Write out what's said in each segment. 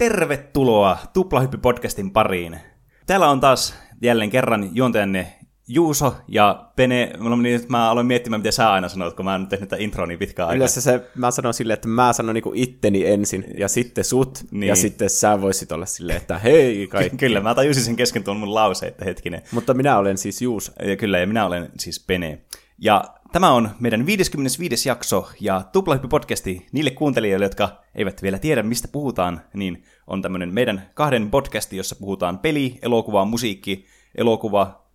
tervetuloa Tuplahyppy-podcastin pariin. Täällä on taas jälleen kerran juontajanne Juuso ja Pene. Mulla meni, nyt mä aloin miettimään, miten sä aina sanot, kun mä en nyt tehnyt tätä introa niin pitkään aikaa. Yleensä se, mä sanon silleen, että mä sanon niinku itteni ensin, ja sitten sut, Niin. ja sitten sä voisit olla silleen, että hei kaikki. Kyllä, mä tajusin sen kesken tuon mun lause, että hetkinen. Mutta minä olen siis Juus. Ja kyllä, ja minä olen siis Pene. Ja tämä on meidän 55. jakso, ja Tuplahyppy-podcasti niille kuuntelijoille, jotka eivät vielä tiedä, mistä puhutaan, niin on tämmöinen meidän kahden podcasti, jossa puhutaan peli, elokuva, musiikki, elokuva,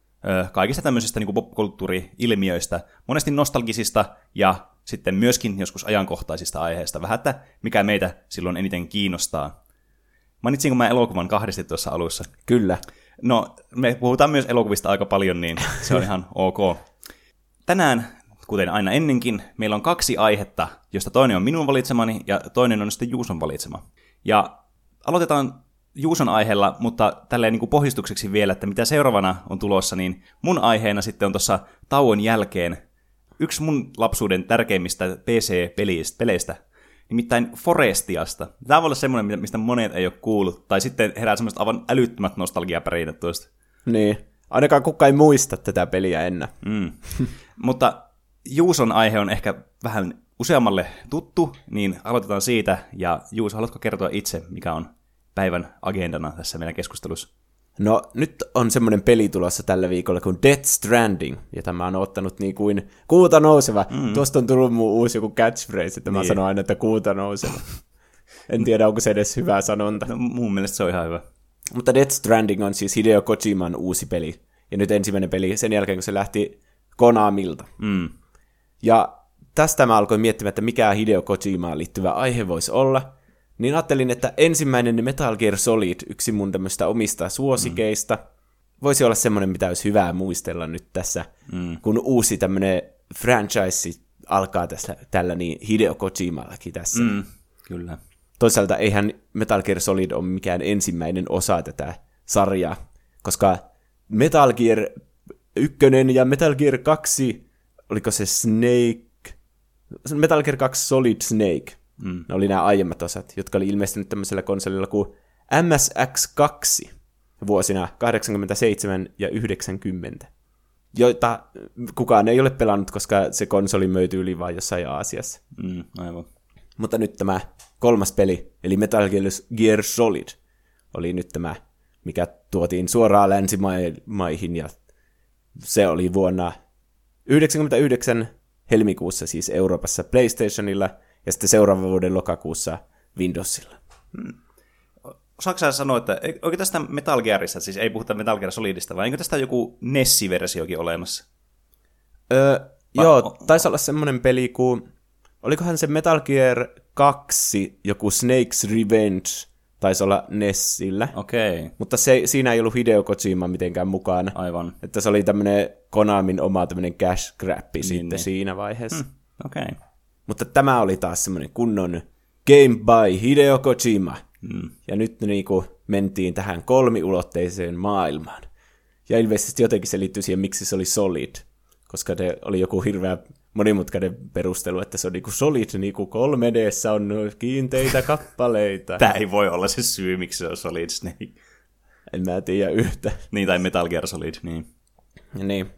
kaikista tämmöisistä niin popkulttuuri-ilmiöistä, monesti nostalgisista ja sitten myöskin joskus ajankohtaisista aiheista. Vähän, että mikä meitä silloin eniten kiinnostaa. Mainitsinko mä elokuvan kahdesti tuossa alussa? Kyllä. No, me puhutaan myös elokuvista aika paljon, niin se on ihan ok. Tänään, kuten aina ennenkin, meillä on kaksi aihetta, josta toinen on minun valitsemani ja toinen on sitten Juuson valitsema. Ja aloitetaan Juuson aiheella, mutta tälleen niin kuin pohjustukseksi vielä, että mitä seuraavana on tulossa, niin mun aiheena sitten on tuossa tauon jälkeen yksi mun lapsuuden tärkeimmistä PC-peleistä, nimittäin Forestiasta. Tämä voi olla semmoinen, mistä monet ei ole kuullut, tai sitten herää semmoiset aivan älyttömät nostalgiaperinnät tuosta. Niin. Ainakaan kukaan ei muista tätä peliä ennen. Mm. Mutta Juuson aihe on ehkä vähän useammalle tuttu, niin aloitetaan siitä. Ja Juus, haluatko kertoa itse, mikä on päivän agendana tässä meidän keskustelussa? No, nyt on semmoinen peli tulossa tällä viikolla kuin Death Stranding, ja tämä on ottanut niin kuin kuuta nouseva. Mm. Tuosta on tullut mun uusi joku catchphrase, että mä Niin. sanon aina, että kuuta nouseva. en tiedä, onko se edes hyvä sanonta. No, mun mielestä se on ihan hyvä. Mutta Death Stranding on siis Hideo Kojiman uusi peli. Ja nyt ensimmäinen peli sen jälkeen, kun se lähti Konamilta. Mm. Ja tästä mä alkoin miettimään, että mikä Hideo Kojimaan liittyvä aihe voisi olla. Niin ajattelin, että ensimmäinen Metal Gear Solid, yksi mun tämmöistä omista suosikeista, voisi olla semmoinen, mitä olisi hyvää muistella nyt tässä, mm. kun uusi tämmöinen franchise alkaa tässä, tällä niin Hideo Kojimallakin tässä. Mm. Mm. Kyllä. Toisaalta eihän Metal Gear Solid ole mikään ensimmäinen osa tätä sarjaa, koska Metal Gear 1 ja Metal Gear 2, oliko se Snake, Metal Gear 2 Solid Snake, mm. ne oli nämä aiemmat osat, jotka oli ilmestynyt tämmöisellä konsolilla kuin MSX2 vuosina 87 ja 90, joita kukaan ei ole pelannut, koska se konsoli myytyi yli vain jossain Aasiassa. Mm, aivan. Mutta nyt tämä kolmas peli, eli Metal Gear Solid, oli nyt tämä, mikä tuotiin suoraan länsimaihin, ja se oli vuonna 1999 helmikuussa siis Euroopassa PlayStationilla, ja sitten seuraavan vuoden lokakuussa Windowsilla. Osaatko sä sanoa, että onko tästä Metal Gearissa, siis ei puhuta Metal Gear Solidista, vai onko tästä joku Nessi-versiokin olemassa? Öö, Va- joo, taisi olla semmoinen peli kuin, olikohan se Metal Gear 2, joku Snake's Revenge, taisi olla Nessillä. Okei, okay. Mutta se, siinä ei ollut Hideo Kojima mitenkään mukana. aivan. Että se oli tämmöinen Konamin oma tämmöinen cash grappi niin, sitten niin. siinä vaiheessa. Mm. Okei. Okay. Mutta tämä oli taas semmoinen kunnon Game by Hideo Kojima. Mm. Ja nyt niinku mentiin tähän kolmiulotteiseen maailmaan. Ja ilmeisesti jotenkin se liittyy siihen, miksi se oli Solid. Koska se oli joku hirveä monimutkainen perustelu, että se on niinku Solid, niinku 3 d on kiinteitä kappaleita. Tämä ei voi olla se syy, miksi se on Solid Snake. En mä tiedä yhtä. Niin, tai Metal Gear Solid, niin. Niin.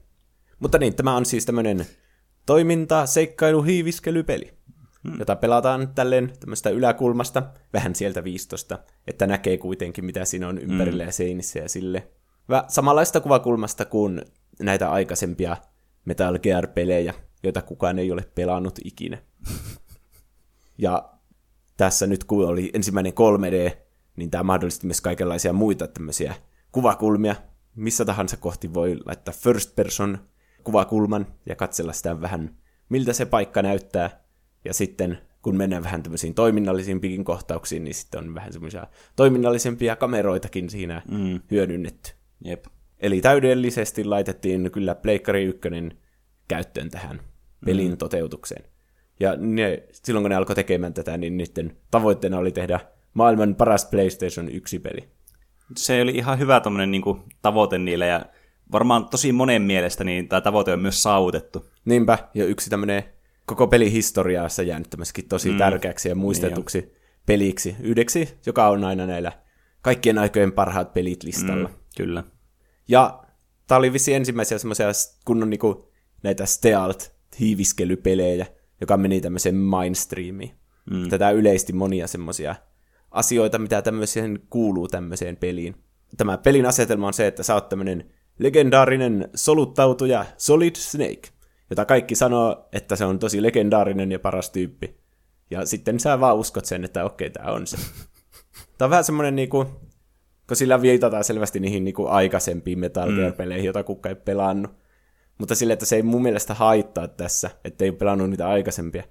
Mutta niin, tämä on siis tämmöinen toiminta, seikkailu, hiiviskelypeli, hmm. jota pelataan tälleen tämmöistä yläkulmasta, vähän sieltä viistosta, että näkee kuitenkin, mitä siinä on ympärillä ja seinissä ja sille. Vä, samanlaista kuvakulmasta kuin näitä aikaisempia Metal Gear-pelejä, joita kukaan ei ole pelannut ikinä. ja tässä nyt kun oli ensimmäinen 3D, niin tämä mahdollisti myös kaikenlaisia muita tämmöisiä kuvakulmia. Missä tahansa kohti voi laittaa first person kuvakulman ja katsella sitä vähän, miltä se paikka näyttää. Ja sitten kun mennään vähän tämmöisiin toiminnallisimpiin kohtauksiin, niin sitten on vähän semmoisia toiminnallisempia kameroitakin siinä mm. hyödynnetty. Jep. Eli täydellisesti laitettiin kyllä Pleikkari 1 käyttöön tähän pelin mm. toteutukseen. Ja ne, silloin kun ne alkoi tekemään tätä, niin niiden tavoitteena oli tehdä maailman paras PlayStation 1-peli. Se oli ihan hyvä tommonen niinku, tavoite niille, ja varmaan tosi monen mielestä niin tämä tavoite on myös saavutettu. Niinpä, ja yksi tämmöinen koko pelihistoriassa jäänyt tämmöisikin tosi mm. tärkeäksi ja muistetuksi niin peliksi. Yhdeksi, joka on aina näillä kaikkien aikojen parhaat pelit listalla. Mm, kyllä. Ja tämä oli vissi ensimmäisiä semmoisia kunnon niinku, näitä stealth hiiviskelypelejä, joka meni tämmöiseen mainstreamiin. Mm. Tätä yleisti monia semmoisia asioita, mitä tämmöiseen kuuluu tämmöiseen peliin. Tämä pelin asetelma on se, että sä oot tämmöinen legendaarinen soluttautuja Solid Snake, jota kaikki sanoo, että se on tosi legendaarinen ja paras tyyppi. Ja sitten sä vaan uskot sen, että okei, tämä on se. Tämä on vähän semmoinen niinku, kun sillä viitataan selvästi niihin niinku aikaisempiin Metal Gear-peleihin, mm. joita kukaan ei pelannut. Mutta sille, että se ei mun mielestä haittaa tässä, että ei pelannut niitä aikaisempia.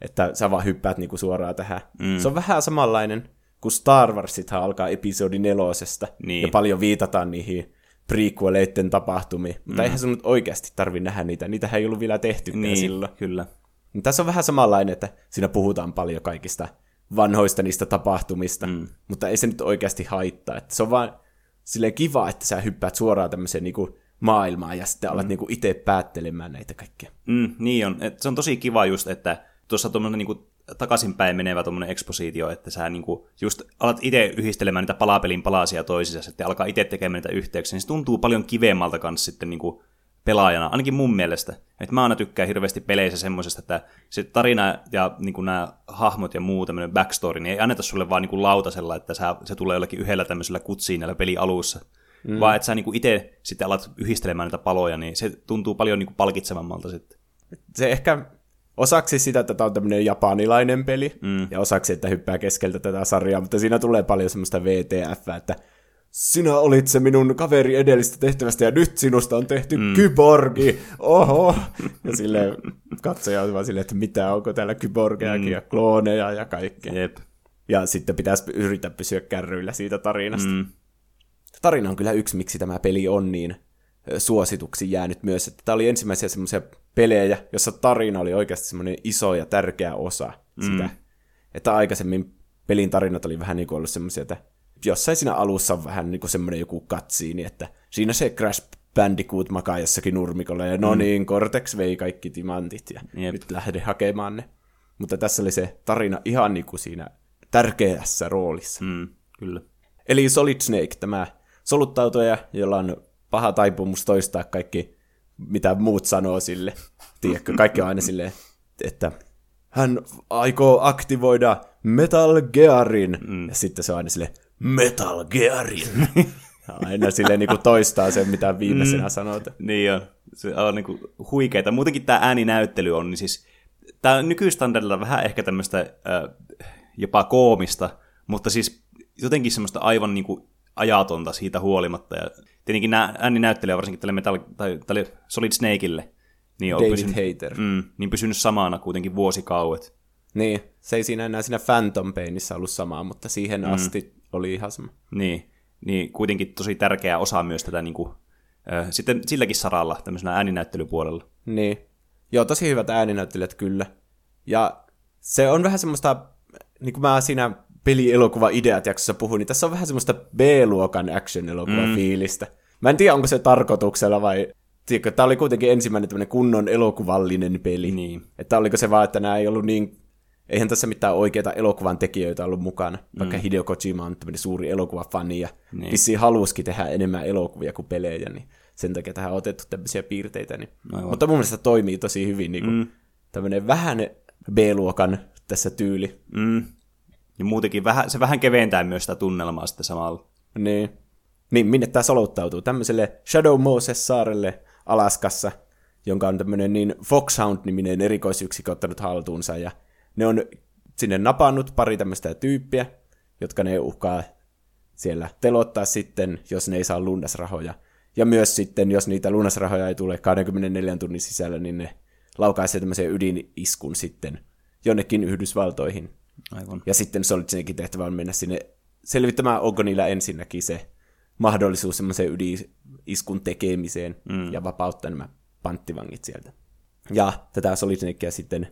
Että sä vaan hyppäät niinku suoraan tähän. Mm. Se on vähän samanlainen, kun Star Warsithan alkaa episodi nelosesta. Niin. Ja paljon viitataan niihin prequeleiden tapahtumiin. Mutta mm. eihän sun nyt oikeasti tarvi nähdä niitä. Niitähän ei ollut vielä tehty niin, silloin. kyllä. Niin tässä on vähän samanlainen, että siinä puhutaan paljon kaikista vanhoista niistä tapahtumista, mm. mutta ei se nyt oikeasti haittaa. Että se on vaan silleen kiva, että sä hyppäät suoraan tämmöiseen niinku maailmaan ja sitten alat mm. niinku itse päättelemään näitä kaikkea. Mm, niin on. Et se on tosi kiva just, että tuossa tuommoinen niinku takaisinpäin menevä tuommoinen ekspositio, että sä niinku just alat itse yhdistelemään niitä palapelin palasia toisiinsa, että alkaa itse tekemään niitä yhteyksiä, niin se tuntuu paljon kivemmalta kanssa sitten niinku pelaajana, ainakin mun mielestä. Että mä aina tykkään hirveästi peleissä semmoisesta, että se tarina ja niin nämä hahmot ja muu tämmöinen backstory, niin ei anneta sulle vaan niin lautasella, että sä, se tulee jollakin yhdellä tämmöisellä kutsiinella peli alussa. Mm. Vaan että sä niin itse sitten alat yhdistelemään niitä paloja, niin se tuntuu paljon niin palkitsevammalta sitten. Se ehkä osaksi sitä, että tämä on tämmöinen japanilainen peli, mm. ja osaksi, että hyppää keskeltä tätä sarjaa, mutta siinä tulee paljon semmoista VTF, että sinä olit se minun kaveri edellistä tehtävästä ja nyt sinusta on tehty mm. kyborgi, oho. Ja sille katsoja on vaan silleen, että mitä, onko täällä kyborgejakin mm. ja klooneja ja kaikkea. Jep. Ja sitten pitäisi yrittää pysyä kärryillä siitä tarinasta. Mm. Tarina on kyllä yksi, miksi tämä peli on niin suosituksi jäänyt myös. Että tämä oli ensimmäisiä semmoisia pelejä, jossa tarina oli oikeasti semmoinen iso ja tärkeä osa mm. sitä. Että aikaisemmin pelin tarinat oli vähän niin kuin ollut semmoisia, että jossain siinä alussa on vähän niin kuin semmoinen joku katsiini, että siinä se Crash Bandicoot makaa jossakin nurmikolla, ja no mm. niin, Cortex vei kaikki timantit, ja Jep. nyt lähde hakemaan ne. Mutta tässä oli se tarina ihan niin kuin siinä tärkeässä roolissa. Mm, kyllä. Eli Solid Snake, tämä soluttautuja, jolla on paha taipumus toistaa kaikki, mitä muut sanoo sille. Tiedätkö, kaikki on aina silleen, että hän aikoo aktivoida Metal Gearin. Mm. Ja sitten se on aina silleen, Metal Gearin. Aina silleen niin kuin toistaa sen, mitä viimeisenä mm, sanot. Niin on. Se on niin kuin huikeeta. Muutenkin tämä ääninäyttely on, niin siis tämä nykystandardilla vähän ehkä tämmöistä äh, jopa koomista, mutta siis jotenkin semmoista aivan niin kuin ajatonta siitä huolimatta. Ja tietenkin nämä ääninäyttelijä, varsinkin tälle, Metal, tai tälle Solid Snakeille, niin on David pysynyt, Hater. Mm, niin pysynyt samana kuitenkin vuosikauet. Niin, se ei siinä enää siinä Phantom Painissa ollut samaa, mutta siihen mm. asti oli ihan sama. Niin, niin kuitenkin tosi tärkeä osa myös tätä niin kuin, äh, sitten silläkin saralla, tämmöisenä ääninäyttelypuolella. Niin. Joo, tosi hyvät ääninäyttelijät kyllä. Ja se on vähän semmoista, niin kuin mä siinä pelielokuva ideat jaksossa puhuin, niin tässä on vähän semmoista B-luokan action-elokuva mm. fiilistä. Mä en tiedä, onko se tarkoituksella vai... Tiedätkö, tämä oli kuitenkin ensimmäinen tämmöinen kunnon elokuvallinen peli. Niin. Että oliko se vaan, että nämä ei ollut niin eihän tässä mitään oikeita elokuvan tekijöitä ollut mukana, vaikka mm. Hideo Kojima on tämmöinen suuri elokuvafani ja niin. vissiin halusikin tehdä enemmän elokuvia kuin pelejä, niin sen takia tähän on otettu tämmöisiä piirteitä. Niin. Mutta mun mielestä toimii tosi hyvin niin kuin mm. tämmöinen vähän B-luokan tässä tyyli. Mm. Ja muutenkin vähän, se vähän keventää myös sitä tunnelmaa sitten samalla. Niin. Niin, minne tämä soluttautuu? Tämmöiselle Shadow Moses-saarelle Alaskassa, jonka on tämmöinen niin Foxhound-niminen erikoisyksikkö ottanut haltuunsa, ja ne on sinne napannut pari tämmöistä tyyppiä, jotka ne uhkaa siellä telottaa sitten, jos ne ei saa lunnasrahoja. Ja myös sitten, jos niitä lunnasrahoja ei tule 24 tunnin sisällä, niin ne laukaisee tämmöisen ydiniskun sitten jonnekin Yhdysvaltoihin. Aivan. Ja sitten Solid Snakein tehtävä on mennä sinne selvittämään, onko niillä ensinnäkin se mahdollisuus semmoiseen ydiniskun tekemiseen mm. ja vapauttaa nämä panttivangit sieltä. Ja tätä Solid Snakea sitten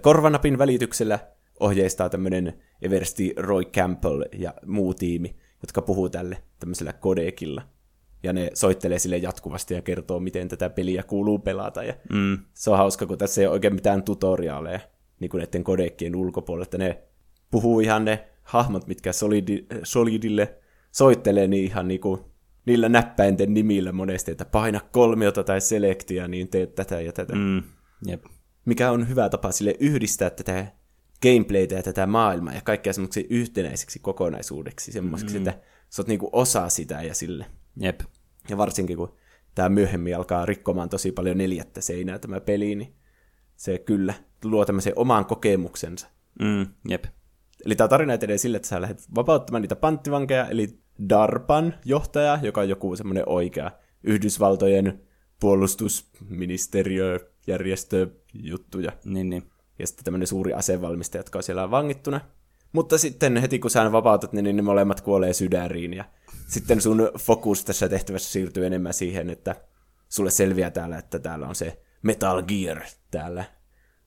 korvanapin välityksellä ohjeistaa tämmöinen Eversti Roy Campbell ja muu tiimi, jotka puhuu tälle tämmöisellä kodekilla. Ja ne soittelee sille jatkuvasti ja kertoo, miten tätä peliä kuuluu pelata. Ja mm. Se on hauska, kun tässä ei ole oikein mitään tutoriaaleja niin kuin näiden kodekkien ulkopuolella, että ne puhuu ihan ne hahmot, mitkä Solidi, Solidille soittelee, niin ihan niinku niillä näppäinten nimillä monesti, että paina kolmiota tai selektiä, niin teet tätä ja tätä. Mm, jep. Mikä on hyvä tapa sille yhdistää tätä gameplaytä ja tätä maailmaa ja kaikkea semmoiksi yhtenäiseksi kokonaisuudeksi, semmoiseksi, mm. että sä oot niinku osa sitä ja sille. Jep. Ja varsinkin kun tämä myöhemmin alkaa rikkomaan tosi paljon neljättä seinää tämä peli, niin se kyllä luo tämmöisen oman kokemuksensa. Mm, jep. Eli tämä tarina etenee sille, että sä lähdet vapauttamaan niitä panttivankeja, eli DARPan johtaja, joka on joku semmoinen oikea Yhdysvaltojen puolustusministeriö, järjestö, juttuja. Niin, niin. Ja sitten tämmöinen suuri asevalmistaja, jotka on siellä vangittuna. Mutta sitten heti kun sä vapautat ne, niin ne molemmat kuolee sydäriin. Ja sitten sun fokus tässä tehtävässä siirtyy enemmän siihen, että sulle selviää täällä, että täällä on se Metal Gear täällä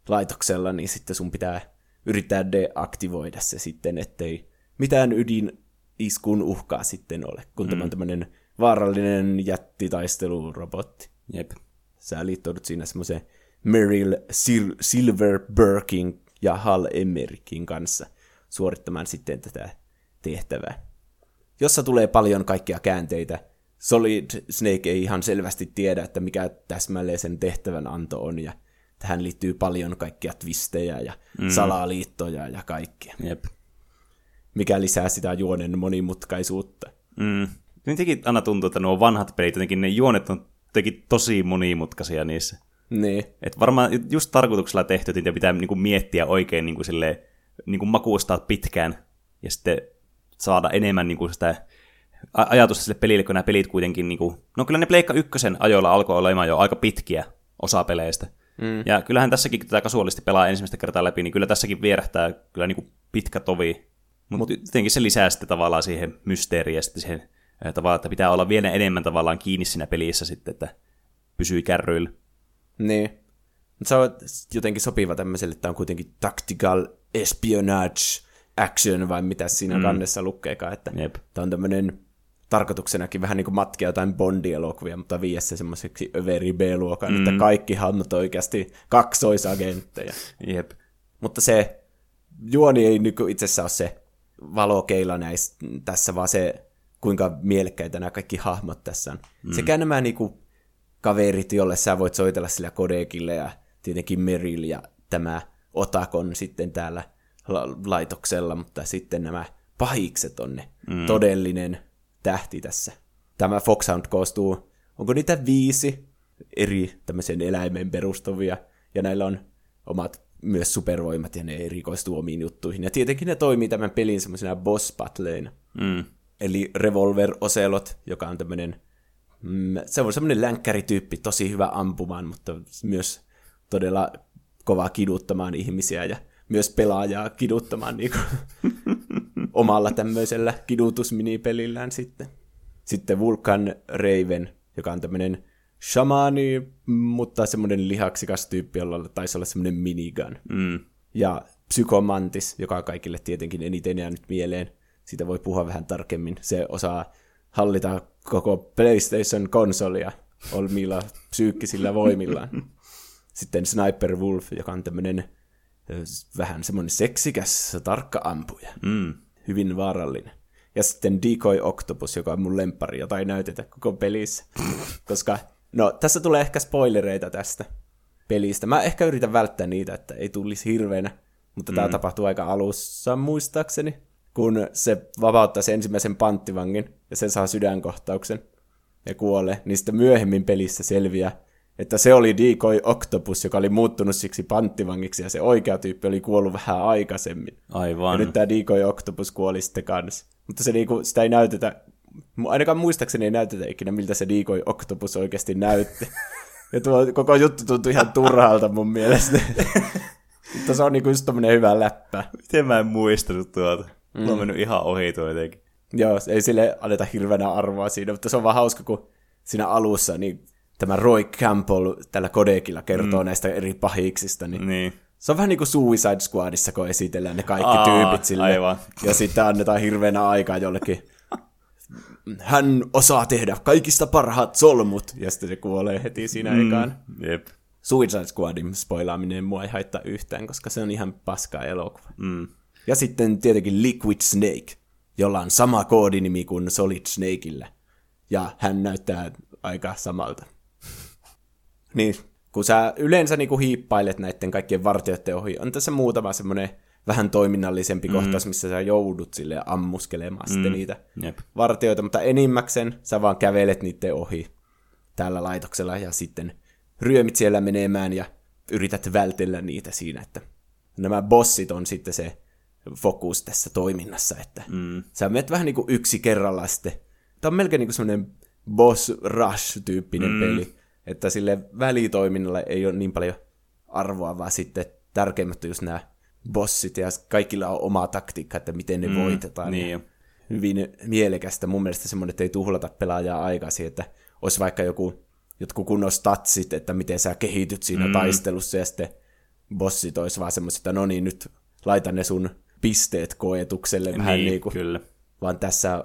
laitoksella, niin sitten sun pitää yrittää deaktivoida se sitten, ettei mitään ydin iskun uhkaa sitten ole, kun mm. tämä on tämmöinen vaarallinen jättitaistelurobotti. Jep. Sä liittoudut siinä semmoiseen Meryl Sil- Silverbergin ja Hal Emmerikin kanssa suorittamaan sitten tätä tehtävää. Jossa tulee paljon kaikkia käänteitä. Solid Snake ei ihan selvästi tiedä, että mikä täsmälleen sen tehtävän anto on, ja tähän liittyy paljon kaikkia twistejä ja mm. salaliittoja ja kaikkea. Jep. Mikä lisää sitä juonen monimutkaisuutta. Mm. Jotenkin aina tuntuu, että nuo vanhat pelit, jotenkin ne juonet on jotenkin tosi monimutkaisia niissä. Niin. Et varmaan just tarkoituksella tehty, että pitää niinku miettiä oikein niinku silleen, niinku makuustaa pitkään ja sitten saada enemmän niinku sitä ajatusta sille pelille, kun nämä pelit kuitenkin, niinku, no kyllä ne Pleikka ykkösen ajoilla alkoi olemaan jo aika pitkiä osa peleistä. Mm. Ja kyllähän tässäkin, kun tätä kasuaalisti pelaa ensimmäistä kertaa läpi, niin kyllä tässäkin vierähtää kyllä niinku pitkä tovi. Mutta Mut, jotenkin se lisää sitten tavallaan siihen mysteeriin ja sitten siihen tavallaan, että pitää olla vielä enemmän tavallaan kiinni siinä pelissä sitten, että pysyy kärryillä. Niin. Se on jotenkin sopiva tämmöiselle, että on kuitenkin tactical espionage action, vai mitä siinä mm. kannessa lukeekaan, että Jep. tämä on tämmöinen tarkoituksenakin vähän niin kuin matkia jotain Bondi-elokuvia, mutta vie se semmoiseksi överi B-luokan, mm. että kaikki hahmot oikeasti kaksoisagentteja. Jep. Mutta se juoni ei niin itse asiassa ole se valokeila näissä, tässä, vaan se, kuinka mielekkäitä nämä kaikki hahmot tässä on. Mm. Sekä nämä niin kuin, kaverit, jolle sä voit soitella sillä kodekille ja tietenkin Meril ja tämä Otakon sitten täällä la- laitoksella, mutta sitten nämä pahikset on ne mm. todellinen tähti tässä. Tämä Foxhound koostuu, onko niitä viisi eri tämmöisen eläimen perustuvia, ja näillä on omat myös supervoimat, ja ne erikoistuu omiin juttuihin. Ja tietenkin ne toimii tämän pelin semmoisena boss battleina. Mm. Eli Revolver Ocelot, joka on tämmöinen Mm, se on semmoinen länkkärityyppi, tosi hyvä ampumaan, mutta myös todella kova kiduttamaan ihmisiä ja myös pelaajaa kiduttamaan niin kuin, omalla tämmöisellä kidutusminipelillään sitten. Sitten Vulkan Raven, joka on tämmöinen shamani, mutta semmoinen lihaksikas tyyppi, jolla taisi olla semmoinen minigun. Mm. Ja Psykomantis, joka on kaikille tietenkin eniten jäänyt mieleen. Siitä voi puhua vähän tarkemmin. Se osaa hallita koko PlayStation-konsolia olmilla psyykkisillä voimillaan. Sitten Sniper Wolf, joka on tämmöinen vähän semmoinen seksikäs, tarkka ampuja. Mm. Hyvin vaarallinen. Ja sitten Decoy Octopus, joka on mun lempari, jota ei näytetä koko pelissä. Koska, no, tässä tulee ehkä spoilereita tästä pelistä. Mä ehkä yritän välttää niitä, että ei tulisi hirveänä. Mutta mm. tämä tapahtuu aika alussa muistaakseni kun se vapauttaa sen ensimmäisen panttivangin ja se saa sydänkohtauksen ja kuolee, niin sitten myöhemmin pelissä selviää, että se oli Decoy Octopus, joka oli muuttunut siksi panttivangiksi ja se oikea tyyppi oli kuollut vähän aikaisemmin. Aivan. Ja nyt tämä Decoy Octopus kuoli sitten kanssa. Mutta se niinku, sitä ei näytetä, ainakaan muistaakseni ei näytetä ikinä, miltä se Decoy Octopus oikeasti näytti. Ja tuo koko juttu tuntui ihan turhalta mun mielestä. Mutta se on niinku just tommonen hyvä läppä. Miten mä en muistanut tuota? Mm. Mulla on mennyt ihan ohi tuo jotenkin. Joo, ei sille anneta hirveänä arvoa siinä, mutta se on vaan hauska, kun siinä alussa niin tämä Roy Campbell tällä kodekilla kertoo mm. näistä eri pahiksista. Niin, niin. Se on vähän niin kuin Suicide Squadissa, kun esitellään ne kaikki Aa, tyypit sille. Aivan. Ja sitten annetaan hirveänä aikaa jollekin. Hän osaa tehdä kaikista parhaat solmut, ja sitten se kuolee heti siinä mm, ekaan. Jep. Suicide Squadin spoilaaminen mua ei haittaa yhtään, koska se on ihan paskaa elokuva. Mm. Ja sitten tietenkin Liquid Snake, jolla on sama koodinimi kuin Solid Snakeillä. Ja hän näyttää aika samalta. Niin, kun sä yleensä niinku hiippailet näiden kaikkien vartijoiden ohi, on tässä muutama semmoinen vähän toiminnallisempi mm. kohtaus, missä sä joudut sille ammuskelemaan mm. sitten niitä Jep. vartioita, mutta enimmäkseen sä vaan kävelet niiden ohi tällä laitoksella ja sitten ryömit siellä menemään ja yrität vältellä niitä siinä, että nämä bossit on sitten se fokus tässä toiminnassa, että mm. sä menet vähän niin kuin yksi kerralla sitten. Tämä on melkein niin kuin semmoinen boss rush-tyyppinen mm. peli, että sille välitoiminnalle ei ole niin paljon arvoa, vaan sitten tärkeimmät on just nämä bossit ja kaikilla on oma taktiikka, että miten ne mm. voitetaan. Niin. Hyvin mielekästä mun mielestä semmoinen, että ei tuhlata pelaajaa aikaisin, että olisi vaikka joku, jotkut kunnon statsit, että miten sä kehityt siinä mm. taistelussa ja sitten bossit olisi vaan semmoiset, että no niin, nyt laita ne sun pisteet koetukselle vähän Niin, niin kuin, kyllä. vaan tässä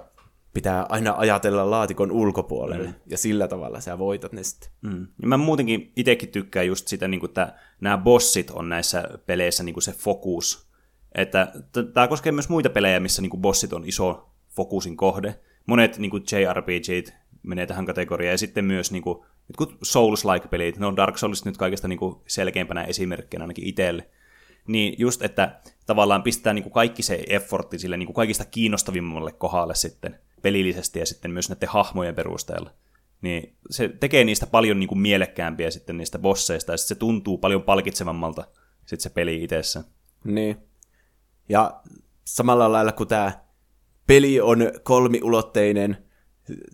pitää aina ajatella laatikon ulkopuolelle, mm. ja sillä tavalla sä voitat ne sitten. Mm. Ja mä muutenkin itsekin tykkään just sitä, niin että nämä bossit on näissä peleissä niin se fokus. Että tämä koskee myös muita pelejä, missä niin bossit on iso fokusin kohde. Monet niin JRPGt menee tähän kategoriaan, ja sitten myös niin kuin, jotkut Souls-like-pelit, no Dark Souls nyt kaikista niin kuin selkeimpänä esimerkkinä ainakin itselle. Niin just, että tavallaan pistää niin kuin kaikki se effortti sille niin kuin kaikista kiinnostavimmalle kohdalle sitten pelillisesti ja sitten myös näiden hahmojen perusteella. Niin se tekee niistä paljon niin kuin mielekkäämpiä sitten niistä bosseista, ja sitten se tuntuu paljon palkitsevammalta sitten se peli itsessä. Niin. Ja samalla lailla kuin tämä peli on kolmiulotteinen,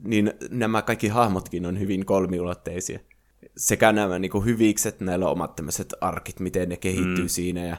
niin nämä kaikki hahmotkin on hyvin kolmiulotteisia. Sekä nämä niin kuin hyvikset, näillä on omat tämmöiset arkit, miten ne kehittyy mm. siinä, ja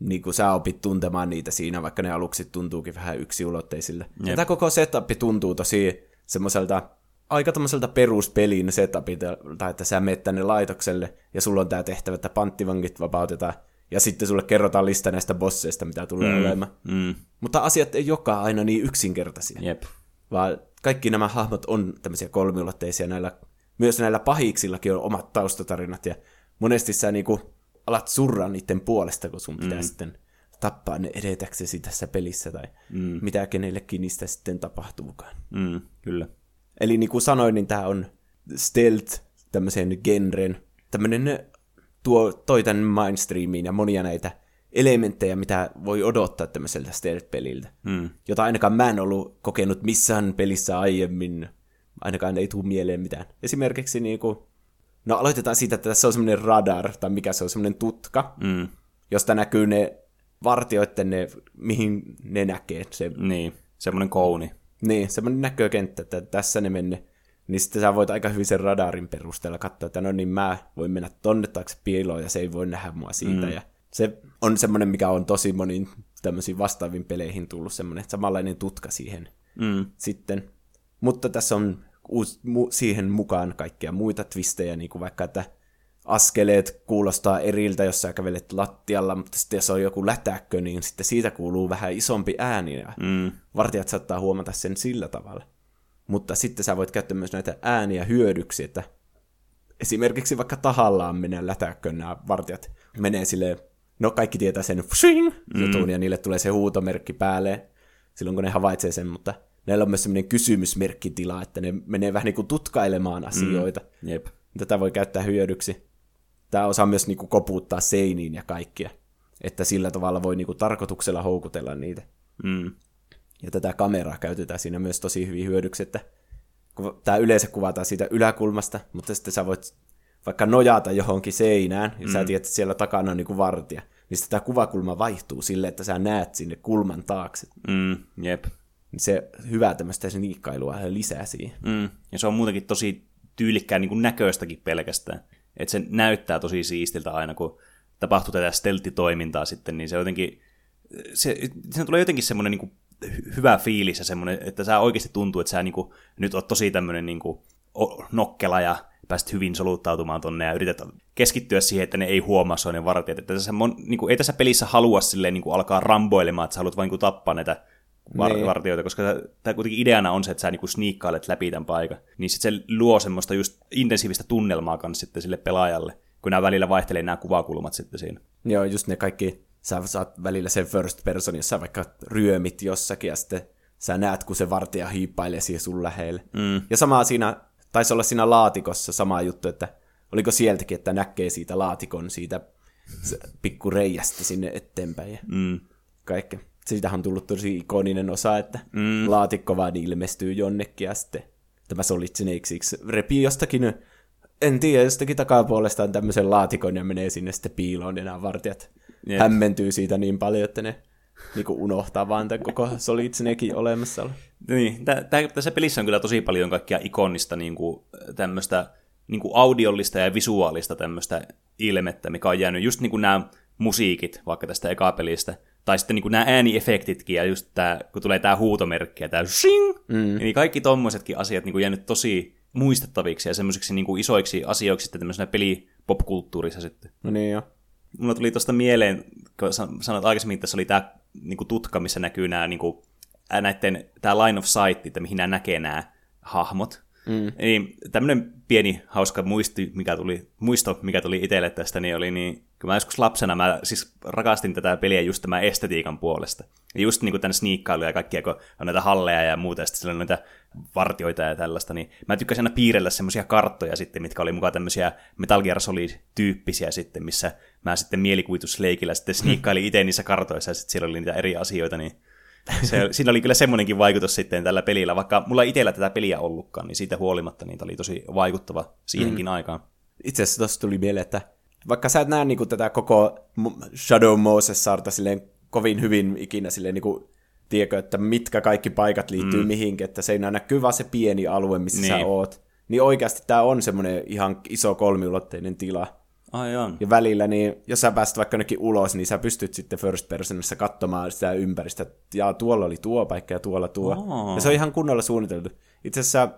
niin kuin sä opit tuntemaan niitä siinä, vaikka ne aluksi tuntuukin vähän yksiulotteisille. Ja tämä koko setup tuntuu tosi semmoiselta aika tämmöiseltä peruspelin setupilta, että sä menet tänne laitokselle, ja sulla on tämä tehtävä, että panttivangit vapautetaan, ja sitten sulle kerrotaan lista näistä bosseista, mitä tulee mm. olemaan. Mm. Mutta asiat ei joka aina niin yksinkertaisia, Jep. vaan kaikki nämä hahmot on tämmöisiä kolmiulotteisia, näillä, myös näillä pahiksillakin on omat taustatarinat, ja monesti sä niinku alat surraa niiden puolesta, kun sun pitää mm. sitten tappaa ne edetäksesi tässä pelissä, tai mm. mitä kenellekin niistä sitten tapahtuukaan. Mm, kyllä. Eli niin kuin sanoin, niin tämä on stealth, tämmöisen genren, tämmöinen tuo, toi tänne mainstreamiin ja monia näitä elementtejä, mitä voi odottaa tämmöiseltä stealth-peliltä. Mm. Jota ainakaan mä en ollut kokenut missään pelissä aiemmin. Ainakaan ei tule mieleen mitään. Esimerkiksi niin kuin, no aloitetaan siitä, että tässä on semmoinen radar, tai mikä se on, semmoinen tutka, Mm. josta näkyy ne vartioiden ne, mihin ne näkee. Se, Niin, semmoinen kouni. niin, semmoinen näkökenttä, että tässä ne menne. Niin sitten sä voit aika hyvin sen radarin perusteella katsoa, että no niin mä voin mennä tonne taakse piiloon ja se ei voi nähdä mua siitä. Mm. Ja se on semmoinen, mikä on tosi moniin tämmöisiin vastaaviin peleihin tullut semmoinen samanlainen tutka siihen Mm. sitten. Mutta tässä on uus, mu, siihen mukaan kaikkia muita twistejä, niin kuin vaikka, että askeleet kuulostaa eriltä, jos sä kävelet lattialla, mutta sitten jos on joku lätäkkö, niin sitten siitä kuuluu vähän isompi ääni, ja Mm. vartijat saattaa huomata sen sillä tavalla. Mutta sitten sä voit käyttää myös näitä ääniä hyödyksi, että esimerkiksi vaikka tahallaan menee lätäkköön nämä vartijat menee silleen, no kaikki tietää sen fshing, jutun, ja niille tulee se huutomerkki päälle silloin, kun ne havaitsee sen, mutta näillä on myös semmoinen kysymysmerkkitila, että ne menee vähän niin kuin tutkailemaan asioita. Jep. Tätä voi käyttää hyödyksi. Tämä osaa myös niin kuin koputtaa seiniin ja kaikkia, että sillä tavalla voi niin kuin tarkoituksella houkutella niitä. Mm. Ja tätä kameraa käytetään siinä myös tosi hyvin hyödyksi, että tämä yleensä kuvataan siitä yläkulmasta, mutta sitten sä voit vaikka nojata johonkin seinään, ja mm. sä tiedät, että siellä takana on niin vartija, niin sitten tämä kuvakulma vaihtuu sille, että sä näet sinne kulman taakse. Mm. Jep. Niin se hyvää tämmöistä sniikkailua lisää siihen. Mm. Ja se on muutenkin tosi tyylikkään niin kuin näköistäkin pelkästään. Että se näyttää tosi siistiltä aina, kun tapahtuu tätä stelttitoimintaa sitten, niin se jotenkin, se, siinä tulee jotenkin semmoinen niin hyvä fiilis ja semmoinen, että sä oikeasti tuntuu, että sä niin kuin, nyt oot tosi tämmöinen niin kuin nokkela ja pääset hyvin soluttautumaan tonne ja yrität keskittyä siihen, että ne ei huomaa sua ne vartijat. Että tässä niin kuin, ei tässä pelissä halua silleen, niin kuin alkaa ramboilemaan, että sä haluat vain niin kuin, tappaa näitä var- Niin. vartijoita, koska tämä kuitenkin ideana on se, että sä niinku sniikkailet läpi tämän paikan. Niin sitten se luo semmoista just intensiivistä tunnelmaa kanssa sitten sille pelaajalle, kun nämä välillä vaihtelee nämä kuvakulmat sitten siinä. Joo, just ne kaikki sä saat välillä sen first person, jossa vaikka ryömit jossakin, ja sitten sä näet, kun se vartija hiippailee siihen sun lähelle. Mm. Ja sama siinä, taisi olla siinä laatikossa sama juttu, että oliko sieltäkin, että näkee siitä laatikon siitä pikku reijästä sinne eteenpäin ja mm. kaikkea. Siitähän on tullut tosi ikoninen osa, että mm. laatikko vaan ilmestyy jonnekin ja sitten tämä Solid Snakesiksi repii jostakin, en tiedä, jostakin takapuolestaan tämmöisen laatikon ja menee sinne sitten piiloon ja nämä vartijat Jep. hämmentyy siitä niin paljon, että ne niin kuin unohtaa vaan tämän koko Solid Snakein olemassaolo. Niin, tässä pelissä on kyllä tosi paljon kaikkia ikonista niin kuin, tämmöistä niin kuin audiollista ja visuaalista tämmöistä ilmettä, mikä on jäänyt just niin kuin nämä musiikit vaikka tästä ekapelistä, tai sitten niin kuin nämä ääniefektitkin, ja just tämä, kun tulee tämä huutomerkki ja tämä shing, mm. niin kaikki tommosetkin asiat niin kuin jäänyt tosi muistettaviksi ja semmoisiksi niin kuin isoiksi asioiksi sitten tämmöisenä pelipopkulttuurissa sitten. No niin jo. Mulla tuli tuosta mieleen, kun sanoit aikaisemmin, että tässä oli tämä niin kuin tutka, missä näkyy nämä, niin kuin, näiden, tämä line of sight, että mihin nämä näkee nämä hahmot. Mm. Niin tämmöinen pieni hauska muisti, mikä tuli, muisto, mikä tuli itselle tästä, niin oli niin, kun mä joskus lapsena, mä siis rakastin tätä peliä just tämän estetiikan puolesta. Ja just niin kuin tänne sniikkailuja ja kaikkia, kun on näitä halleja ja muuta, ja sitten on näitä vartioita ja tällaista, niin mä tykkäsin aina piirrellä semmoisia karttoja sitten, mitkä oli mukaan tämmöisiä Metal Gear Solid-tyyppisiä sitten, missä mä sitten mielikuvitusleikillä sitten sniikkailin itse niissä kartoissa, ja sitten siellä oli niitä eri asioita, niin se, siinä oli kyllä semmoinenkin vaikutus sitten tällä pelillä, vaikka mulla itsellä tätä peliä ollutkaan, niin siitä huolimatta niin oli tosi vaikuttava siihenkin mm. aikaan. Itse asiassa tuossa tuli mieleen, että vaikka sä et näe niin kuin, tätä koko Shadow Moses-sarta silleen kovin hyvin ikinä silleen niin kuin, tiedätkö, että mitkä kaikki paikat liittyy mm. mihinkin, että se ei näkyy vaan se pieni alue, missä niin. sä oot. Niin oikeasti tämä on semmoinen ihan iso kolmiulotteinen tila. Aivan. Ja välillä, niin jos sä pääset vaikka jonnekin ulos, niin sä pystyt sitten first personissa katsomaan sitä ympäristöä, ja tuolla oli tuo paikka ja tuolla tuo. Oh. Ja se on ihan kunnolla suunniteltu. Itse asiassa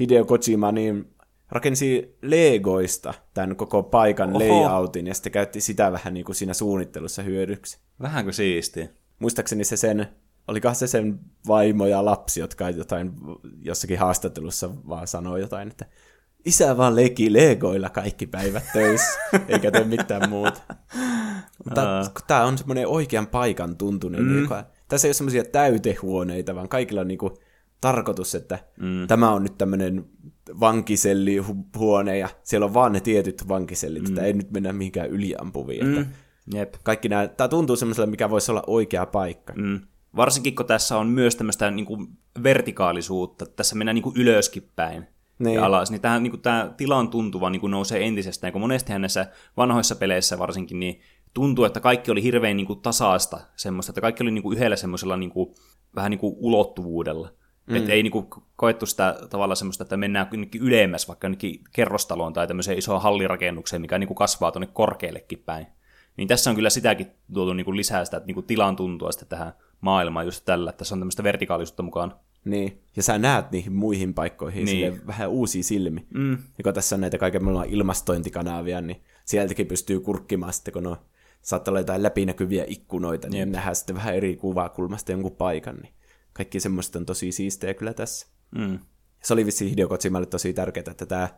Hideo Kojima niin rakensi Legoista tämän koko paikan Oho. layoutin, ja sitten käytti sitä vähän niin kuin siinä suunnittelussa hyödyksi. Vähän kuin siisti. Muistaakseni se sen, olikohan se sen vaimo ja lapsi, jotka jotain jossakin haastattelussa vaan sanoi jotain, että isä vaan leikki legoilla kaikki päivät töissä, eikä tee mitään muuta. Mutta uh. tämä on semmoinen oikean paikan tuntunen, mm. joka, tässä ei ole semmoisia täytehuoneita, vaan kaikilla on niinku tarkoitus, että mm. tämä on nyt tämmöinen vankisellihuone, ja siellä on vaan ne tietyt vankisellit, mm. että ei nyt mennä mihinkään yliampuviin. Mm. Että Jep. Kaikki nämä, tämä tuntuu semmoiselle, mikä voisi olla oikea paikka. Mm. Varsinkin, kun tässä on myös tämmöistä niin kuin vertikaalisuutta, tässä mennään niin kuin ylöskin päin niin. ja alas, niin, tähän, niin kuin, tämä tilan tuntuva niin kuin nousee entisestään, kun monestihan näissä vanhoissa peleissä varsinkin, niin tuntuu, että kaikki oli hirveän niin kuin, tasaista semmoista, että kaikki oli niin kuin, yhdellä semmoisella niin kuin, vähän niin kuin ulottuvuudella. Mm. Että ei niin kuin, koettu sitä tavalla semmoista, että mennään ylemmäs vaikka jonnekin kerrostaloon tai tämmöiseen isoon hallirakennukseen, mikä niin kuin kasvaa tuonne korkeallekin päin. Niin tässä on kyllä sitäkin tuotu niin kuin lisää sitä että niin kuin tilan tuntua sitten tähän maailmaan just tällä, että tässä on tämmöistä vertikaalisuutta mukaan. Niin, ja sä näet niihin muihin paikkoihin niin. vähän uusia silmi. Mm. Ja kun tässä on näitä kaiken maailman ilmastointikanavia, niin sieltäkin pystyy kurkkimaan sitten, kun on, saattaa olla jotain läpinäkyviä ikkunoita, niin Jep. nähdään sitten vähän eri kuvakulmasta jonkun paikan. Niin kaikki semmoista on tosi siistejä kyllä tässä. Mm. Se oli vissiin Hideo Kojimalle tosi tärkeää, että tämä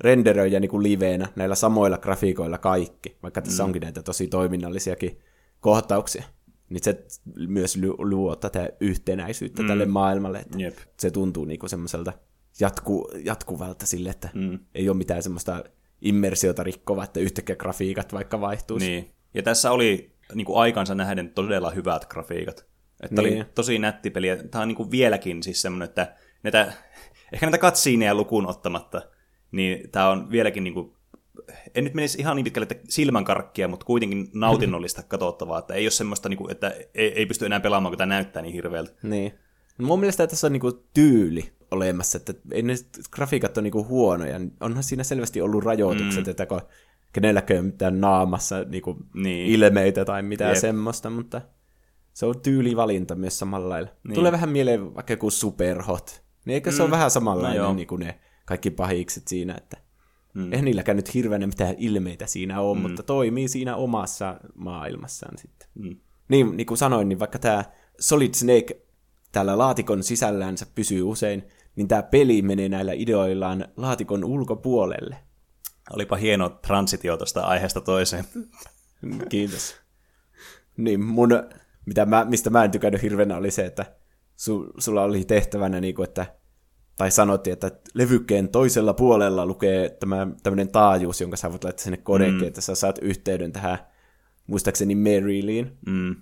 renderöijä niin kuin liveenä näillä samoilla grafiikoilla kaikki, vaikka tässä mm. onkin näitä tosi toiminnallisiakin kohtauksia niin se myös luo tätä yhtenäisyyttä mm. tälle maailmalle. Että Jep. Se tuntuu niinku semmoiselta jatku, jatkuvalta sille, että mm. ei ole mitään semmoista immersiota rikkovaa, että yhtäkkiä grafiikat vaikka vaihtuisi. Niin. Ja tässä oli niin kuin aikansa nähden todella hyvät grafiikat. Että niin. oli tosi nätti peli. Tämä on niin kuin vieläkin siis semmoinen, että näitä, ehkä näitä katsiineja lukuun ottamatta, niin tämä on vieläkin niin kuin en nyt menisi ihan niin pitkälle, että silmänkarkkia, mutta kuitenkin nautinnollista katsottavaa, että ei ole semmoista, niin kuin, että ei, ei pysty enää pelaamaan, kun tämä näyttää niin hirveältä. Niin. No mun mielestä tässä on niin tyyli olemassa, että ei ne grafiikat ole niin huonoja. Onhan siinä selvästi ollut rajoitukset, mm. että kun kenelläkään mitään naamassa niin kuin niin. ilmeitä tai mitään Jep. semmoista, mutta se on tyylivalinta myös samalla lailla. Niin. Tulee vähän mieleen vaikka joku superhot. Niin eikö se mm. ole vähän samanlainen no niin kuin ne kaikki pahikset siinä, että Mm. Eihän niilläkään nyt hirveänä mitään ilmeitä siinä ole, mm. mutta toimii siinä omassa maailmassaan sitten. Mm. Niin, niin kuin sanoin, niin vaikka tämä Solid Snake täällä laatikon sisällänsä pysyy usein, niin tämä peli menee näillä ideoillaan laatikon ulkopuolelle. Olipa hieno transitio tuosta aiheesta toiseen. Kiitos. Niin, mun, mitä mä, mistä mä en tykännyt hirveänä oli se, että su, sulla oli tehtävänä, niin kuin, että, tai sanottiin, että levykkeen toisella puolella lukee tämä, tämmöinen taajuus, jonka sä voit laittaa sinne kodekeen, mm. että sä saat yhteyden tähän, muistaakseni Maryliin. Mm.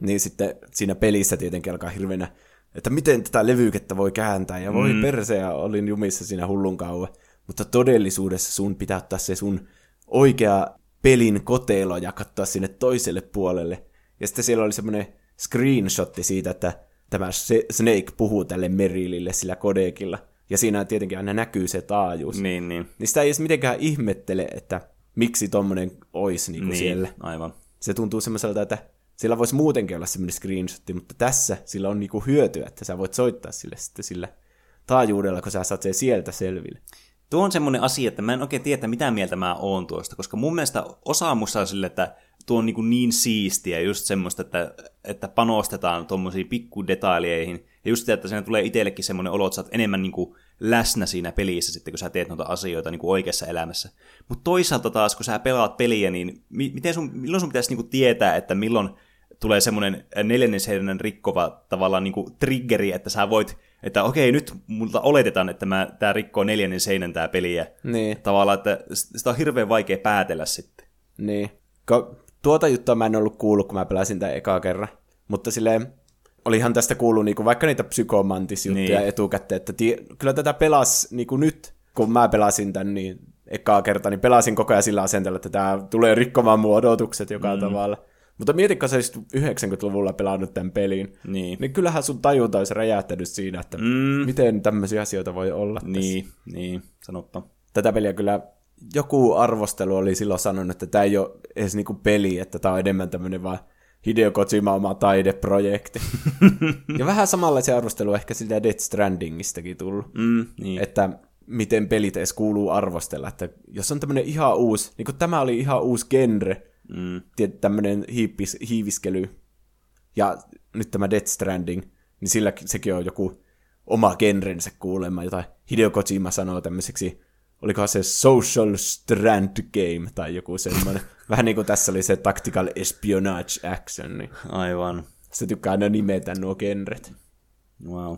Niin sitten siinä pelissä tietenkin alkaa hirveänä, että miten tätä levykettä voi kääntää, ja voi mm. perseä, olin jumissa siinä hullun kauan. Mutta todellisuudessa sun pitää ottaa se sun oikea pelin kotelo ja katsoa sinne toiselle puolelle. Ja sitten siellä oli semmoinen screenshotti siitä, että tämä Snake puhuu tälle Merillille sillä kodekilla. Ja siinä tietenkin aina näkyy se taajuus. Niin, niin. Niin sitä ei edes mitenkään ihmettele, että miksi tommonen olisi niin niin, siellä. aivan. Se tuntuu semmoiselta, että sillä voisi muutenkin olla semmoinen screenshotti, mutta tässä sillä on niinku hyötyä, että sä voit soittaa sille sitten sillä taajuudella, kun sä saat sen sieltä selville. Tuo on semmoinen asia, että mä en oikein tiedä, mitä mieltä mä oon tuosta, koska mun mielestä osa musta on sille, että tuo on niin, kuin niin siistiä, just semmoista, että, että panostetaan tuommoisiin pikkudetailijeihin, ja just sitä, että siinä tulee itsellekin semmoinen olo, että sä oot enemmän niin kuin läsnä siinä pelissä sitten, kun sä teet noita asioita niin kuin oikeassa elämässä. Mutta toisaalta taas, kun sä pelaat peliä, niin mi- miten sun, milloin sun pitäisi niin kuin tietää, että milloin tulee semmoinen neljännen seinän rikkova tavallaan niin kuin triggeri, että sä voit, että okei, nyt multa oletetaan, että mä, tää rikkoo neljännen seinän tää peliä. Niin. Tavallaan, että sitä on hirveän vaikea päätellä sitten. Niin. Ko, tuota juttua mä en ollut kuullut, kun mä pelasin tämän ekaa kerran. Mutta silleen, olihan tästä kuullut niinku vaikka niitä psykomantisjuttuja niin. etukäteen, että tie, kyllä tätä pelas niinku nyt, kun mä pelasin tämän niin ekaa kertaa, niin pelasin koko ajan sillä asenteella, että tämä tulee rikkomaan mun odotukset joka mm. tavalla. Mutta mietitkö sä 90-luvulla pelannut tämän pelin, Niin. niin kyllähän sun tajunta olisi räjähtänyt siinä, että Mm. miten tämmöisiä asioita voi olla tässä. Niin, niin, sanoppa. Tätä peliä kyllä joku arvostelu oli silloin sanonut, että tämä ei ole edes niinku peli, että tämä on enemmän tämmöinen vaan Hideo Kojima oma taideprojekti. ja vähän samanlaisia arvostelua ehkä siltä Death Strandingistakin tullut. Mm, niin. Että miten pelit edes kuuluu arvostella. Että jos on tämmöinen ihan uusi, niin kuin tämä oli ihan uusi genre, mm, tämmöinen hiipis, hiiviskely, ja nyt tämä Death Stranding, niin sillä sekin on joku oma genrensä kuulemma, jota Hideo Kojima sanoo tämmöiseksi, olikohan se social strand game tai joku semmoinen. Vähän niin kuin tässä oli se tactical espionage action, niin aivan. se tykkää aina nimetä nuo genret. Wow.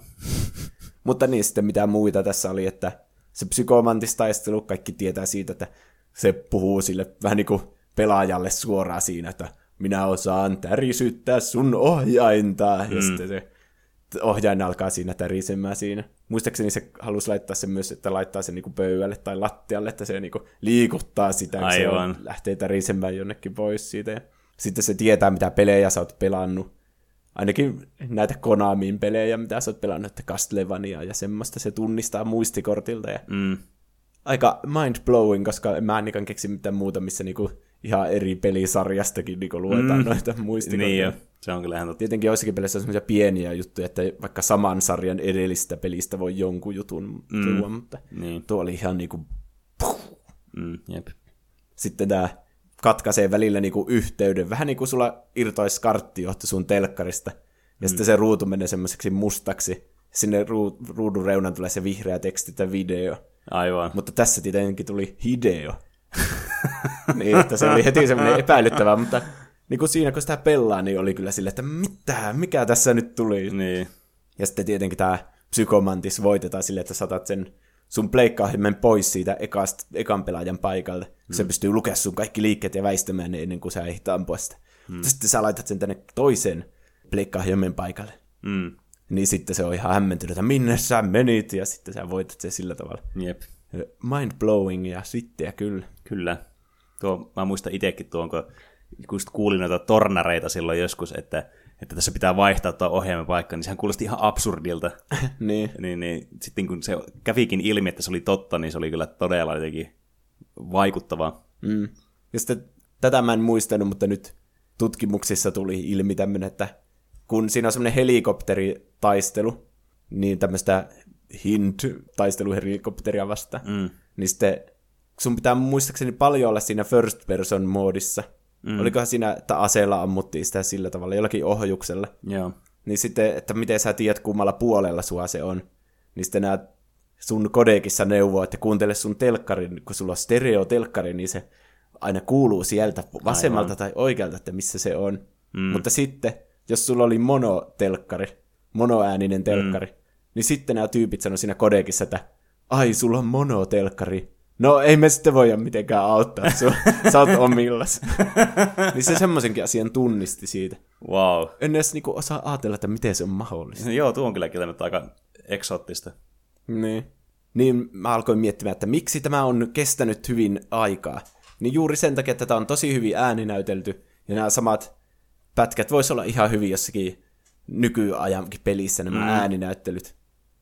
Mutta niin sitten mitä muita tässä oli, että se psykomantistaistelu, kaikki tietää siitä, että se puhuu sille vähän niin kuin pelaajalle suoraan siinä, että minä osaan tärisyttää sun ohjainta. Mm. Ja sitten se ohjain alkaa siinä tärisemään siinä. Muistaakseni se halusi laittaa sen myös, että laittaa sen niinku pöydälle tai lattialle, että se niinku liikuttaa sitä, kun se lähtee tärisemään jonnekin pois siitä. Ja sitten se tietää, mitä pelejä sä oot pelannut. Ainakin näitä Konamin pelejä, mitä sä oot pelannut, että Castlevania ja semmoista se tunnistaa muistikortilta. Ja Mm, aika mind-blowing, koska en mä ainakaan keksi mitään muuta, missä niinku ihan eri pelisarjastakin niinku luetaan Mm. noita muistikortteja. niin jo. Se on kyllä ihan totta. Tietenkin joissakin peleissä on semmoisia pieniä juttuja, että vaikka saman sarjan edellistä pelistä voi jonkun jutun Mm. tuoda, mutta Niin. tuo oli ihan niinku... Mm, jep. Sitten tämä katkaisee välillä niinku yhteyden. Vähän niin kuin sulla irtoisi karttijohto sun telkkarista, ja mm. sitten se ruutu menee semmoiseksi mustaksi. Sinne ruu, ruudun reunan tulee se vihreä teksti tai video. Aivan. Mutta tässä tietenkin tuli Hideo. niin, että se oli heti semmoinen epäilyttävä, mutta niin kuin siinä kun sitä pelaa, niin oli kyllä sille, että mitä, mikä tässä nyt tuli. Niin. Ja sitten tietenkin tämä psykomantis voitetaan sille, että saatat sen sun pleikkaahimen pois siitä ekast, ekan pelaajan paikalta. Mm. Se pystyy lukemaan sun kaikki liikkeet ja väistämään ne ennen kuin sä ehdit ampua sitä. Mm. Sitten sä laitat sen tänne toisen pleikkaahimen paikalle. Mm, Niin sitten se on ihan hämmentynyt, että minne sä menit, ja sitten sä voitat sen sillä tavalla. jep. Mind blowing ja sitten ja kyllä. Kyllä. Tuo, mä muistan itsekin tuon, kun kuulin noita tornareita silloin joskus, että, että tässä pitää vaihtaa tuo ohjaimen paikka, niin sehän kuulosti ihan absurdilta. niin. niin, niin sitten kun se kävikin ilmi, että se oli totta, niin se oli kyllä todella jotenkin vaikuttavaa. Mm. Ja sitten tätä mä en muistanut, mutta nyt tutkimuksissa tuli ilmi tämmöinen, että kun siinä on semmoinen helikopteritaistelu, niin tämmöistä hint-taisteluhelikopteria vastaan, Mm. niin sitten sun pitää muistaakseni paljon olla siinä first person moodissa. Mm. Olikohan siinä, että aseella ammuttiin sitä sillä tavalla, jollakin ohjuksella. Joo. Niin sitten, että miten sä tiedät kummalla puolella sua se on. Niin sitten nämä sun kodekissa neuvoo, että kuuntele sun telkkarin, kun sulla on stereo-telkkari, niin se aina kuuluu sieltä vasemmalta Aivan. tai oikealta, että missä se on. Mm. Mutta sitten, jos sulla oli monotelkkari, monoääninen telkkari, mm. niin sitten nämä tyypit sanoi siinä kodekissa, että ai, sulla on monotelkkari. No ei me sitten voida mitenkään auttaa sua. Sä oot omillas. niin se semmoisenkin asian tunnisti siitä. Wow. En edes niinku osaa ajatella, että miten se on mahdollista. Joo, tuo on kyllä kieltämättä aika eksoottista. Niin. Niin mä alkoin miettimään, että miksi tämä on kestänyt hyvin aikaa. Niin juuri sen takia, että tämä on tosi hyvin ääninäytelty, ja nämä samat pätkät voisi olla ihan hyvin jossakin nykyajankin pelissä nämä mm. ääninäyttelyt.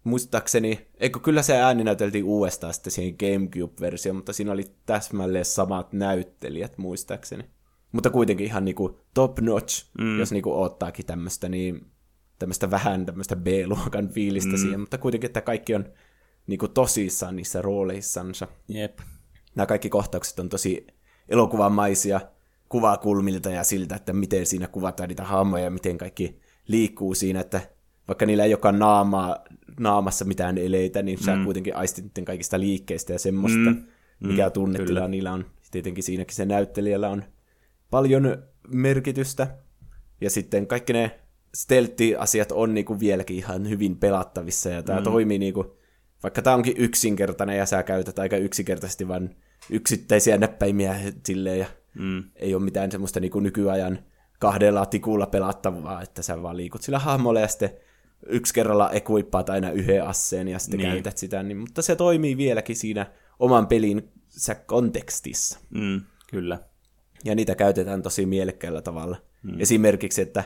Muistaakseni, eikö kyllä se ääni näyteltiin uudestaan sitten siihen Gamecube-versioon, mutta siinä oli täsmälleen samat näyttelijät muistaakseni. Mutta kuitenkin ihan niinku top notch, mm. jos niinku ottaakin tämmöistä niin tämmöistä vähän tämmöistä B-luokan fiilistä mm. siihen, mutta kuitenkin, että kaikki on niinku tosissaan niissä rooleissansa. Jep. Nämä kaikki kohtaukset on tosi elokuvamaisia kuvakulmilta ja siltä, että miten siinä kuvataan niitä hahmoja ja miten kaikki liikkuu siinä, että vaikka niillä ei olekaan naamaa, naamassa mitään eleitä, niin mm. sä kuitenkin aistit kaikista liikkeistä ja semmoista, mm. mikä mm, tunnetila niillä on. Tietenkin siinäkin se näyttelijällä on paljon merkitystä. Ja sitten kaikki ne stealth-asiat on niinku vieläkin ihan hyvin pelattavissa, ja tämä mm. toimii niinku, vaikka tämä onkin yksinkertainen, ja sä käytät aika yksinkertaisesti vain yksittäisiä näppäimiä silleen, ja mm. ei ole mitään semmoista niinku nykyajan kahdella tikulla pelattavaa, että sä vaan liikut sillä hahmolla, ja sitten yksi kerralla equippaat aina yhden asseen, ja sitten niin. käytät sitä, niin, mutta se toimii vieläkin siinä oman pelin kontekstissa. Mm, kyllä. Ja niitä käytetään tosi mielekkäällä tavalla. Mm. Esimerkiksi, että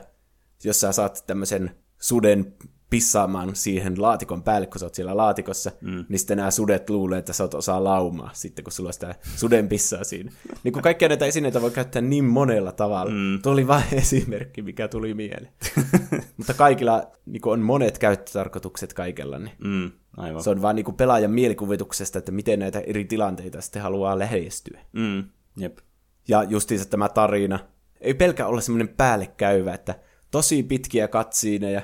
jos sä saat tämmöisen suden pissaamaan siihen laatikon päälle, kun sä oot siellä laatikossa, mm. niin sitten nämä sudet luulee, että sä oot osaa laumaa sitten, kun sulla on sitä suden pissaa siinä. niin kuin kaikkia näitä esineitä voi käyttää niin monella tavalla. Mm. Tuo oli vain esimerkki, mikä tuli mieleen. Mutta kaikilla niin on monet käyttötarkoitukset kaikella. Niin mm, aivan. Se on vaan niin pelaajan mielikuvituksesta, että miten näitä eri tilanteita sitten haluaa lähestyä. Mm, jep. Ja justiinsa tämä tarina ei pelkä ole semmoinen päällekäyvä, että tosi pitkiä katsiineja.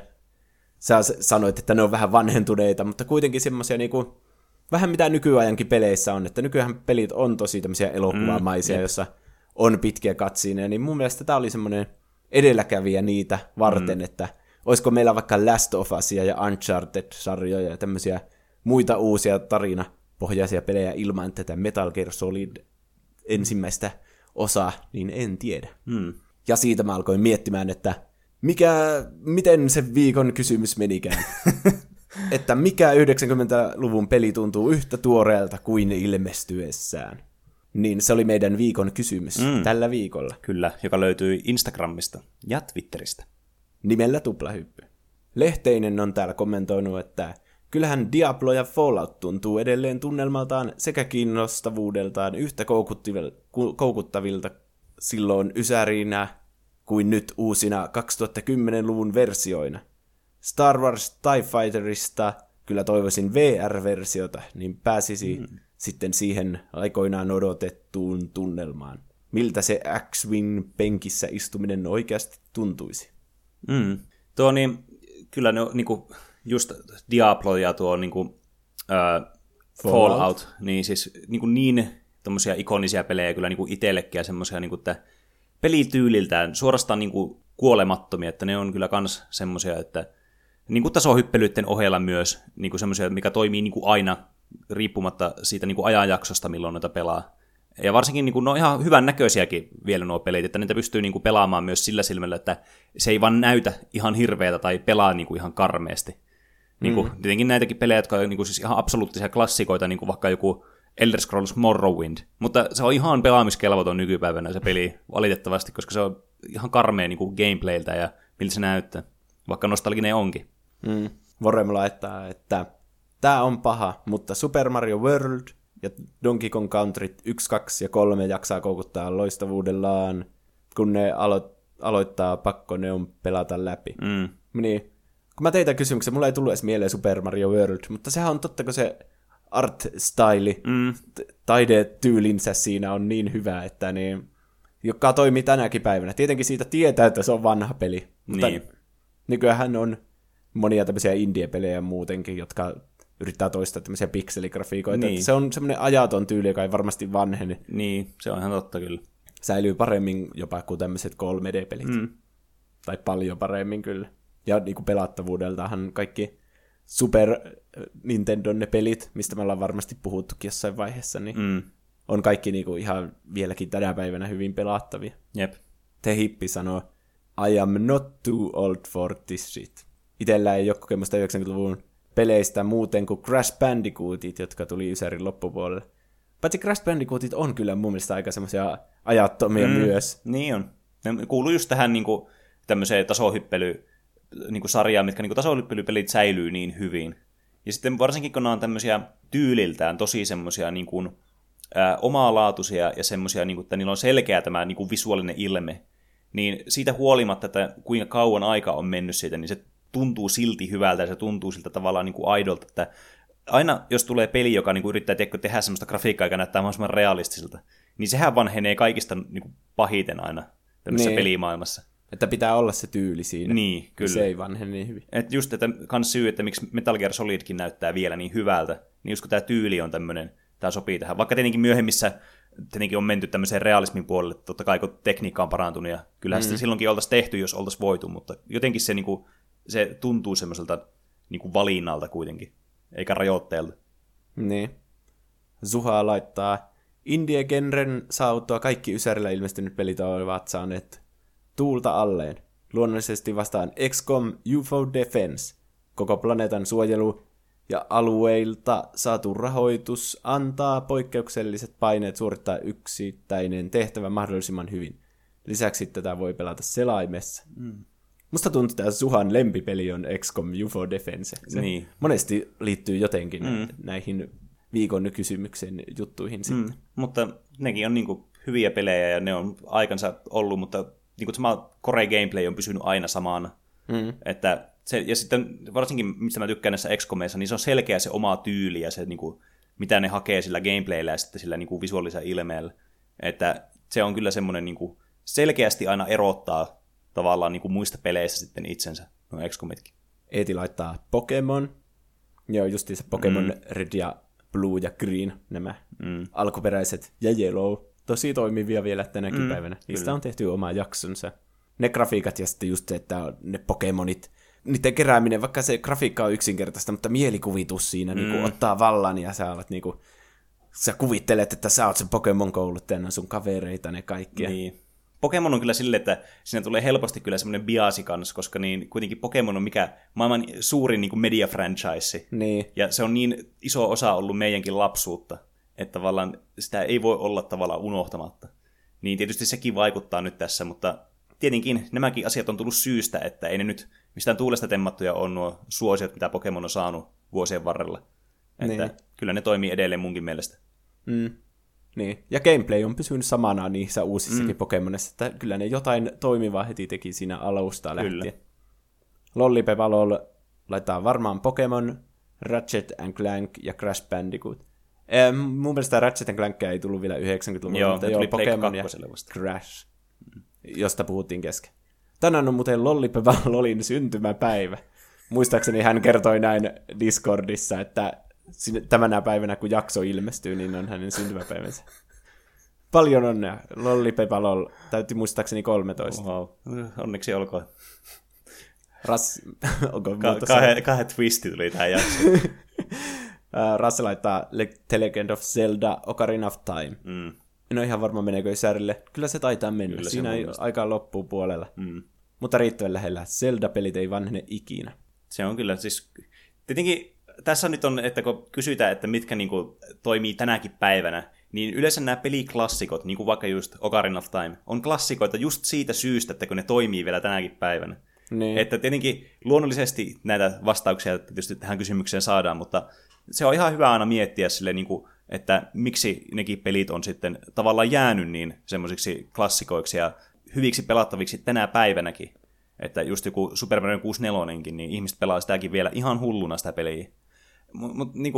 Sä sanoit, että ne on vähän vanhentuneita, mutta kuitenkin semmoisia niinku, vähän mitä nykyajankin peleissä on, että nykyään pelit on tosi tämmöisiä elokuvamaisia, mm, jossa on pitkiä katsiineja, niin mun mielestä tämä oli semmoinen edelläkävijä niitä varten, mm. että olisiko meillä vaikka Last of Usia ja Uncharted-sarjoja ja tämmöisiä muita uusia tarinapohjaisia pelejä ilman tätä Metal Gear Solid ensimmäistä osaa, niin en tiedä. Mm. Ja siitä mä alkoin miettimään, että mikä, miten se viikon kysymys menikään. että mikä 90-luvun peli tuntuu yhtä tuoreelta kuin ilmestyessään. Niin se oli meidän viikon kysymys mm. tällä viikolla. Kyllä, joka löytyy Instagramista ja Twitteristä. Nimellä Tuplahyppy. Lehteinen on täällä kommentoinut, että kyllähän Diablo ja Fallout tuntuu edelleen tunnelmaltaan sekä kiinnostavuudeltaan yhtä koukuttavilta silloin ysäriinä kuin nyt uusina 2010-luvun versioina. Star Wars TIE Fighterista kyllä toivoisin VR-versiota, niin pääsisi mm. sitten siihen aikoinaan odotettuun tunnelmaan. Miltä se X-Wing penkissä istuminen oikeasti tuntuisi? Mm. Tuo niin, kyllä ne niinku, just Diablo ja tuo niinku, äh, Fallout. Fallout, niin siis niinku niin tommosia ikonisia pelejä kyllä niinku itsellekin ja semmoisia, niinku, että pelityyliltään suorastaan niin kuin kuolemattomia, että ne on kyllä kans semmoisia, että niin kuin tasohyppelyiden ohella myös niin kuin semmoisia, mikä toimii niin kuin aina riippumatta siitä niin kuin ajanjaksosta, milloin noita pelaa. Ja varsinkin niin kuin, no ihan hyvän näköisiäkin vielä nuo pelit, että niitä pystyy niin kuin pelaamaan myös sillä silmällä, että se ei vaan näytä ihan hirveätä tai pelaa niin kuin ihan karmeasti. Niin kuin, mm. Tietenkin näitäkin pelejä, jotka on niin kuin siis ihan absoluuttisia klassikoita, niin kuin vaikka joku Elder Scrolls Morrowind, mutta se on ihan pelaamiskelvoton nykypäivänä se peli valitettavasti, koska se on ihan karmea niin kuin gameplayltä ja miltä se näyttää, vaikka nostalginen onkin. Mm. Vorem laittaa, että tämä on paha, mutta Super Mario World ja Donkey Kong Country 1, 2 ja 3 jaksaa koukuttaa loistavuudellaan, kun ne alo- aloittaa, pakko ne on pelata läpi. Mm. Niin, kun mä teitä kysymyksen, mulla ei tullut edes mieleen Super Mario World, mutta sehän on totta, kun se art-style, mm. taidetyylinsä siinä on niin hyvä, että niin, joka toimii tänäkin päivänä. Tietenkin siitä tietää, että se on vanha peli, mutta niin. nykyään on monia tämmöisiä indie-pelejä muutenkin, jotka yrittää toistaa tämmöisiä pikseligrafiikoita. Niin. Se on semmoinen ajaton tyyli, joka ei varmasti vanhene. Niin, se on ihan totta kyllä. Säilyy paremmin jopa kuin tämmöiset 3D-pelit. Mm. Tai paljon paremmin kyllä. Ja niin kuin pelattavuudeltahan kaikki Super Nintendon ne pelit, mistä me ollaan varmasti puhuttukin jossain vaiheessa, niin mm. on kaikki niin kuin ihan vieläkin tänä päivänä hyvin pelattavia. Jep. Te hippi sanoo, I am not too old for this shit. Itellä ei ole kokemusta 90-luvun peleistä muuten kuin Crash Bandicootit, jotka tuli Ysärin loppupuolelle. Paitsi Crash Bandicootit on kyllä mun mielestä aika semmoisia ajattomia mm, myös. Niin on. Ne kuuluu just tähän niin kuin, tämmöiseen tasohyppely niin kuin sarjaan, mitkä niin tasohyppelypelit säilyy niin hyvin. Ja sitten varsinkin, kun ne on tämmöisiä tyyliltään tosi semmoisia niin kuin, ää, omalaatuisia ja semmoisia, niin kuin, että niillä on selkeä tämä niin kuin visuaalinen ilme, niin siitä huolimatta, että kuinka kauan aika on mennyt siitä, niin se tuntuu silti hyvältä ja se tuntuu siltä tavallaan niin kuin aidolta, että aina jos tulee peli, joka niin kuin yrittää tehdä, tehdä semmoista grafiikkaa, joka näyttää mahdollisimman realistiselta, niin sehän vanhenee kaikista niin kuin pahiten aina tämmöisessä niin. pelimaailmassa. Että pitää olla se tyyli siinä. Niin, kyllä. Se ei vanhene niin hyvin. Et just, että kans syy, että miksi Metal Gear Solidkin näyttää vielä niin hyvältä, niin just kun tämä tyyli on tämmöinen, tämä sopii tähän. Vaikka tietenkin myöhemmissä tietenkin on menty tämmöiseen realismin puolelle, totta kai kun tekniikka on parantunut, ja kyllähän mm. sitä silloinkin oltaisiin tehty, jos oltaisiin voitu, mutta jotenkin se, niin kuin, se tuntuu semmoiselta niin kuin valinnalta kuitenkin, eikä rajoitteelta. Niin. Zuha laittaa, Indie-genren sauttua kaikki Ysärillä ilmestynyt pelit ovat saaneet tuulta alleen. Luonnollisesti vastaan XCOM UFO Defense. Koko planeetan suojelu ja alueilta saatu rahoitus antaa poikkeukselliset paineet suorittaa yksittäinen tehtävä mahdollisimman hyvin. Lisäksi tätä voi pelata selaimessa. Mm. Musta tuntuu, että Suhan lempipeli on XCOM UFO Defense. Se niin. monesti liittyy jotenkin mm. näihin viikon kysymyksen juttuihin sitten. Mm. Mutta nekin on niinku hyviä pelejä ja ne on aikansa ollut, mutta niin kuin sama core gameplay on pysynyt aina samana. Mm. Että se, ja sitten varsinkin, mistä mä tykkään näissä XCOMeissa, niin se on selkeä se oma tyyli ja se, niin kuin, mitä ne hakee sillä gameplayllä ja sitten sillä niin kuin visuaalisella ilmeellä. Että se on kyllä semmoinen niin kuin, selkeästi aina erottaa tavallaan niin kuin muista peleistä sitten itsensä, no XCOMitkin. Eeti laittaa Pokemon. Joo, justiinsa Pokemon mm. Red ja Blue ja Green, nämä mm. alkuperäiset, ja Yellow tosi toimivia vielä tänäkin mm, päivänä. Niistä kyllä. on tehty oma jaksonsa. Ne grafiikat ja sitten just se, että ne Pokemonit, niiden kerääminen, vaikka se grafiikka on yksinkertaista, mutta mielikuvitus siinä mm. niin kuin, ottaa vallan ja sä olet niin kuin, sä kuvittelet, että sä oot se Pokemon-kouluttajana sun kavereita ne kaikkia. Niin. Pokemon on kyllä silleen, että siinä tulee helposti kyllä semmoinen biasi kanssa, koska niin, kuitenkin Pokemon on mikä maailman suurin niin media-franchise. Niin. Ja se on niin iso osa ollut meidänkin lapsuutta että tavallaan sitä ei voi olla tavallaan unohtamatta. Niin tietysti sekin vaikuttaa nyt tässä, mutta tietenkin nämäkin asiat on tullut syystä, että ei ne nyt mistään tuulesta temmattuja on nuo suosiot, mitä Pokemon on saanut vuosien varrella. Että niin. kyllä ne toimii edelleen munkin mielestä. Mm. Niin. Ja gameplay on pysynyt samana niissä uusissakin mm. Pokemonissa, että kyllä ne jotain toimivaa heti teki siinä alusta lähtien. Kyllä. Lollipepalol laittaa varmaan Pokemon, Ratchet and Clank ja Crash Bandicoot. Eh, mun mielestä Ratchet Clankia ei tullut vielä 90-luvulla, joo, mutta joo, Pokemon ja vasta. Crash, josta puhuttiin kesken. Tänään on muuten Lollipeva Lolin syntymäpäivä. Muistaakseni hän kertoi näin Discordissa, että tämänä päivänä kun jakso ilmestyy, niin on hänen syntymäpäivänsä. Paljon onnea. Lollipepa Lol. Täytti muistaakseni 13. Wow. Onneksi olkoon. Ras... Onko Ka- kahden, kahden twisti tuli tähän jaksoon. Uh, Rasse laittaa The Legend of Zelda Ocarina of Time. Mm. En ole ihan varma, meneekö Isärille. Kyllä se taitaa mennä. Kyllä Siinä ei aika loppuu puolella. Mm. Mutta riittävän lähellä. Zelda-pelit ei vanhene ikinä. Se on kyllä siis... Tietenkin tässä nyt on, että kun kysytään, että mitkä niin kuin, toimii tänäkin päivänä, niin yleensä nämä peliklassikot, niin kuin vaikka just Ocarina of Time, on klassikoita just siitä syystä, että kun ne toimii vielä tänäkin päivänä. Niin. Että tietenkin luonnollisesti näitä vastauksia tietysti tähän kysymykseen saadaan, mutta se on ihan hyvä aina miettiä sille, niin kuin, että miksi nekin pelit on sitten tavallaan jäänyt niin semmoisiksi klassikoiksi ja hyviksi pelattaviksi tänä päivänäkin. Että just joku Super Mario 64, niin ihmiset pelaa sitäkin vielä ihan hulluna sitä peliä. Mutta mut, niin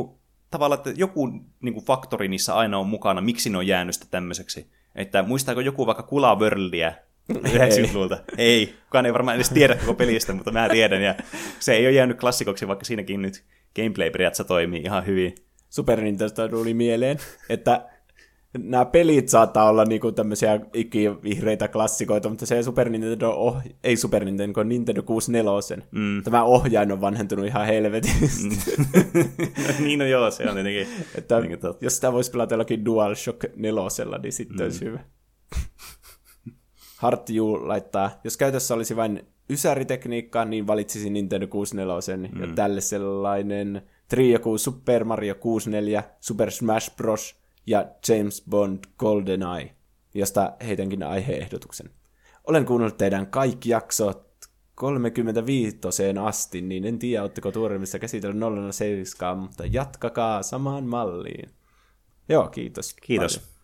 tavallaan, että joku niin kuin, faktori niissä aina on mukana, miksi ne on jäänyt sitä tämmöiseksi. Että muistaako joku vaikka Kula Worldia 90-luvulta? Ei, kukaan ei varmaan edes tiedä koko pelistä, mutta mä tiedän. Ja se ei ole jäänyt klassikoksi, vaikka siinäkin nyt gameplay periaatteessa toimii ihan hyvin. Super Nintendo tuli mieleen, että nämä pelit saattaa olla niinku tämmöisiä ikivihreitä klassikoita, mutta se Super Nintendo, oh, ei Super Nintendo, kun Nintendo 64, mm. tämä ohjain on vanhentunut ihan helvetistä. niin no joo, se on tietenkin. että niin jos sitä voisi pelata jollakin DualShock 4, niin sitten mm. olisi hyvä. Hartju laittaa, jos käytössä olisi vain ysäritekniikkaa, niin valitsisin Nintendo 64, mm. ja tälle sellainen trio kuin Super Mario 64, Super Smash Bros. ja James Bond GoldenEye, josta heitänkin aiheehdotuksen. Olen kuunnellut teidän kaikki jaksot 35 asti, niin en tiedä, oletteko tuoreimmissa käsitellyt 007, mutta jatkakaa samaan malliin. Joo, kiitos. Kiitos. Paljon.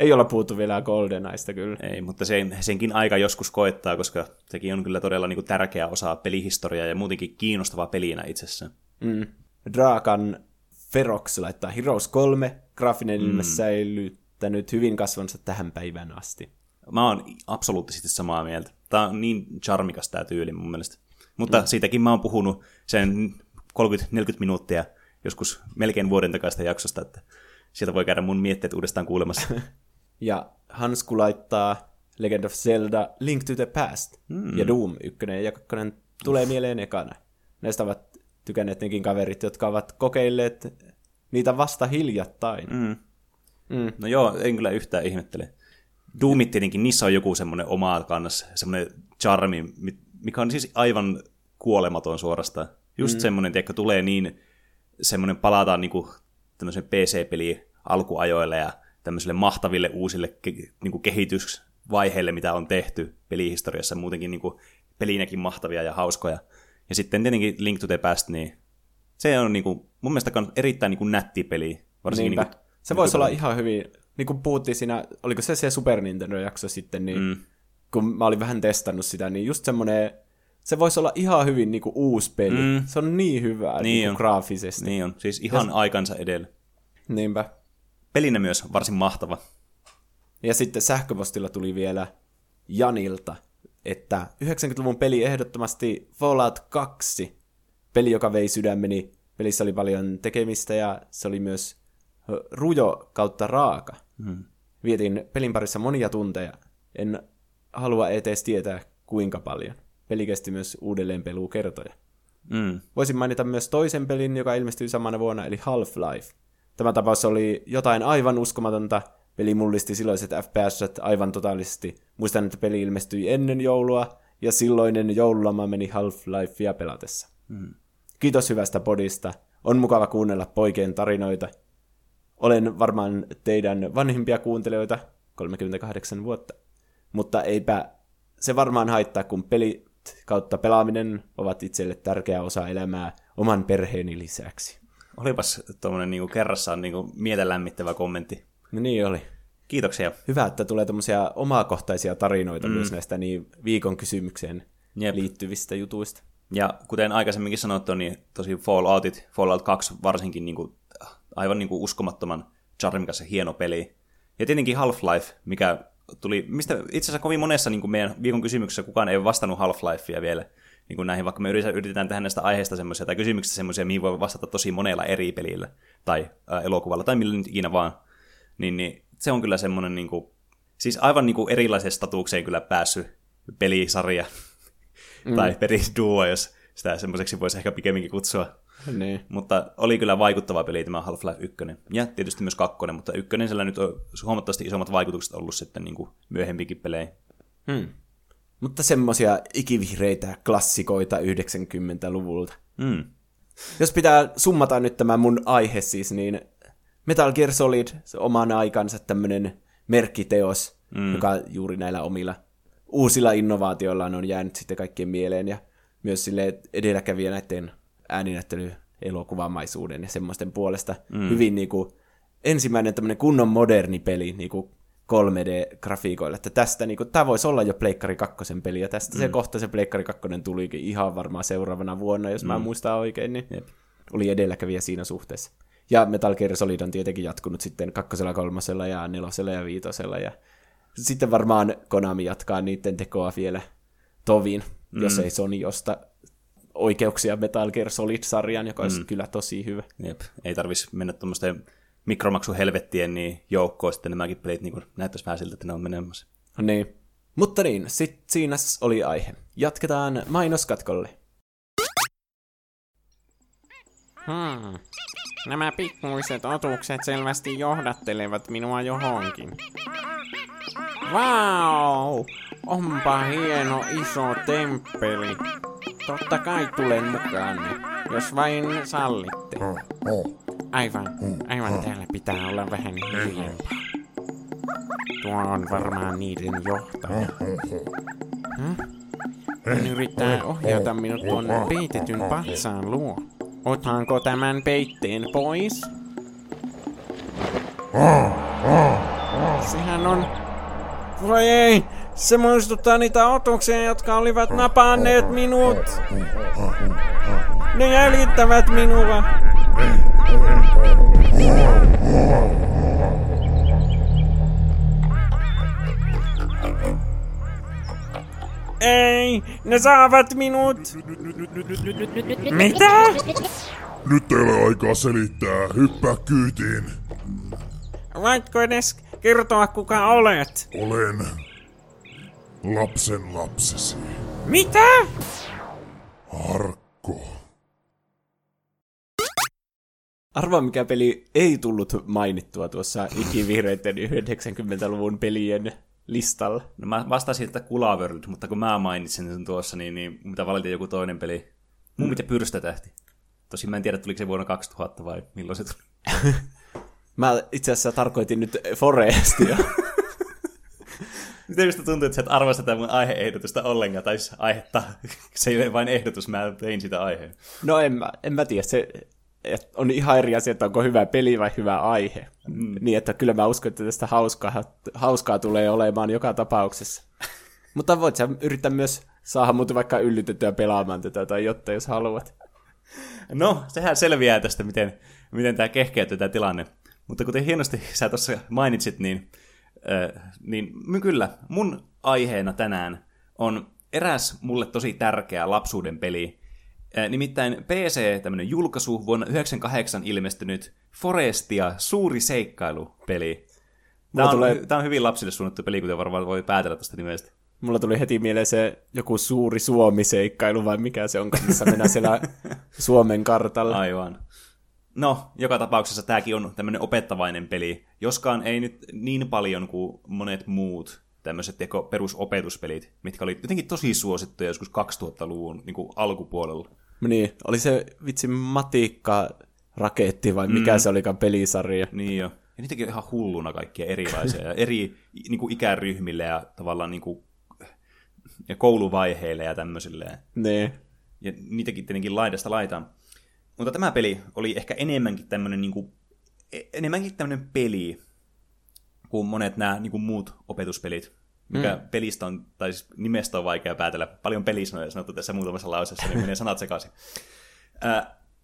Ei olla puhuttu vielä GoldenEyesta kyllä. Ei, mutta sen, senkin aika joskus koettaa, koska sekin on kyllä todella niin kuin tärkeä osa pelihistoriaa ja muutenkin kiinnostava pelinä itsessään. Mm. Draakan Ferox laittaa Heroes 3, graafinen mm. ilme säilyttänyt hyvin kasvansa tähän päivään asti. Mä oon absoluuttisesti samaa mieltä. Tää on niin charmikas tää tyyli mun mielestä. Mutta mm. siitäkin mä oon puhunut sen 30-40 minuuttia joskus melkein vuoden takaista jaksosta, että sieltä voi käydä mun mietteet uudestaan kuulemassa. ja Hansku laittaa Legend of Zelda Link to the Past mm. ja Doom 1 ja 2 tulee mieleen ekana. Näistä ovat tykänneet nekin kaverit, jotka ovat kokeilleet niitä vasta hiljattain. Mm. Mm. No joo, en kyllä yhtään ihmettele. Doomit tietenkin, niissä on joku semmoinen oma kannas, semmoinen charmi, mikä on siis aivan kuolematon suorastaan. Just mm. semmoinen, tiedätkö, tulee niin, semmoinen palataan niinku tämmöisen PC-peliin alkuajoille ja tämmöisille mahtaville uusille ke- niinku kehitysvaiheille, mitä on tehty pelihistoriassa, muutenkin niinku pelinäkin mahtavia ja hauskoja. Ja sitten tietenkin Link to the Past, niin se on niinku, mun mielestä erittäin niinku nätti peli. Varsinkin niinku, se voisi olla ihan hyvin, niin kuin puhuttiin siinä, oliko se se Super Nintendo-jakso sitten, niin mm. kun mä olin vähän testannut sitä, niin just semmoinen, se voisi olla ihan hyvin niin kuin uusi peli. Mm. Se on niin hyvä niin niin kuin graafisesti. Niin on, siis ihan ja... aikansa edellä. Niinpä. Pelinä myös varsin mahtava. Ja sitten sähköpostilla tuli vielä Janilta, että 90-luvun peli ehdottomasti Fallout 2, peli, joka vei sydämeni. Pelissä oli paljon tekemistä ja se oli myös rujo kautta raaka. Hmm. Vietin pelin parissa monia tunteja. En halua etes tietää kuinka paljon. Peli kesti myös uudelleen pelukertoja. Mm. Voisin mainita myös toisen pelin, joka ilmestyi samana vuonna, eli Half-Life. Tämä tapaus oli jotain aivan uskomatonta. Peli mullisti silloiset FPS aivan totaalisesti. Muistan, että peli ilmestyi ennen joulua, ja silloinen joululoma meni Half-Lifea pelatessa. Mm. Kiitos hyvästä podista. On mukava kuunnella poikien tarinoita. Olen varmaan teidän vanhimpia kuuntelijoita, 38 vuotta. Mutta eipä se varmaan haittaa, kun peli kautta pelaaminen ovat itselle tärkeä osa elämää oman perheeni lisäksi. Olipas tuommoinen niinku kerrassaan niinku mielenlämmittävä kommentti. No niin oli. Kiitoksia. Hyvä, että tulee tämmöisiä omakohtaisia tarinoita mm. myös näistä niin viikon kysymykseen Jep. liittyvistä jutuista. Ja kuten aikaisemminkin sanottu, niin tosi Falloutit, Fallout 2 varsinkin niin kuin, aivan niin kuin uskomattoman charmikas ja hieno peli. Ja tietenkin Half-Life, mikä tuli, mistä itse asiassa kovin monessa niin kuin meidän viikon kysymyksessä kukaan ei ole vastannut Half-Lifea vielä niin kuin näihin, vaikka me yritetään tehdä näistä aiheista semmoisia tai kysymyksistä semmoisia, mihin voi vastata tosi monella eri pelillä tai ää, elokuvalla tai millä nyt ikinä vaan, niin, niin se on kyllä semmoinen, niin kuin, siis aivan niin kuin erilaiseen statukseen kyllä päässyt pelisarja mm. tai pelisduo, jos sitä semmoiseksi voisi ehkä pikemminkin kutsua. Niin. Mutta oli kyllä vaikuttava peli tämä Half-Life 1. Ja tietysti myös kakkonen, mutta ykkönen sillä nyt on huomattavasti isommat vaikutukset ollut sitten niin kuin myöhempikin pelejä. Hmm. Mutta semmoisia ikivihreitä klassikoita 90-luvulta. Hmm. Jos pitää summata nyt tämä mun aihe siis, niin Metal Gear Solid, se oman aikansa tämmöinen merkkiteos, mm. joka juuri näillä omilla uusilla innovaatioillaan on jäänyt sitten kaikkien mieleen ja myös sille edelläkävijä näiden ääninäyttely elokuvamaisuuden ja semmoisten puolesta mm. hyvin niin kuin, ensimmäinen tämmöinen kunnon moderni peli niin kuin 3D-grafiikoilla, että tästä niin kuin, tämä voisi olla jo Pleikkari 2 peli, ja tästä mm. se kohta se Pleikkari 2 tulikin ihan varmaan seuraavana vuonna, jos mm. mä muistan oikein, niin Jep. oli edelläkävijä siinä suhteessa. Ja Metal Gear Solid on tietenkin jatkunut sitten kakkosella, kolmosella ja nelosella ja viitosella. Ja sitten varmaan Konami jatkaa niiden tekoa vielä tovin, mm. jos ei Sony osta oikeuksia Metal Gear Solid-sarjaan, joka olisi mm. kyllä tosi hyvä. Jep, ei tarvitsisi mennä tuommoisten mikromaksuhelvettien niin joukkoon sitten nämäkin pelit niin näyttäisi vähän siltä, että ne on menemässä. Niin. Mutta niin, sit siinä oli aihe. Jatketaan mainoskatkolle. Hmm. Nämä pikkuiset otukset selvästi johdattelevat minua johonkin. Vau! Onpa hieno iso temppeli. Totta kai tulen mukaan, jos vain sallitte. Aivan, aivan täällä pitää olla vähän hiljempaa. Tuo on varmaan niiden johtaja. Hm? Hän yrittää ohjata minut tuon peitetyn patsaan luo. Otanko tämän peitteen pois? Sehän on... Voi ei! Se muistuttaa niitä otuksia, jotka olivat napanneet minut. Ne jäljittävät minua. Ei, ne saavat minut. Mitä? Nyt ei ole aikaa selittää. Hyppää kyytiin. Voitko edes kertoa kuka olet? Olen lapsen lapsesi. Mitä? Arkko. Arvaa, mikä peli ei tullut mainittua tuossa ikivihreiden 90-luvun pelien listalla. No mä vastasin, että Kulaworld, mutta kun mä mainitsin sen tuossa, niin, niin mitä valitin joku toinen peli. Mun mitä pyrstötähti. Tosin mä en tiedä, tuliko se vuonna 2000 vai milloin se tuli. Mä itse asiassa tarkoitin nyt Forestia. Miten minusta tuntuu, että sä et arvosta tätä mun aiheehdotusta ollenkaan, tai siis aihetta. Se ei ole vain ehdotus, mä tein sitä aiheen. no en mä, en mä tiedä, se et on ihan eri asia, että onko hyvä peli vai hyvä aihe. Mm. Niin, että kyllä mä uskon, että tästä hauskaa, hauskaa tulee olemaan joka tapauksessa. Mutta voit sä yrittää myös saada mut vaikka yllytettyä pelaamaan tätä tai jotta, jos haluat. No, sehän selviää tästä, miten, miten tämä kehkeytyy tämä tilanne. Mutta kuten hienosti sä tuossa mainitsit, niin, äh, niin kyllä, mun aiheena tänään on eräs mulle tosi tärkeä lapsuuden peli. Äh, nimittäin PC, tämmönen julkaisu, vuonna 98 ilmestynyt Forestia, suuri seikkailupeli. Tämä on, tulee- tämä on hyvin lapsille suunnattu peli, kuten varmaan voi päätellä tästä nimestä. Mulla tuli heti mieleen se joku suuri Suomi-seikkailu, vai mikä se on, missä mennään siellä Suomen kartalla. Aivan. No, joka tapauksessa tämäkin on tämmöinen opettavainen peli, joskaan ei nyt niin paljon kuin monet muut tämmöiset perusopetuspelit, mitkä oli jotenkin tosi suosittuja joskus 2000-luvun niin kuin alkupuolella. Niin, oli se vitsi matikka raketti vai mikä mm. se olikaan pelisarja. Niin jo. Ja niitäkin on ihan hulluna kaikkia erilaisia ja eri niin kuin ikäryhmille ja tavallaan niin kuin, ja kouluvaiheille ja tämmöisille. Niin. Ja niitäkin tietenkin laidasta laitaan. Mutta tämä peli oli ehkä enemmänkin tämmöinen, niin kuin, enemmänkin tämmöinen peli kuin monet nämä niin kuin muut opetuspelit. Mikä mm. pelistä on, tai siis nimestä on vaikea päätellä. Paljon pelisanoja sanottu tässä muutamassa lauseessa, niin menee sanat sekaisin.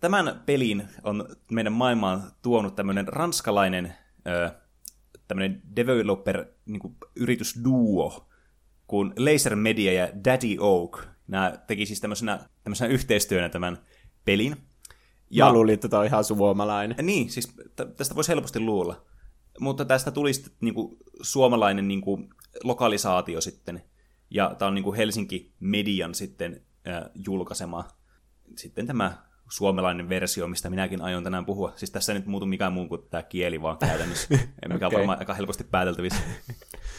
Tämän pelin on meidän maailmaan tuonut tämmöinen ranskalainen tämmöinen developer niin kuin yritysduo kuin Laser Media ja Daddy Oak. Nämä teki siis tämmöisenä, tämmöisenä yhteistyönä tämän pelin. Ja mä luulin, että tämä on ihan suomalainen. Niin, siis t- tästä voisi helposti luulla. Mutta tästä tuli sitten niinku suomalainen niinku lokalisaatio sitten. Ja tämä on niinku Helsinki Median sitten äh, julkaisema sitten tämä suomalainen versio, mistä minäkin aion tänään puhua. Siis tässä ei nyt muutu mikään muu kuin tämä kieli vaan käytännössä, mikä okay. on varmaan aika helposti pääteltävissä.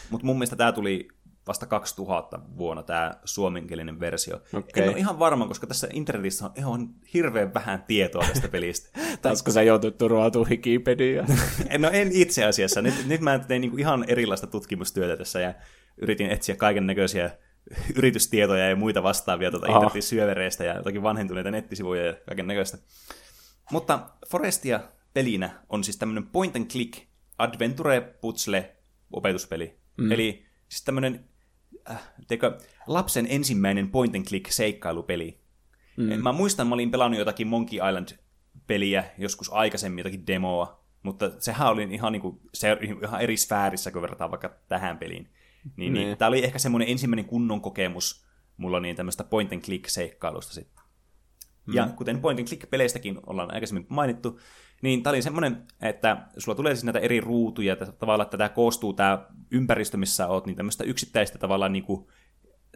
Mutta mun mielestä tämä tuli vasta 2000 vuonna tämä suomenkielinen versio. Okei. En ole ihan varma, koska tässä internetissä on ihan hirveän vähän tietoa tästä pelistä. Taisko sä joutuit turvautumaan Wikipediaan? No en itse asiassa. Nyt, nyt mä tein niinku ihan erilaista tutkimustyötä tässä ja yritin etsiä kaiken näköisiä yritystietoja ja muita vastaavia tuota Aha. internetin syövereistä ja jotakin vanhentuneita nettisivuja ja kaiken näköistä. Mutta Forestia pelinä on siis tämmöinen point and click adventure puzzle opetuspeli. Mm. Eli siis tämmöinen äh, teikö, lapsen ensimmäinen point and click seikkailupeli. Mm. Mä muistan, mä olin pelannut jotakin Monkey Island-peliä joskus aikaisemmin, jotakin demoa, mutta sehän oli ihan, niinku, se, ihan eri sfäärissä, kun verrataan vaikka tähän peliin. Niin, niin. Niin. Tämä oli ehkä semmoinen ensimmäinen kunnon kokemus mulla niin tämmöistä point and click seikkailusta sitten. Mm. Ja kuten point and click-peleistäkin ollaan aikaisemmin mainittu, niin tämä oli semmoinen, että sulla tulee siis näitä eri ruutuja, että tavallaan että tämä koostuu tämä ympäristö, missä oot, niin tämmöistä yksittäistä tavallaan niin kuin,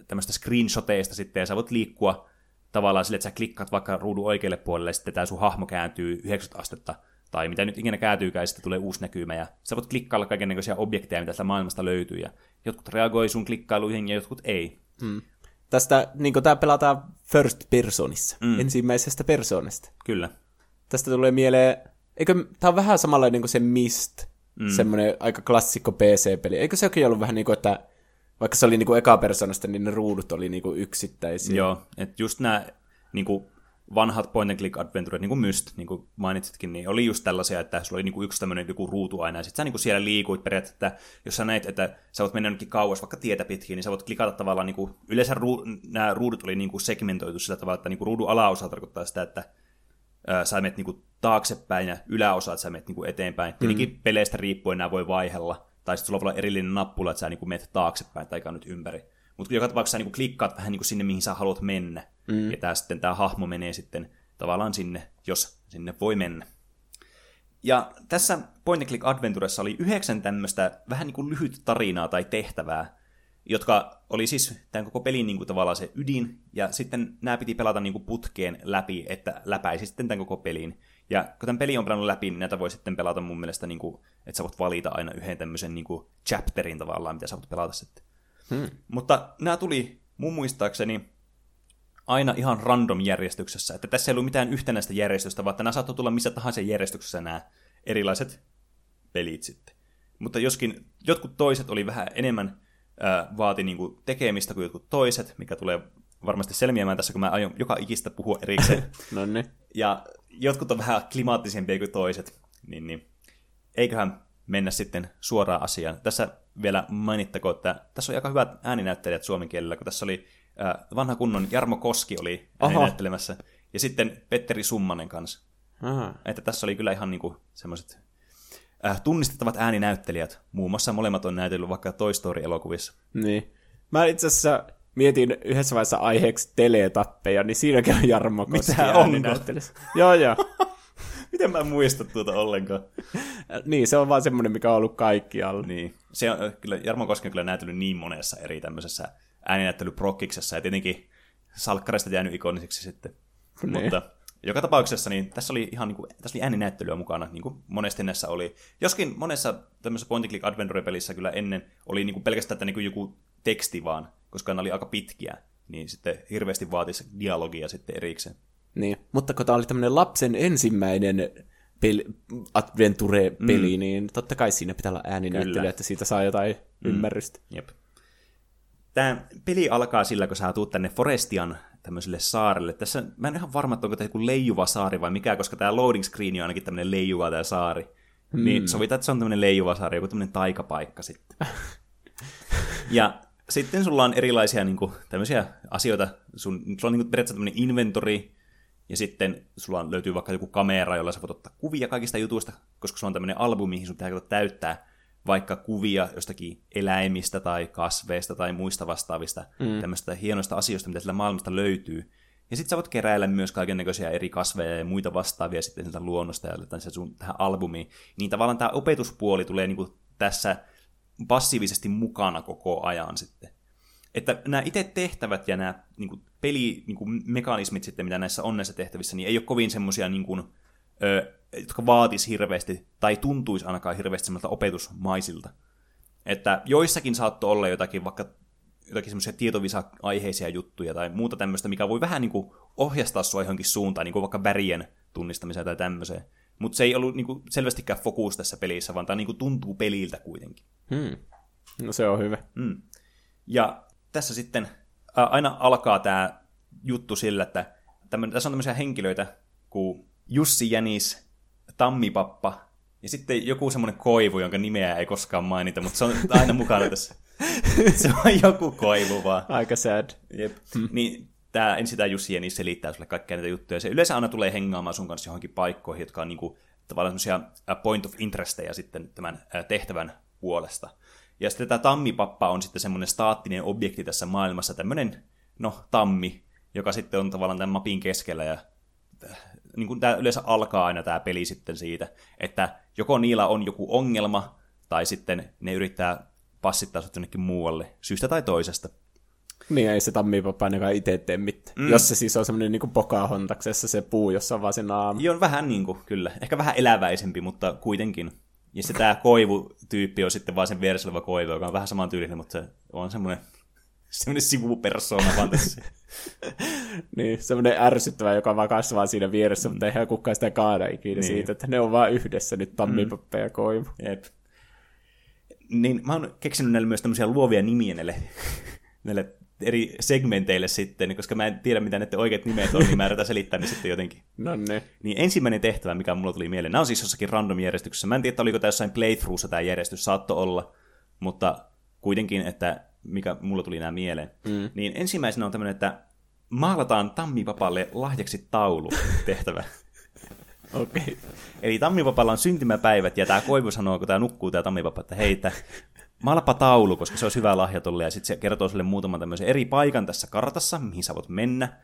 tämmöistä screenshoteista sitten, ja sä voit liikkua tavallaan sille, että sä klikkaat vaikka ruudun oikealle puolelle, ja sitten tämä sun hahmo kääntyy 90 astetta, tai mitä nyt ikinä kääntyykään, ja sitten tulee uusi näkymä, ja sä voit klikkailla kaikenlaisia objekteja, mitä tästä maailmasta löytyy, ja jotkut reagoi sun klikkailuihin, ja jotkut ei. Mm. Tästä, niin tämä pelataan first personissa, mm. ensimmäisestä persoonasta. Kyllä. Tästä tulee mieleen, eikö, tämä on vähän samanlainen kuin se Mist, mm. semmoinen aika klassikko PC-peli. Eikö sekin ollut vähän niin kuin, että vaikka se oli niin kuin eka persoonasta, niin ne ruudut oli niin kuin yksittäisiä. Joo, että just nämä niin kuin vanhat point and click adventure, niin kuin Myst, niin kuin mainitsitkin, niin oli just tällaisia, että sulla oli niin kuin yksi tämmöinen joku ruutu aina, ja sitten sä niin kuin siellä liikuit periaatteessa, että jos sä näet, että sä voit mennä jonnekin kauas, vaikka tietä pitkin, niin sä voit klikata tavallaan, niin kuin, yleensä ruu, nämä ruudut oli niin kuin segmentoitu sillä tavalla, että niin kuin ruudun alaosa tarkoittaa sitä, että ää, sä menet niin kuin taaksepäin ja yläosa, että sä menet niin kuin eteenpäin. Mm. Tietenkin peleistä riippuen nämä voi vaihella, tai sitten sulla voi olla erillinen nappula, että sä niin kuin menet taaksepäin tai nyt ympäri. Mutta joka tapauksessa sä niin kuin klikkaat vähän niin kuin sinne, mihin sä haluat mennä. Mm. Ja tää sitten tämä hahmo menee sitten tavallaan sinne, jos sinne voi mennä. Ja tässä Point and Click Adventuressa oli yhdeksän tämmöistä vähän niin kuin lyhyt tarinaa tai tehtävää, jotka oli siis tämän koko pelin niin kuin tavallaan se ydin, ja sitten nämä piti pelata niin kuin putkeen läpi, että läpäisi sitten tämän koko pelin. Ja kun tämän peli on pelannut läpi, niin näitä voi sitten pelata mun mielestä, niin kuin, että sä voit valita aina yhden tämmöisen niin kuin chapterin tavallaan, mitä sä voit pelata sitten. Hmm. Mutta nämä tuli mun muistaakseni aina ihan random järjestyksessä. Että tässä ei ollut mitään yhtenäistä järjestystä, vaan nämä saattoi tulla missä tahansa järjestyksessä nämä erilaiset pelit sitten. Mutta joskin jotkut toiset oli vähän enemmän vaati niin kuin tekemistä kuin jotkut toiset, mikä tulee varmasti selviämään tässä, kun mä aion joka ikistä puhua erikseen. no niin. Ja jotkut on vähän klimaattisempia kuin toiset, niin, niin eiköhän mennä sitten suoraan asiaan. Tässä vielä mainittakoon, että tässä on aika hyvät ääninäyttelijät suomen kielellä, kun tässä oli äh, vanha kunnon Jarmo Koski oli ääninäyttelemässä, ja sitten Petteri Summanen kanssa. Aha. Että tässä oli kyllä ihan niinku semmoiset äh, tunnistettavat ääninäyttelijät. Muun muassa molemmat on näytellyt vaikka Toy Story-elokuvissa. Niin. Mä itse asiassa mietin yhdessä vaiheessa aiheeksi teletappeja, niin siinäkin on Jarmo Koski Mitä joo, joo. Miten mä en muista tuota ollenkaan? niin, se on vaan semmoinen, mikä on ollut kaikkialla. Niin. Se on, kyllä, Jarmo Koski on kyllä näytellyt niin monessa eri tämmöisessä ääninäyttelyprokkiksessa, ja tietenkin salkkareista jäänyt ikoniseksi sitten. Niin. Mutta joka tapauksessa niin tässä oli ihan niin kuin, tässä oli ääninäyttelyä mukana, niin kuin monesti näissä oli. Joskin monessa tämmöisessä point click adventure-pelissä kyllä ennen oli niin kuin pelkästään että niin kuin joku teksti vaan, koska ne oli aika pitkiä, niin sitten hirveästi vaatisi dialogia sitten erikseen. Niin, mutta kun tämä oli tämmöinen lapsen ensimmäinen pel- adventure-peli, mm. niin totta kai siinä pitää olla ääninäyttely, että siitä saa jotain mm. ymmärrystä. Jep. Tämä peli alkaa sillä, kun sä tuut tänne Forestian tämmöiselle saarelle. Tässä, mä en ihan varma, että onko tämä joku leijuva saari vai mikä, koska tämä loading screen on ainakin tämmöinen leijuva tämä saari. Hmm. Niin sovitaan, että se on tämmöinen leijuva saari, joku tämmöinen taikapaikka sitten. ja sitten sulla on erilaisia niin kuin, tämmöisiä asioita. Sun, sulla on niin kuin, periaatteessa tämmöinen inventori, ja sitten sulla löytyy vaikka joku kamera, jolla sä voit ottaa kuvia kaikista jutuista, koska sulla on tämmöinen albumi, mihin sun pitää täyttää vaikka kuvia jostakin eläimistä tai kasveista tai muista vastaavista mm. tämmöistä hienoista asioista, mitä sillä maailmasta löytyy. Ja sitten sä voit keräillä myös kaiken näköisiä eri kasveja ja muita vastaavia sitten sieltä luonnosta ja se sun tähän albumiin. Niin tavallaan tämä opetuspuoli tulee niinku tässä passiivisesti mukana koko ajan sitten. Että nämä itse tehtävät ja nämä niin pelimekanismit sitten, mitä näissä on näissä tehtävissä, niin ei ole kovin semmoisia niin kuin, ö, jotka vaatis hirveästi, tai tuntuisi ainakaan hirveästi semmoilta opetusmaisilta. Että joissakin saattoi olla jotakin vaikka jotakin semmoisia tietovisa-aiheisia juttuja tai muuta tämmöistä, mikä voi vähän niin kuin ohjastaa sua johonkin suuntaan, niin kuin vaikka värien tunnistamiseen tai tämmöiseen. Mutta se ei ollut niin kuin selvästikään fokus tässä pelissä, vaan tämä niin kuin tuntuu peliltä kuitenkin. Hmm. No se on hyvä. Hmm. Ja tässä sitten aina alkaa tämä juttu sillä, että tämmönen, tässä on tämmöisiä henkilöitä kuin Jussi Jänis, tammipappa ja sitten joku semmoinen koivu, jonka nimeä ei koskaan mainita, mutta se on aina mukana tässä. se on joku koivu vaan. Aika sad. Jep. Hmm. Niin tämä, ensin tämä Jussi Jeni selittää sulle kaikkia näitä juttuja. Se yleensä aina tulee hengaamaan sun kanssa johonkin paikkoihin, jotka on niinku, tavallaan semmoisia point of interestejä sitten tämän tehtävän puolesta. Ja sitten tämä tammipappa on sitten semmoinen staattinen objekti tässä maailmassa, tämmöinen, no, tammi, joka sitten on tavallaan tämän mapin keskellä ja niin kuin tämä yleensä alkaa aina tämä peli sitten siitä, että joko niillä on joku ongelma, tai sitten ne yrittää passittaa sut jonnekin muualle, syystä tai toisesta. Niin, ei se tammipapa ainakaan itse tee mitään. Mm. Jos se siis on semmoinen niin Pocahontaksessa se puu, jossa on vaan se naama. Joo, vähän niin kuin, kyllä. Ehkä vähän eläväisempi, mutta kuitenkin. Ja se tämä koivu-tyyppi on sitten vaan sen vieressä oleva koivu, joka on vähän saman tyylinen, mutta se on semmoinen, semmoinen sivupersona vaan tässä. Niin, semmoinen ärsyttävä, joka vaan kasvaa siinä vieressä, mutta eihän kukaan sitä kaada ikinä Niin. siitä, että ne on vaan yhdessä nyt tammipappa ja koivu. Jep. Niin mä oon keksinyt näille myös tämmöisiä luovia nimiä näille, näille eri segmenteille sitten, koska mä en tiedä, mitä näiden oikeat nimet on, niin mä yritän selittää ne sitten jotenkin. No ne. Niin ensimmäinen tehtävä, mikä mulla tuli mieleen, nämä on siis jossakin random järjestyksessä. Mä en tiedä, että oliko tämä jossain playthroughssa tämä järjestys, saatto olla, mutta kuitenkin, että mikä mulla tuli nämä mieleen. Mm. Niin ensimmäisenä on tämmöinen, että maalataan tammipapalle lahjaksi taulu tehtävä. Okei. Okay. Eli tammipapalla on syntymäpäivät, ja tämä koivu sanoo, kun tämä nukkuu, tämä tammipapa, että hei, maalapa taulu, koska se on hyvä lahja tolle, ja sitten se kertoo sille muutaman tämmöisen eri paikan tässä kartassa, mihin sä voit mennä,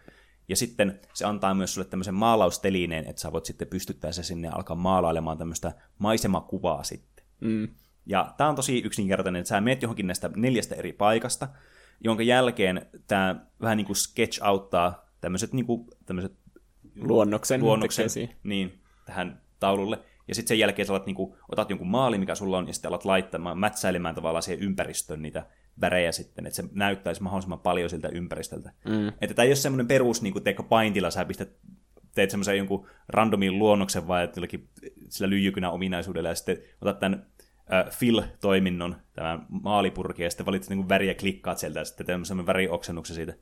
ja sitten se antaa myös sulle tämmöisen maalaustelineen, että sä voit sitten pystyttää se sinne alkaa maalailemaan tämmöistä maisemakuvaa sitten. Mm. Ja tämä on tosi yksinkertainen, että sä meet johonkin näistä neljästä eri paikasta, jonka jälkeen tämä vähän niin kuin sketch auttaa tämmöiset niin kuin, tämmöiset Luonnoksen, luonnoksen niin, tähän taululle. Ja sitten sen jälkeen sä alat, niin kuin, otat jonkun maali, mikä sulla on, ja sitten alat laittamaan, mätsäilemään tavallaan siihen ympäristöön niitä värejä sitten, että se näyttäisi mahdollisimman paljon siltä ympäristöltä. Mm. Että tämä ei ole semmoinen perus, niin kuin teekö paintilla, sä pistät, teet semmoisen jonkun randomin luonnoksen vai jollakin sillä lyijykynä ominaisuudella, ja sitten otat tämän äh, fill-toiminnon, tämän maalipurki, ja sitten valitset niin väriä klikkaat sieltä, ja sitten semmoinen värioksennuksen siitä.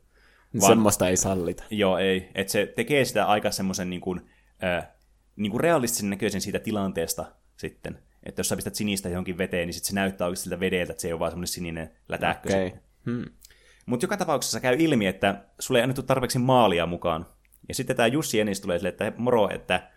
Vaan... Semmoista ei sallita. Joo, ei. Että se tekee sitä aika semmoisen niin kuin, äh, niin kuin realistisen näköisen siitä tilanteesta sitten. Että jos sä pistät sinistä johonkin veteen, niin sit se näyttää oikeasti siltä vedeltä, että se ei ole vaan semmoinen sininen lätäkkö. Okay. Hmm. Mutta joka tapauksessa käy ilmi, että sulle ei annettu tarpeeksi maalia mukaan. Ja sitten tämä Jussi Enis tulee sille, että moro, että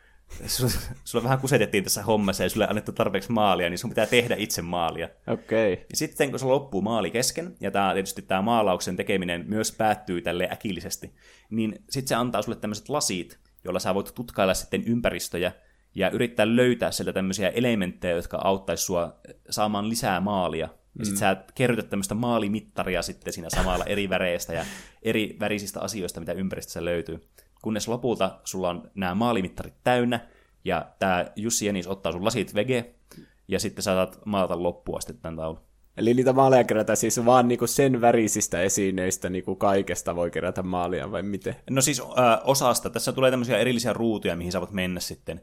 sulle, sulle vähän kusetettiin tässä hommassa ja sulle annettu tarpeeksi maalia, niin sun pitää tehdä itse maalia. Okei. Okay. Ja sitten kun se loppuu maali kesken, ja tämä, tietysti tämä maalauksen tekeminen myös päättyy tälle äkillisesti, niin sitten se antaa sulle tämmöiset lasit, joilla sä voit tutkailla sitten ympäristöjä ja yrittää löytää sieltä tämmöisiä elementtejä, jotka auttaisi sua saamaan lisää maalia. Ja sitten sä kerrytät tämmöistä maalimittaria sitten siinä samalla eri väreistä ja eri värisistä asioista, mitä ympäristössä löytyy. Kunnes lopulta sulla on nämä maalimittarit täynnä, ja tämä Jussi Jenis ottaa sun lasit vege, ja sitten sä saat maalata loppuun asti tämän taulun. Eli niitä maaleja kerätään siis vaan niinku sen värisistä esineistä niinku kaikesta voi kerätä maalia, vai miten? No siis äh, osasta. Tässä tulee tämmöisiä erillisiä ruutuja, mihin sä voit mennä sitten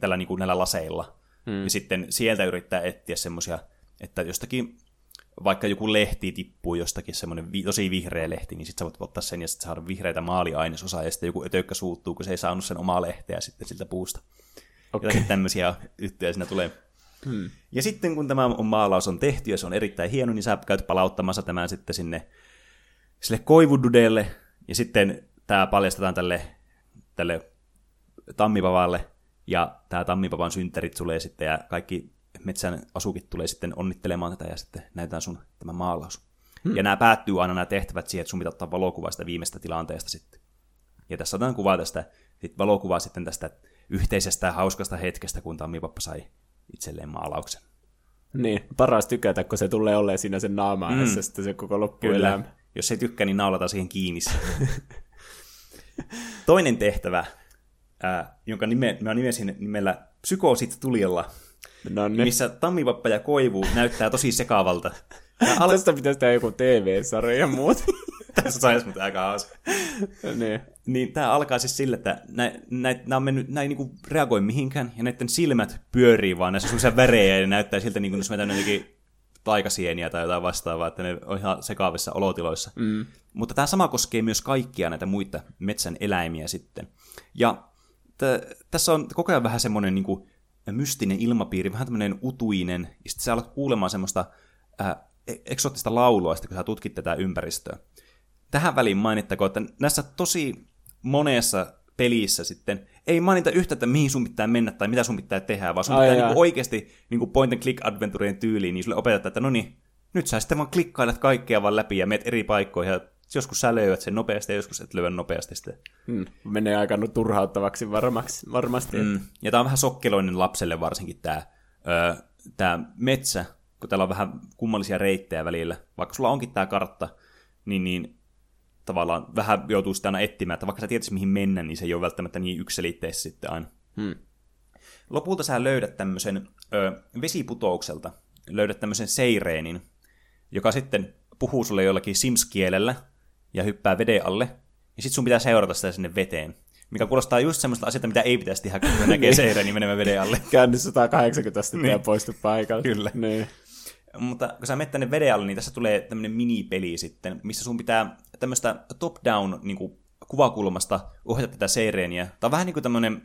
tällä niin kuin näillä laseilla. Hmm. Ja sitten sieltä yrittää etsiä semmoisia, että jostakin, vaikka joku lehti tippuu jostakin, semmoinen vi- tosi vihreä lehti, niin sitten sä voit ottaa sen ja sitten saada vihreitä maaliainesosaa, ja sitten joku ötökkä suuttuu, kun se ei saanut sen omaa lehteä sitten siltä puusta. Okay. Jotakin tämmöisiä juttuja siinä tulee. Hmm. Ja sitten kun tämä on maalaus on tehty ja se on erittäin hieno, niin sä käyt palauttamassa tämän sitten sinne sille koivududeelle, ja sitten tämä paljastetaan tälle, tälle tammipavalle, ja tämä tammipavan synttärit tulee sitten, ja kaikki metsän asukit tulee sitten onnittelemaan tätä, ja sitten näytetään sun tämä maalaus. Hmm. Ja nämä päättyy aina nämä tehtävät siihen, että sun pitää ottaa valokuva sitä viimeistä tilanteesta sitten. Ja tässä otetaan kuva tästä, sit valokuvaa sitten tästä yhteisestä hauskasta hetkestä, kun tammipappa sai itselleen maalauksen. Niin, paras tykätä, kun se tulee olleen siinä sen naama mm. sitten se koko loppuelämä. Jos ei tykkää, niin naulataan siihen kiinni. Toinen tehtävä, ää, jonka nime, mä nimesin nimellä Psykoosit tulijalla, No niin. missä tammipappa ja koivu näyttää tosi sekaavalta. Al- Tästä pitäisi tehdä joku TV-sarja ja muut. Tässä saisi mutta aika hauska. niin. Niin tämä alkaa siis sillä, että nä, nä, nä on mennyt, nää ei niinku reagoi mihinkään, ja näiden silmät pyörii vaan näissä sellaisia värejä, ja näyttää siltä, niin kuin jos jotenkin taikasieniä tai jotain vastaavaa, että ne on ihan sekaavissa olotiloissa. Mm. Mutta tämä sama koskee myös kaikkia näitä muita metsän eläimiä sitten. Ja t- tässä on koko ajan vähän semmoinen niin kuin mystinen ilmapiiri, vähän tämmöinen utuinen, ja sitten sä alat kuulemaan semmoista äh, eksoottista laulua, sitten kun sä tutkit tätä ympäristöä. Tähän väliin mainittakoon, että näissä tosi monessa pelissä sitten ei mainita yhtä, että mihin sun pitää mennä tai mitä sun pitää tehdä, vaan sun Ai pitää jaa. niinku oikeasti niinku point and click adventureen tyyliin, niin sulle opetetaan, että no niin, nyt sä sitten vaan klikkailet kaikkea vaan läpi ja meet eri paikkoihin ja Joskus sä löydät sen nopeasti ja joskus et löydä nopeasti sitä. Hmm. Menee aika turhauttavaksi varmaksi, varmasti. Mm. Ja tämä on vähän sokkeloinen lapselle varsinkin tämä, öö, tämä metsä, kun täällä on vähän kummallisia reittejä välillä. Vaikka sulla onkin tämä kartta, niin, niin tavallaan vähän joutuu sitä aina etsimään, että vaikka sä tietäisi mihin mennä, niin se ei ole välttämättä niin yksilitteistä sitten aina. Hmm. Lopulta sä löydät tämmöisen ö, vesiputoukselta, löydät tämmöisen seireenin, joka sitten puhuu sulle jollakin Sims-kielellä ja hyppää veden alle, ja sitten sun pitää seurata sitä sinne veteen. Mikä kuulostaa just semmoista asiaa, mitä ei pitäisi tehdä, kun näkee seireenin menemään veden alle. Käänny 180 astetta ja poistu paikalta. Kyllä. Niin. Mutta kun sä menet tänne veden alle, niin tässä tulee tämmöinen minipeli sitten, missä sun pitää tämmöistä top-down niin kuin kuvakulmasta ohjata tätä seireeniä. Tämä on vähän niin kuin tämmöinen,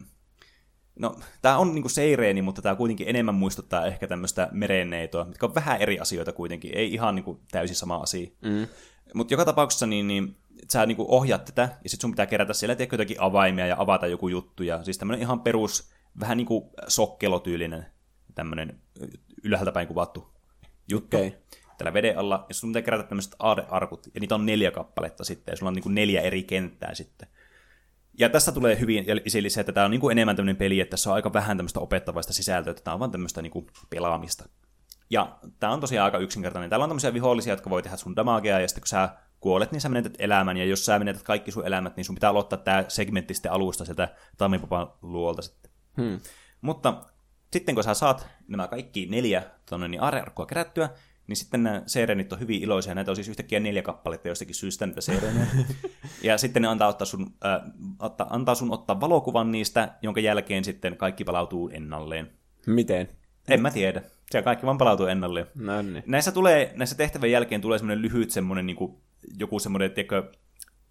no tämä on niin kuin seireeni, mutta tämä kuitenkin enemmän muistuttaa ehkä tämmöistä merenneitoa, mitkä on vähän eri asioita kuitenkin, ei ihan niin kuin täysin sama asia. Mm. Mutta joka tapauksessa niin, niin sä niin ohjaat tätä, ja sitten sun pitää kerätä siellä tiedätkö, jotakin avaimia ja avata joku juttu, ja siis tämmöinen ihan perus, vähän niin kuin sokkelotyylinen tämmöinen ylhäältä päin kuvattu juttu. Okei. Täällä veden alla, ja sun pitää kerätä tämmöiset aadearkut, ja niitä on neljä kappaletta sitten, ja sulla on niin kuin neljä eri kenttää sitten. Ja tästä tulee hyvin esille se, että tämä on niin kuin enemmän tämmöinen peli, että tässä on aika vähän tämmöistä opettavaista sisältöä, että tämä on vaan tämmöistä niin kuin pelaamista. Ja tämä on tosiaan aika yksinkertainen. Täällä on tämmöisiä vihollisia, jotka voi tehdä sun damagea, ja sitten kun sä kuolet, niin sä menetät elämän, ja jos sä menetät kaikki sun elämät, niin sun pitää aloittaa tämä segmentti sitten alusta sieltä tammipapan luolta sitten. Hmm. Mutta sitten kun sä saat nämä kaikki neljä tonne, niin aarrearkkua kerättyä, niin sitten nämä seerenit on hyvin iloisia. Näitä on siis yhtäkkiä neljä kappaletta jostakin syystä näitä seereniä. ja sitten ne antaa, ottaa sun, äh, ottaa, antaa sun ottaa valokuvan niistä, jonka jälkeen sitten kaikki palautuu ennalleen. Miten? En mä tiedä. Se kaikki vaan palautuu ennalleen. No niin. Näissä, tulee, näissä tehtävän jälkeen tulee semmoinen lyhyt semmoinen niin kuin, joku semmoinen, tiedätkö,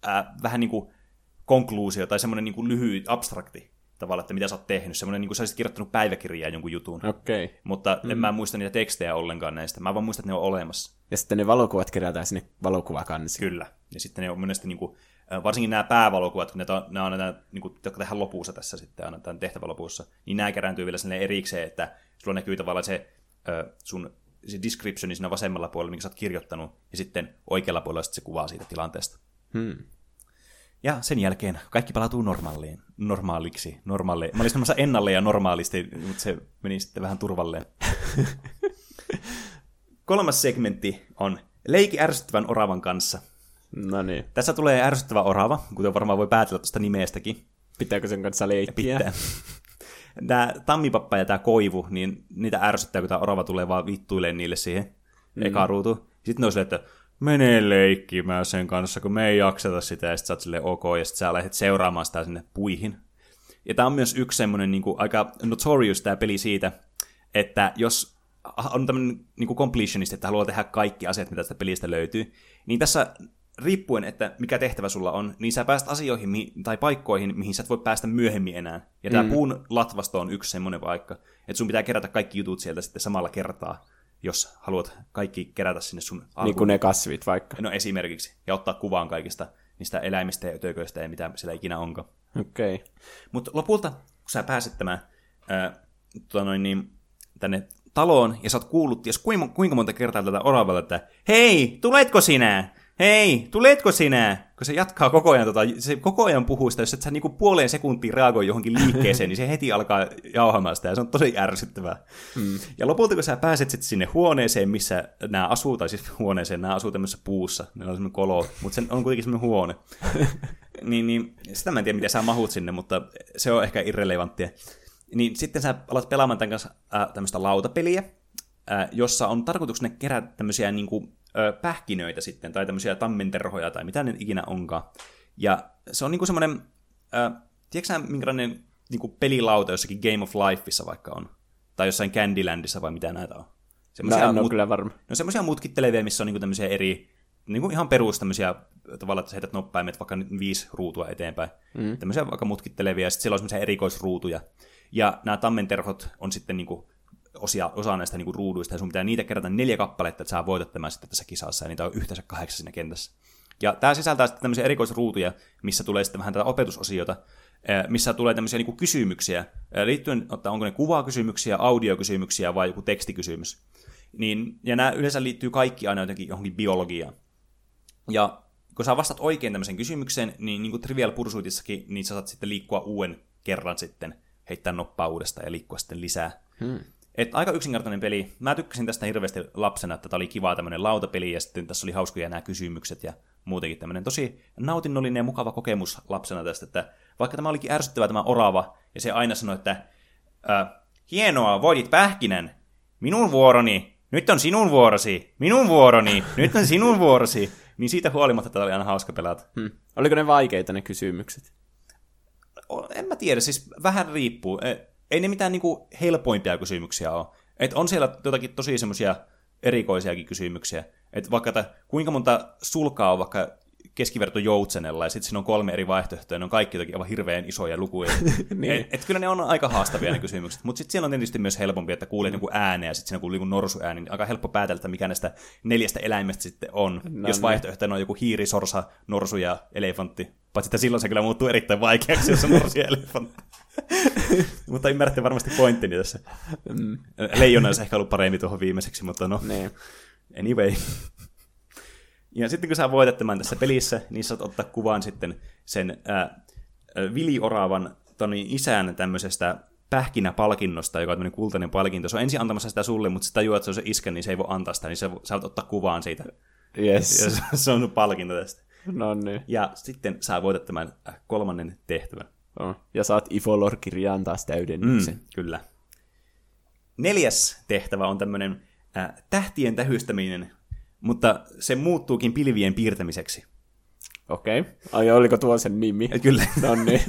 ää, vähän niin kuin konkluusio tai semmoinen niin kuin lyhyt abstrakti tavalla, että mitä sä oot tehnyt. Semmoinen niin kuin sä olisit kirjoittanut päiväkirjaa jonkun jutun. Okei. Okay. Mutta mm. en mä muista niitä tekstejä ollenkaan näistä. Mä vaan muistan, että ne on olemassa. Ja sitten ne valokuvat kerätään sinne valokuvakansiin. Kyllä. Ja sitten ne on monesti, niin kuin, varsinkin nämä päävalokuvat, kun ne, on, ne on näitä, niin kuin, jotka tehdään lopussa tässä sitten, aina tämän tehtävän lopussa, niin nämä kerääntyy vielä sinne erikseen, että sulla näkyy tavallaan se ö, sun se descriptioni siinä vasemmalla puolella, minkä sä oot kirjoittanut, ja sitten oikealla puolella sitten se kuvaa siitä tilanteesta. Hmm. Ja sen jälkeen kaikki palautuu normaaliin, normaaliksi, normaali. Mä olin sanomassa ennalle ja normaalisti, mutta se meni sitten vähän turvalleen. Kolmas segmentti on leiki ärsyttävän oravan kanssa. No niin. Tässä tulee ärsyttävä orava, kuten varmaan voi päätellä tuosta nimestäkin. Pitääkö sen kanssa leikkiä? Pitää. Tämä tammipappa ja tämä koivu, niin niitä ärsyttää, kun tämä orava tulee vaan vittuileen niille siihen mm. eka ruutu. Sitten ne on silleen, että mene leikkimään sen kanssa, kun me ei jakseta sitä, ja sitten sä oot silleen ok, ja sitten sä lähdet seuraamaan sitä sinne puihin. Ja tämä on myös yksi semmoinen niin kuin, aika notorious tämä peli siitä, että jos on tämmöinen niin completionist, että haluaa tehdä kaikki asiat, mitä tästä pelistä löytyy, niin tässä riippuen, että mikä tehtävä sulla on, niin sä pääst asioihin mihin, tai paikkoihin, mihin sä et voi päästä myöhemmin enää. Ja tämä mm. puun latvasto on yksi semmoinen paikka, että sun pitää kerätä kaikki jutut sieltä sitten samalla kertaa, jos haluat kaikki kerätä sinne sun alkuun. Niin kuin ne kasvit vaikka. No esimerkiksi, ja ottaa kuvaan kaikista niistä eläimistä ja tököistä ja mitä siellä ikinä onkaan. Okei. Okay. Mutta lopulta, kun sä pääset tämän, ää, tota noin, niin, tänne taloon, ja sä oot kuullut, ties kuinka, kuinka monta kertaa tätä oravalta, että hei, tuletko sinä? Hei, tuletko sinä? Kun se jatkaa koko ajan, tota, se koko ajan puhuu sitä, jos et sä niinku puoleen sekuntiin reagoi johonkin liikkeeseen, niin se heti alkaa jauhamaan sitä, ja se on tosi ärsyttävää. Hmm. Ja lopulta, kun sä pääset sitten sinne huoneeseen, missä nämä asuu, tai siis huoneeseen, nämä asuu tämmöisessä puussa, ne on semmoinen kolo, mutta se on kuitenkin semmoinen huone. niin, niin, sitä mä en tiedä, miten sä mahut sinne, mutta se on ehkä irrelevanttia. Niin sitten sä alat pelaamaan tämän kanssa äh, tämmöistä lautapeliä, äh, jossa on tarkoituksena kerätä tämmöisiä niin kuin, ö, pähkinöitä sitten, tai tämmöisiä tammenterhoja, tai mitä ne ikinä onkaan. Ja se on niinku semmoinen, tiedätkö minkälainen niinku pelilauta jossakin Game of Lifeissa vaikka on? Tai jossain Candylandissa, vai mitä näitä on? Semmoisia no, no, mut- kyllä varma. No semmoisia mutkittelevia, missä on niinku tämmöisiä eri, niinku ihan perus tämmöisiä tavallaan, että sä heität noppaimet vaikka nyt viisi ruutua eteenpäin. Mm. Tämmöisiä vaikka mutkittelevia, ja sitten siellä on semmoisia erikoisruutuja. Ja nämä tammenterhot on sitten niinku osia, osa näistä niinku ruuduista, ja sun pitää niitä kerätä neljä kappaletta, että sä voitat tämän sitten tässä kisassa, ja niitä on yhteensä kahdeksan siinä kentässä. Ja tämä sisältää sitten tämmöisiä erikoisruutuja, missä tulee sitten vähän tätä opetusosiota, missä tulee tämmöisiä niinku kysymyksiä, liittyen, että onko ne kuvakysymyksiä, audiokysymyksiä vai joku tekstikysymys. Niin, ja nämä yleensä liittyy kaikki aina jotenkin johonkin biologiaan. Ja kun sä vastat oikein tämmöisen kysymykseen, niin, niin kuin Trivial Pursuitissakin, niin sä saat sitten liikkua uuden kerran sitten, heittää noppaa uudestaan ja liikkua sitten lisää. Hmm. Et aika yksinkertainen peli. Mä tykkäsin tästä hirveästi lapsena, että tämä oli kiva tämmöinen lautapeli, ja sitten tässä oli hauskoja nämä kysymykset, ja muutenkin tämmöinen tosi nautinnollinen ja mukava kokemus lapsena tästä, että vaikka tämä olikin ärsyttävä tämä orava, ja se aina sanoi, että hienoa, voitit pähkinän, minun vuoroni, nyt on sinun vuorosi, minun vuoroni, nyt on sinun vuorosi, niin siitä huolimatta tämä oli aina hauska pelata. Hmm. Oliko ne vaikeita ne kysymykset? En mä tiedä, siis vähän riippuu. Ei ne mitään niinku helpoimpia kysymyksiä ole. Et on siellä jotakin tosi semmoisia erikoisiakin kysymyksiä. Et vaikka, että kuinka monta sulkaa on vaikka keskiverto joutsenella, ja sitten siinä on kolme eri vaihtoehtoa, ja ne on kaikki jotakin aivan hirveän isoja lukuja. Niin. et, et kyllä ne on aika haastavia ne kysymykset, mutta sitten siellä on tietysti myös helpompi, että kuulee joku ääne, ja sitten siinä kuuluu joku norsuääni, niin aika helppo päätellä, että mikä näistä neljästä eläimestä sitten on, No jos niin. vaihtoehtoina on joku hiiri, sorsa, norsu ja elefantti. Paitsi että silloin se kyllä muuttuu erittäin vaikeaksi, jos on norsu ja elefantti. mutta ymmärrätte varmasti pointtini tässä. Mm. Leijona olisi ehkä ollut parempi tuohon viimeiseksi, mutta no, Niin. anyway. Ja sitten kun sä voitat tämän tässä pelissä, niin saat ottaa kuvan sitten sen ää, ää, vilioravan toni isän tämmöisestä pähkinäpalkinnosta, joka on tämmöinen kultainen palkinto. Se on ensin antamassa sitä sulle, mutta sitä juo, että se on se iskä, niin se ei voi antaa sitä, niin sä saat ottaa kuvaan siitä. Yes. Ja se- se on palkinto tästä. No niin. Ja sitten sä voitat tämän äh, kolmannen tehtävän. Oh. Ja saat Ifolor-kirjaan taas täydennyksen. Mm, kyllä. Neljäs tehtävä on tämmöinen äh, tähtien tähystäminen, mutta se muuttuukin pilvien piirtämiseksi. Okei. Okay. Ai oliko tuo sen nimi? Kyllä. No niin.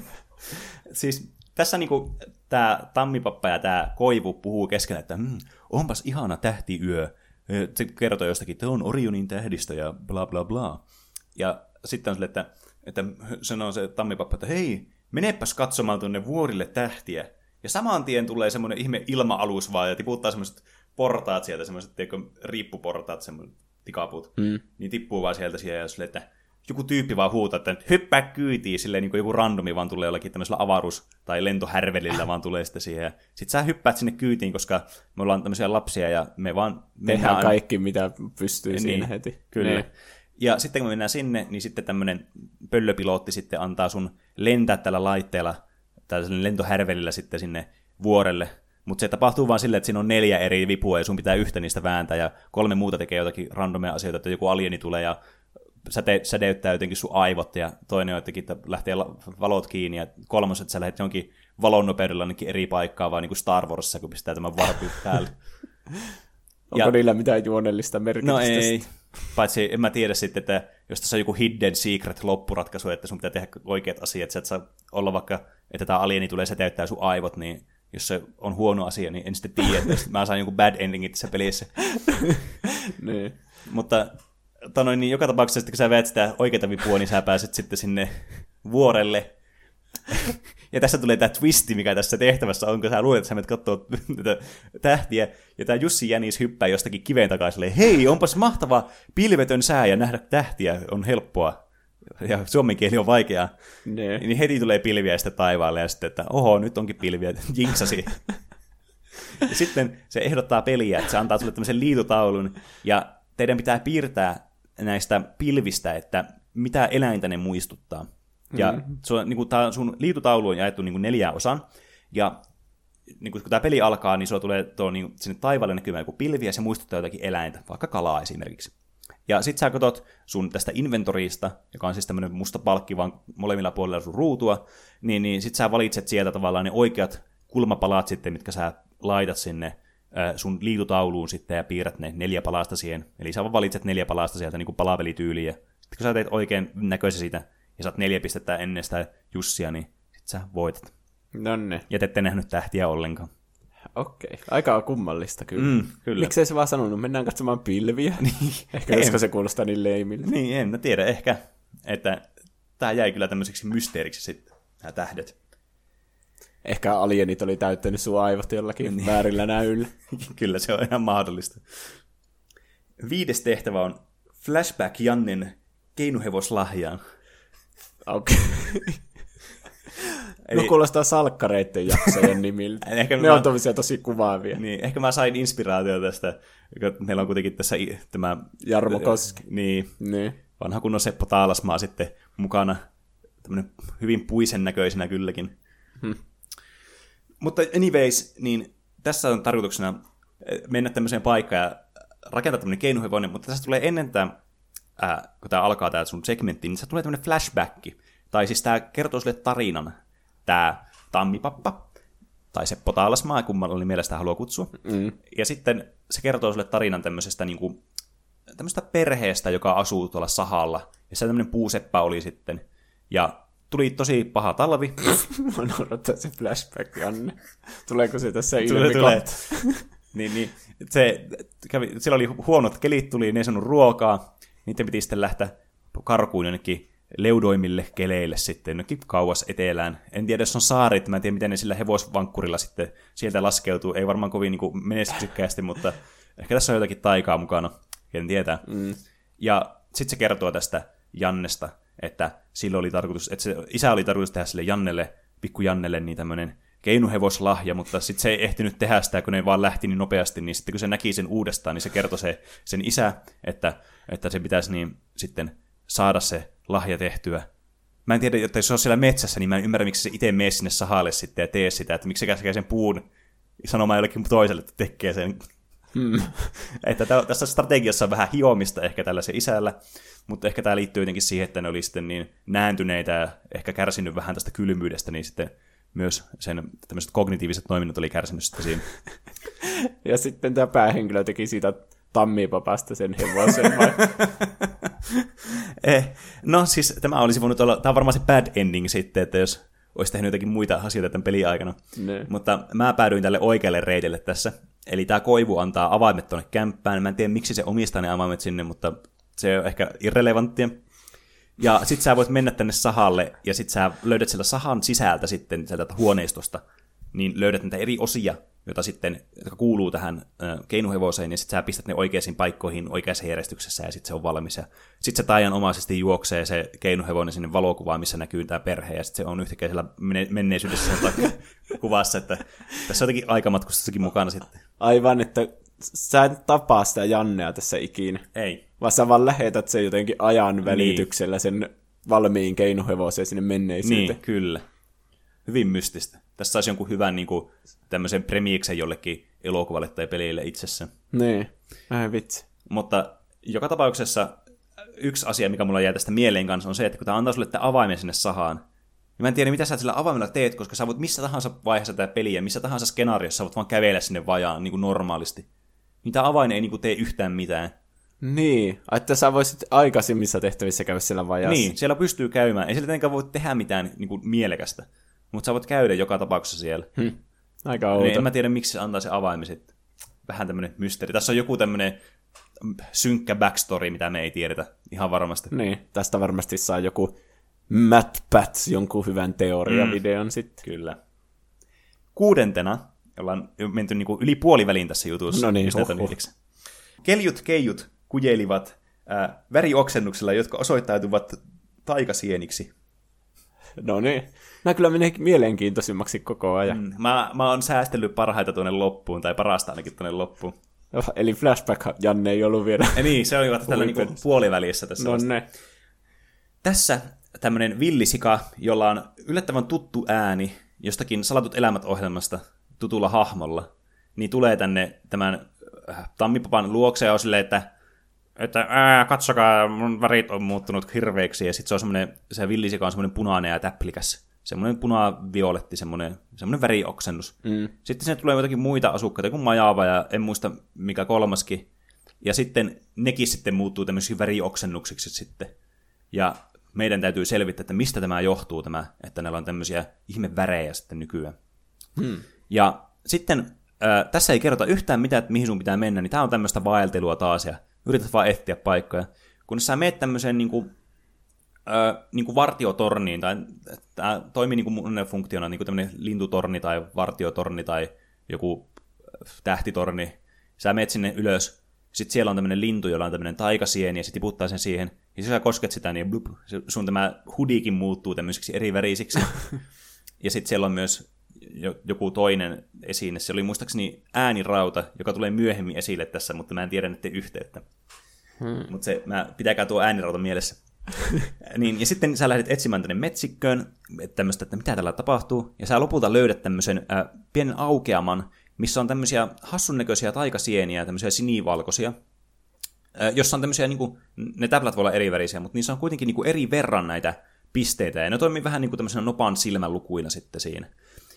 siis tässä niinku tämä tammipappa ja tämä koivu puhuu keskenään, että mm, onpas ihana tähtiyö. Se kertoo jostakin, että on Orionin tähdistä ja bla bla bla. Ja sitten on sille, että, että sanoo se tammipappa, että hei, menepäs katsomaan tuonne vuorille tähtiä. Ja saman tien tulee semmoinen ihme ilma-alus vaan ja tiputtaa semmoiset portaat sieltä, semmoiset riippuportaat, semmoiset tikaput. Mm. Niin tippuu vaan sieltä siellä ja sille, että joku tyyppi vaan huutaa, että hyppää kyytiin, silleen niin kuin joku randomi vaan tulee jollakin tämmöisellä avaruus- tai lentohärvelillä vaan tulee sitten siihen. Sitten sä hyppäät sinne kyytiin, koska me ollaan tämmöisiä lapsia ja me vaan Tehdään aina- kaikki, mitä pystyy niin, siinä heti. Kyllä. Niin. Ja sitten kun me mennään sinne, niin sitten tämmöinen pöllöpilotti sitten antaa sun lentää tällä laitteella, tällaisella lentohärvelillä sitten sinne vuorelle. Mutta se tapahtuu vaan silleen, että siinä on neljä eri vipua ja sun pitää yhtä niistä vääntää ja kolme muuta tekee jotakin randomia asioita, että joku alieni tulee ja säte, sädeyttää jotenkin sun aivot ja toinen on jotenkin, että lähtee valot kiinni ja kolmas, että sä lähdet jonkin valon nopeudella eri paikkaa, vaan niin kuin Star Warsissa, kun pistää tämän varpin päälle. Onko Ja- niillä mitään juonellista merkitystä? No ei. Paitsi en mä tiedä sitten, että jos tässä on joku hidden secret loppuratkaisu, että sun pitää tehdä oikeat asiat, sä et saa olla vaikka, että tämä alieni tulee se täyttää sun aivot, niin jos se on huono asia, niin en sitten tiedä, että mä saan joku bad endingin tässä pelissä. Niin. Mutta tanoin, niin joka tapauksessa, sitten kun sä veät sitä oikeata vipua, niin sä pääset sitten sinne vuorelle. Ja tässä tulee tämä twisti, mikä tässä tehtävässä on, kun sä luulet, että sä menet katsoa tätä tähtiä, ja tämä Jussi Jänis hyppää jostakin kiveen takaa silleen, hei, onpas mahtava pilvetön sää ja nähdä tähtiä on helppoa. Ja suomen kieli on vaikeaa. Niin. Niin heti tulee pilviä sitten taivaalle ja sitten, että oho, nyt onkin pilviä, jinksasi. Ja sitten se ehdottaa peliä, että se antaa sulle tämmöisen liitutaulun, ja teidän pitää piirtää näistä pilvistä, että mitä eläintä ne muistuttaa. Ja mm. sun, niin kuin, tää sun liitutaulu on jaettu niin kuin neljään osaan, ja niin kun tämä peli alkaa, niin sulla tulee tuo, niin, sinne taivaalle näkymään joku pilvi, ja se muistuttaa jotakin eläintä, vaikka kalaa esimerkiksi. Ja sit sä katsot sun tästä inventoriista, joka on siis tämmöinen musta palkki vaan molemmilla puolilla sun ruutua, niin, niin sit sä valitset sieltä tavallaan ne oikeat kulmapalat sitten, mitkä sä laitat sinne sun liitutauluun sitten ja piirrät ne neljä palasta siihen. Eli sä valitset neljä palasta sieltä niin kuin palavelityyliin ja sitten kun sä teet oikein näköisen siitä ja saat neljä pistettä ennen sitä Jussia, niin sit sä voitat. No niin. Ja te ette nähnyt tähtiä ollenkaan. Okei. Aika kummallista kyllä. Mm, kyllä. Miksei se vaan sanonut, mennään katsomaan pilviä? Niin. Ehkä koska se kuulostaa niin leimille. Niin, en mä tiedä. Ehkä, että tämä jäi kyllä tämmöiseksi mysteeriksi sitten, nämä tähdet. Ehkä alienit oli täyttänyt sun aivot jollakin niin. väärillä näyillä. kyllä se on ihan mahdollista. Viides tehtävä on Flashback Jannen keinuhevoslahjaan. Okei. Eli- No kuulostaa salkkareitten jaksojen nimiltä. Ehkä ne mä- on tommosia tosi kuvaavia. Niin, ehkä mä sain inspiraatiota tästä, meillä on kuitenkin tässä i- tämä... Jarmo Koski. Niin, Niin. vanha kunnon Seppo Taalasmaa sitten mukana, tämmöinen hyvin puisen näköisenä kylläkin. Hmm. Mutta anyways, niin tässä on tarkoituksena eh, mennä tämmöiseen paikkaan ja rakentaa tämmöinen keinuhevonen, mutta tässä tulee ennen tämä, ää, kun tämä alkaa tämä sun segmentti, niin tässä tulee tämmöinen flashback. Tai siis tämä kertoo sulle tarinan, tämä Tammipappa, tai se Potaalasmaa, kummalla oli mielestä haluaa kutsua. Mm. Ja sitten se kertoo sulle tarinan tämmöisestä niin kuin, tämmöistä perheestä, joka asuu tuolla sahalla. Ja se tämmöinen puuseppä oli sitten. Ja tuli tosi paha talvi. Mä odottaa se flashback, Janne. Tuleeko se tässä ilmi? tulee. niin, niin, se kävi, siellä oli huonot kelit, tuli, ne ei saanut ruokaa. Niiden piti sitten lähteä karkuun jonnekin leudoimille keleille sitten jonnekin kauas etelään. En tiedä, jos on saarit, mä en tiedä, miten ne sillä hevosvankkurilla sitten sieltä laskeutuu. Ei varmaan kovin niin menestyksekkäästi, mutta ehkä tässä on jotakin taikaa mukana, en tietää. Mm. Ja sitten se kertoo tästä Jannesta, että sillä oli tarkoitus, että se isä oli tarkoitus tehdä sille Jannelle, pikku Jannelle, niin tämmöinen keinuhevoslahja, mutta sitten se ei ehtinyt tehdä sitä, kun ne vaan lähti niin nopeasti, niin sitten kun se näki sen uudestaan, niin se kertoi se, sen isä, että, että se pitäisi niin sitten saada se lahja tehtyä. Mä en tiedä, että jos se on siellä metsässä, niin mä en ymmärrä, miksi se itse menee sinne sahalle sitten ja tee sitä, että miksi se käskee sen puun sanomaan jollekin toiselle, että tekee sen. Hmm. että tä- tässä strategiassa on vähän hiomista ehkä tällaisen isällä, mutta ehkä tämä liittyy jotenkin siihen, että ne oli sitten niin nääntyneitä ja ehkä kärsinyt vähän tästä kylmyydestä, niin sitten myös sen tämmöiset kognitiiviset toiminnot oli kärsinyt sitten siinä. Ja sitten tämä päähenkilö teki siitä tammipapasta sen hevosen. Vai? eh, no siis tämä olisi voinut olla, tämä on varmaan se bad ending sitten, että jos olisi tehnyt jotakin muita asioita tämän pelin aikana. Ne. Mutta mä päädyin tälle oikealle reidelle tässä. Eli tämä koivu antaa avaimet tuonne kämppään. Mä en tiedä, miksi se omistaa ne avaimet sinne, mutta se on ehkä irrelevanttia. Ja sit sä voit mennä tänne sahalle, ja sit sä löydät sieltä sahan sisältä sitten, sieltä huoneistosta, niin löydät näitä eri osia, joita sitten, jotka kuuluu tähän äh, keinuhevoseen, ja sitten sä pistät ne oikeisiin paikkoihin oikeassa järjestyksessä, ja sitten se on valmis. Ja sitten se taianomaisesti juoksee se keinuhevonen sinne valokuvaan, missä näkyy tämä perhe, ja sitten se on yhtäkkiä siellä menneisyydessä kuvassa, että tässä on jotenkin aikamatkustussakin mukana sitten. Aivan, että sä et tapaa sitä Jannea tässä ikinä. Ei. Vaan sä vaan lähetät sen jotenkin ajan välityksellä sen valmiin keinuhevosen sinne menneisyyteen. Niin, kyllä. Hyvin mystistä. Tässä saisi jonkun hyvän niin kuin, tämmöisen premiiksen jollekin elokuvalle tai pelille itsessään. Niin. Ai vitsi. Mutta joka tapauksessa yksi asia, mikä mulla jää tästä mieleen kanssa, on se, että kun tämä antaa sulle tämän avaimen sinne sahaan, niin mä en tiedä, mitä sä sillä avaimella teet, koska sä voit missä tahansa vaiheessa tätä peliä, missä tahansa skenaariossa sä voit vaan kävellä sinne vajaan niin kuin normaalisti. Niin tämä avain ei niin kuin tee yhtään mitään. Niin, että sä voisit aikaisemmissa tehtävissä käydä siellä vajassa. Niin, siellä pystyy käymään. Ei sillä tietenkään voi tehdä mitään niin kuin mielekästä, mutta sä voit käydä joka tapauksessa siellä. Hm. Aika Niin, outo. en mä tiedä, miksi se antaa se avaimen sitten. Vähän tämmöinen mysteeri. Tässä on joku tämmöinen synkkä backstory, mitä me ei tiedetä ihan varmasti. Niin, tästä varmasti saa joku Matt Pats jonkun hyvän teoriavideon mm. sitten. Kyllä. Kuudentena, ollaan menty niinku yli puoliväliin tässä jutussa. No niin. Keljut keijut kujelivat äh, värioksennuksella, jotka osoittautuvat taikasieniksi. No niin. Nämä kyllä menee mielenkiintoisimmaksi koko ajan. Mm. Mä, mä oon säästellyt parhaita tuonne loppuun, tai parasta ainakin tuonne loppuun. Eli flashback Janne ei ollut vielä. Ja niin, se oli vasta tällä niinku puolivälissä tässä. No vasta. ne. Tässä tämmöinen villisika, jolla on yllättävän tuttu ääni jostakin Salatut elämät ohjelmasta tutulla hahmolla, niin tulee tänne tämän äh, tammipapan luokse ja on silleen, että, että ää, katsokaa, mun värit on muuttunut hirveiksi, ja sitten se on semmoinen, se villisika on semmoinen punainen ja täplikäs. Semmoinen puna-violetti, semmoinen, semmoinen värioksennus. Mm. Sitten sinne tulee jotakin muita asukkaita, joku majaava ja en muista mikä kolmaskin. Ja sitten nekin sitten muuttuu tämmöisiksi värioksennuksiksi sitten. Ja meidän täytyy selvittää, että mistä tämä johtuu, tämä, että näillä on tämmöisiä ihmevärejä sitten nykyään. Hmm. Ja sitten äh, tässä ei kerrota yhtään mitään, että mihin sun pitää mennä, niin tämä on tämmöistä vaeltelua taas, ja yrität vaan etsiä paikkoja. Kun sä meet tämmöiseen niin kuin, äh, niin kuin vartiotorniin, tai tämä toimii niin kuin monen funktiona, niin kuin tämmöinen lintutorni tai vartiotorni tai joku äh, tähtitorni. Sä meet sinne ylös, sitten siellä on tämmöinen lintu, jolla on tämmöinen taikasieni, ja se tiputtaa sen siihen. Ja sä kosket sitä, niin blup, sun tämä hudikin muuttuu tämmöisiksi eri värisiksi. ja sitten siellä on myös joku toinen esine. Se oli muistaakseni äänirauta, joka tulee myöhemmin esille tässä, mutta mä en tiedä näiden yhteyttä. Hmm. Mutta se, mä, pitäkää tuo äänirauta mielessä. niin, ja sitten sä lähdet etsimään tänne metsikköön, että tämmöistä, että mitä tällä tapahtuu, ja sä lopulta löydät tämmöisen äh, pienen aukeaman, missä on tämmöisiä hassunnäköisiä taikasieniä, tämmöisiä sinivalkoisia, äh, jossa on tämmöisiä, niin kuin, ne täplät voi olla eri värisiä, mutta niissä on kuitenkin niin kuin eri verran näitä pisteitä, ja ne toimii vähän niin kuin tämmöisenä nopan silmälukuina sitten siinä.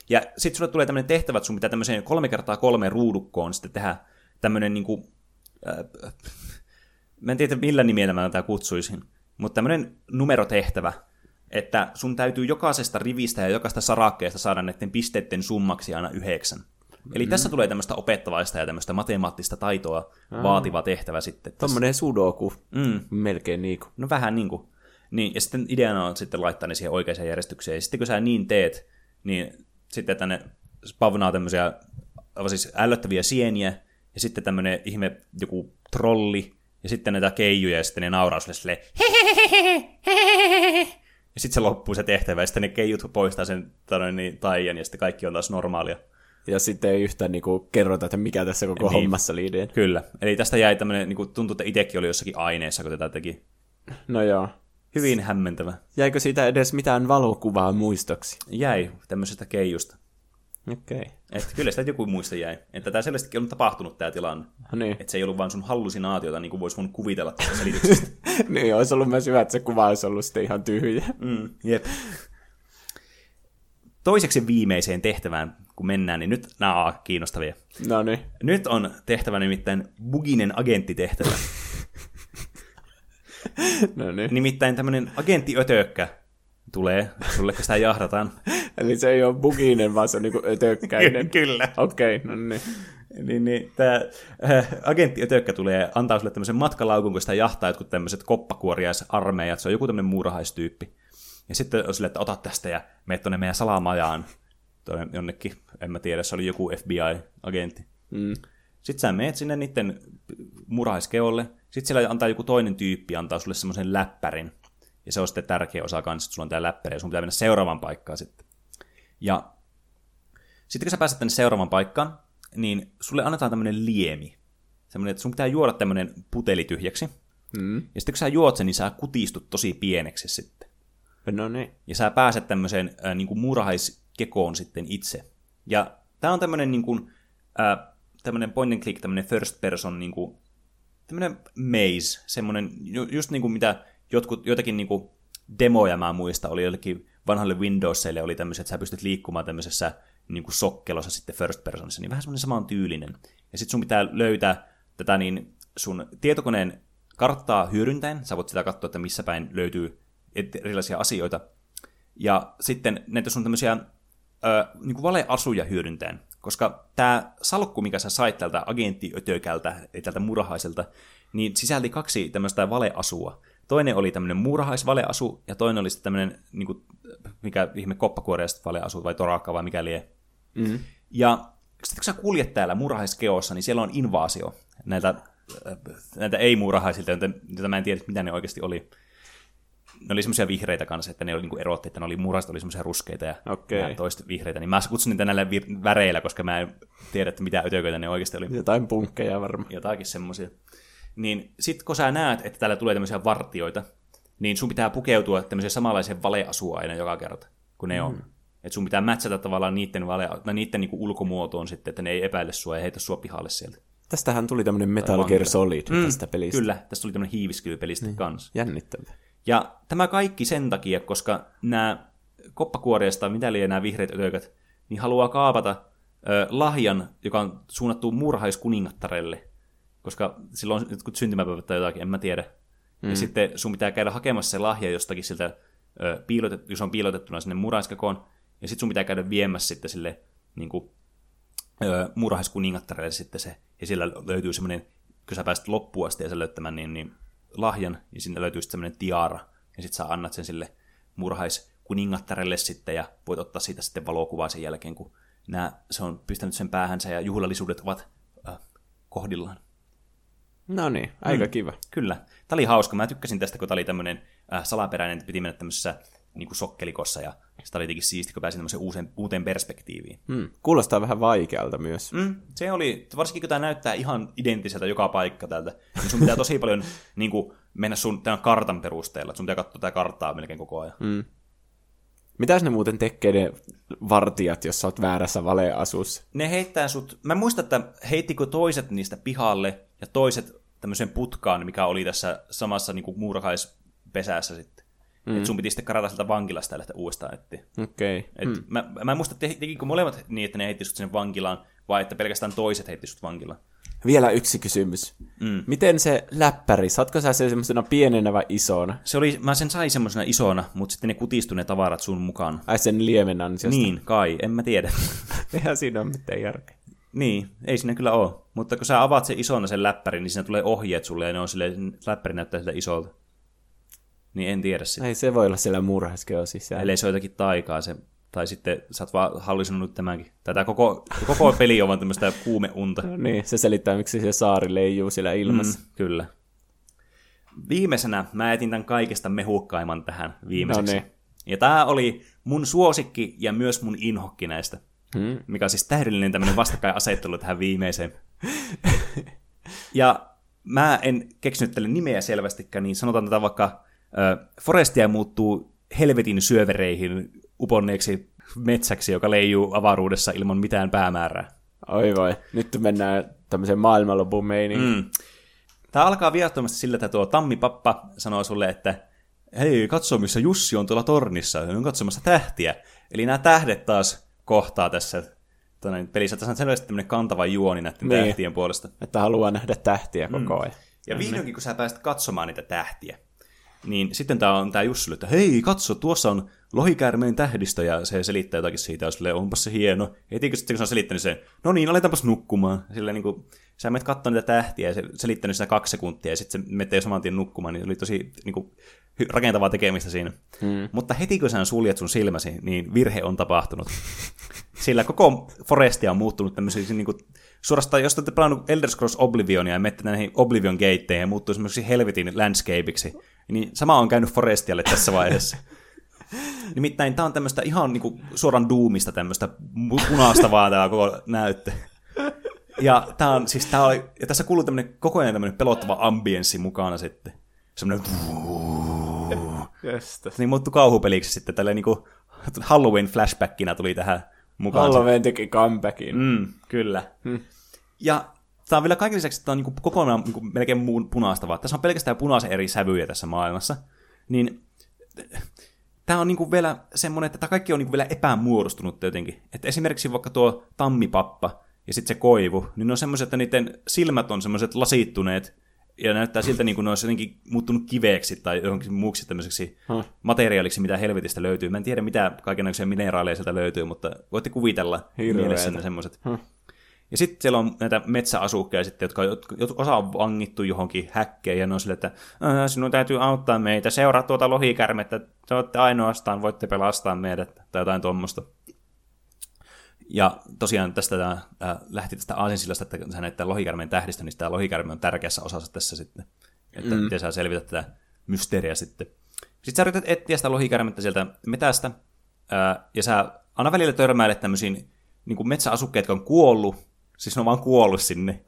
Ja sitten sulle tulee tämmöinen tehtävä, että sun pitää tämmöiseen kolme kertaa kolme ruudukkoon sitten tehdä tämmöinen niin kuin, äh, mä en tiedä millä nimellä mä tätä kutsuisin, mutta tämmöinen numerotehtävä, että sun täytyy jokaisesta rivistä ja jokaista sarakkeesta saada näiden pisteiden summaksi aina yhdeksän. Eli mm. tässä tulee tämmöistä opettavaista ja tämmöistä matemaattista taitoa Aa. vaativa tehtävä sitten. Tuommoinen sudoku, mm. melkein niin kuin. No vähän niin kuin. Niin, ja sitten ideana on sitten laittaa ne siihen oikeaan järjestykseen. Ja sitten kun sä niin teet, niin sitten tänne spavnaa tämmöisiä siis ällöttäviä sieniä, ja sitten tämmöinen ihme joku trolli, ja sitten näitä keijuja, ja sitten ne nauraa sulle silleen, ja sitten se loppuu se tehtävä, ja sitten ne keijut poistaa sen tanoin, niin, taian, ja sitten kaikki on taas normaalia. Ja sitten ei yhtään niinku kerrota, että mikä tässä koko niin. hommassa liideen. Kyllä. Eli tästä jäi tämmöinen, niinku, tuntuu, että itsekin oli jossakin aineessa, kun tätä teki. No joo. Hyvin hämmentävä. Jäikö siitä edes mitään valokuvaa muistoksi? Jäi, tämmöisestä keijusta. Okei. Okay. Kyllä sitä joku muista jäi. Että tämä selvästikin on tapahtunut tämä tilanne. No niin. Että se ei ollut vain sun hallusinaatiota, niin kuin voisi mun kuvitella tästä selityksestä. niin, olisi ollut myös hyvä, että se kuva olisi ollut sitten ihan tyhjä. Mm, jep. Toiseksi viimeiseen tehtävään, kun mennään, niin nyt nämä on kiinnostavia. No niin. Nyt on tehtävä nimittäin buginen agenttitehtävä. no niin. Nimittäin tämmöinen agenttiötökkä tulee, sulle sitä jahdataan. Eli se ei ole buginen, vaan se on niinku ötökkäinen. Kyllä. Okei, okay, no niin. Niin, niin tämä äh, agentti Ötökkä tulee antaa sulle tämmöisen matkalaukun, kun sitä jahtaa jotkut tämmöiset koppakuoriaisarmeijat, se on joku tämmöinen muurahaistyyppi. Ja sitten on silleen, että ota tästä ja meet tuonne meidän salamajaan. Tuonne jonnekin, en mä tiedä, se oli joku FBI-agentti. Mm. Sitten sä meet sinne niiden murahaiskeolle. Sitten siellä antaa joku toinen tyyppi, antaa sulle semmoisen läppärin. Ja se on sitten tärkeä osa kanssa, että sulla on tämä läppäri ja sun pitää mennä seuraavaan paikkaan sitten. Ja sitten kun sä pääset tänne seuraavaan paikkaan, niin sulle annetaan tämmöinen liemi. Semmoinen, että sun pitää juoda tämmöinen puteli tyhjäksi. Mm. Ja sitten kun sä juot sen, niin sä kutistut tosi pieneksi sitten. No niin. Ja sä pääset tämmöiseen äh, niin kuin muurahaiskekoon sitten itse. Ja tää on tämmöinen niin kuin, äh, tämmöinen point and click, tämmöinen first person, niin kuin, tämmöinen maze, semmoinen, just niin kuin mitä jotkut, joitakin niin kuin demoja mä muista, oli jollekin vanhalle Windowsille oli tämmöiset, että sä pystyt liikkumaan tämmöisessä niin kuin sokkelossa sitten first personissa, niin vähän semmoinen saman tyylinen. Ja sitten sun pitää löytää tätä niin sun tietokoneen karttaa hyödyntäen, sä voit sitä katsoa, että missä päin löytyy erilaisia asioita. Ja sitten näitä sun tämmöisiä ö, niin kuin valeasuja hyödyntäen. Koska tämä salkku, mikä sä sait tältä agenttiötökältä, eli tältä murhaiselta, niin sisälti kaksi tämmöistä valeasua. Toinen oli tämmöinen muurahaisvaleasu, ja toinen oli sitten tämmöinen, niin kuin, mikä ihme koppakuoreista valeasu, vai torakka, vai mikä lie. Mm. Ja sitten kun sä kuljet täällä muurahaiskeossa, niin siellä on invaasio näiltä, näiltä ei-muurahaisilta, joita mä en tiedä, mitä ne oikeasti oli. Ne oli semmoisia vihreitä kanssa, että ne oli niin erotti, että ne oli muurahaiset oli semmoisia ruskeita ja okay. toista vihreitä. Niin mä kutsun niitä näillä vir- väreillä, koska mä en tiedä, että mitä ötököitä ne oikeasti oli. Jotain punkkeja varmaan. Jotakin semmoisia niin sit kun sä näet, että täällä tulee tämmöisiä vartioita, niin sun pitää pukeutua tämmöiseen samanlaiseen valeasuun aina joka kerta, kun ne mm. on. Että sun pitää mätsätä tavallaan niiden, vale, tai niiden niinku ulkomuotoon sitten, että ne ei epäile sua ja heitä sua pihalle sieltä. Tästähän tuli tämmöinen Metal Gear Solid mm, tästä pelistä. Kyllä, tästä tuli tämmöinen hiiviskylypelistä niin. kanssa. Jännittävää. Ja tämä kaikki sen takia, koska nämä koppakuoriasta, mitä liian nämä vihreät ötökät, niin haluaa kaapata ö, lahjan, joka on suunnattu murhaiskuningattarelle koska silloin on jotkut syntymäpäivät tai jotakin, en mä tiedä. Mm. Ja sitten sun pitää käydä hakemassa se lahja jostakin siltä, ö, piilotet, jos on piilotettuna sinne muraiskakoon, ja sitten sun pitää käydä viemässä sitten sille niin kuin, ö, murhaiskuningattarelle sitten se, ja siellä löytyy semmoinen, kun sä pääset loppuun asti ja sä löytämään niin, niin lahjan, ja sinne löytyy sitten semmoinen tiara, ja sitten sä annat sen sille murhaiskuningattarelle sitten, ja voit ottaa siitä sitten valokuvaa sen jälkeen, kun nämä, se on pistänyt sen päähänsä, ja juhlallisuudet ovat äh, kohdillaan. No niin, aika mm. kiva. Kyllä. Tämä oli hauska. Mä tykkäsin tästä, kun tämä oli tämmöinen äh, salaperäinen, että piti mennä tämmöisessä niin kuin sokkelikossa, ja sitä oli jotenkin siisti, kun pääsin tämmöiseen uuteen, uuteen perspektiiviin. Hmm. Kuulostaa vähän vaikealta myös. Mm, se oli, varsinkin kun tämä näyttää ihan identtiseltä joka paikka täältä, niin sun pitää tosi paljon niin kuin, mennä sun tämän kartan perusteella, että sun pitää katsoa tätä karttaa melkein koko ajan. Mm. Mitäs ne muuten tekee ne vartijat, jos sä oot väärässä valeasussa? Ne heittää sut, mä muistan, että heittikö toiset niistä pihalle ja toiset tämmöiseen putkaan, mikä oli tässä samassa niin kuin muurahaispesäässä sitten. Mm. Et sun piti sitten karata sieltä vankilasta ja lähteä uudestaan etsiä. Okei. Okay. Et hmm. mä, mä en muista, te- tekikö molemmat niin, että ne heitti sut sinne vankilaan, vai että pelkästään toiset heitti sut vankilaan. Vielä yksi kysymys. Mm. Miten se läppäri, saatko sä se semmoisena pienenä vai isona? Se oli, mä sen sain semmoisena isona, mutta sitten ne kutistui ne tavarat sun mukaan. Ai sen liemen ansiosta? Niin, kai, en mä tiedä. Eihän siinä ole mitään järkeä. niin, ei siinä kyllä ole. Mutta kun sä avaat sen isona sen läppärin, niin siinä tulee ohjeet sulle ja ne on silleen, läppäri näyttää siltä isolta. Niin en tiedä sitä. Ei se voi olla siellä murhaiskeo sisällä. Ellei se jotakin taikaa se. Tai sitten sä oot vaan hallusinut tämänkin. Tätä koko, koko peli on vaan tämmöistä kuumeunta. No niin, se selittää, miksi se saari leijuu siellä ilmassa. Mm, kyllä. Viimeisenä mä etin tämän kaikesta mehukkaimman tähän viimeiseksi. No niin. Ja tää oli mun suosikki ja myös mun inhokki näistä. Hmm. Mikä on siis täydellinen tämmöinen vastakkainasettelu tähän viimeiseen. ja mä en keksinyt tälle nimeä selvästikään, niin sanotaan tätä vaikka Forestia muuttuu helvetin syövereihin uponneeksi metsäksi, joka leijuu avaruudessa ilman mitään päämäärää. Oi voi, nyt mennään tämmöiseen maailmanlopun. Mm. Tämä alkaa viattomasti sillä, että tuo tammipappa sanoo sulle, että hei, katso missä Jussi on tuolla tornissa, hän on katsomassa tähtiä. Eli nämä tähdet taas kohtaa tässä pelissä. Tässä on selvästi tämmöinen kantava juoni näiden Niin. tähtien puolesta. Että haluaa nähdä tähtiä koko ajan. Ja vihdoinkin, kun sä pääset katsomaan niitä tähtiä, niin sitten tää on tää Jussille, että hei, katso, tuossa on lohikäärmeen tähdistö, ja se selittää jotakin siitä, ja silleen, onpas se hieno. Heti kun sitten kun se on selittänyt sen, no niin, aletaanpas nukkumaan. Silleen niin kuin, sä menet katsomaan niitä tähtiä, ja se selittänyt sitä kaksi sekuntia, ja sitten se menee saman tien nukkumaan, niin oli tosi niin kuin, rakentavaa tekemistä siinä. Hmm. Mutta heti kun sä suljet sun silmäsi, niin virhe on tapahtunut. Sillä koko Forestia on muuttunut tämmöisiksi niin kuin, suorastaan, jos te olette pelannut Elder Scrolls Oblivionia ja menette näihin Oblivion geitteihin ja muuttuu semmoisiksi helvetin landscapeiksi, niin sama on käynyt Forestialle tässä vaiheessa. Nimittäin tämä on tämmöistä ihan niinku suoraan duumista tämmöistä punaista vaan tämä koko näyttö. Ja, tää on, siis tää oli, ja tässä kuuluu tämmöinen koko ajan tämmöinen pelottava ambienssi mukana sitten. Semmoinen Jästäs. niin muuttui kauhupeliksi sitten tällä niinku Halloween flashbackina tuli tähän mukaan. Halloween teki comebackin. Mm, kyllä. Hmm. Ja tämä on vielä kaiken lisäksi, että tämä on niinku kokonaan niinku melkein muun punaista, vaan tässä on pelkästään punaisen eri sävyjä tässä maailmassa. Niin tämä on niinku vielä semmoinen, että tämä kaikki on niinku vielä epämuodostunut jotenkin. Että esimerkiksi vaikka tuo tammipappa ja sitten se koivu, niin ne on semmoiset, että niiden silmät on semmoiset lasittuneet, ja näyttää siltä, niin kuin ne olisi jotenkin muuttunut kiveeksi tai johonkin muuksi tämmöiseksi Huh. materiaaliksi, mitä helvetistä löytyy. Mä en tiedä, mitä kaikenlaisia mineraaleja sieltä löytyy, mutta voitte kuvitella Hirveetä. mielessänne semmoiset. Huh. Ja sitten siellä on näitä metsäasukkeja sitten, jotka, osa on vangittu johonkin häkkeen, ja ne on sille, että "Ää, sinun täytyy auttaa meitä, seuraa tuota lohikärmettä, te olette ainoastaan, voitte pelastaa meidät, tai jotain tuommoista. Ja tosiaan tästä tämä, äh, lähti tästä aasinsillasta, että tämän lohikärmeen tähdistä, niin tämä lohikärme on tärkeässä osassa tässä sitten, että mm. miten sä selvität tätä mysteeriä sitten. Sitten sä yrität etsiä sitä lohikärmettä sieltä metästä, ja sä aina välillä törmäilet tämmöisiin niin kuin metsäasukkeet, jotka on kuollut, siis ne on vaan kuollut sinne.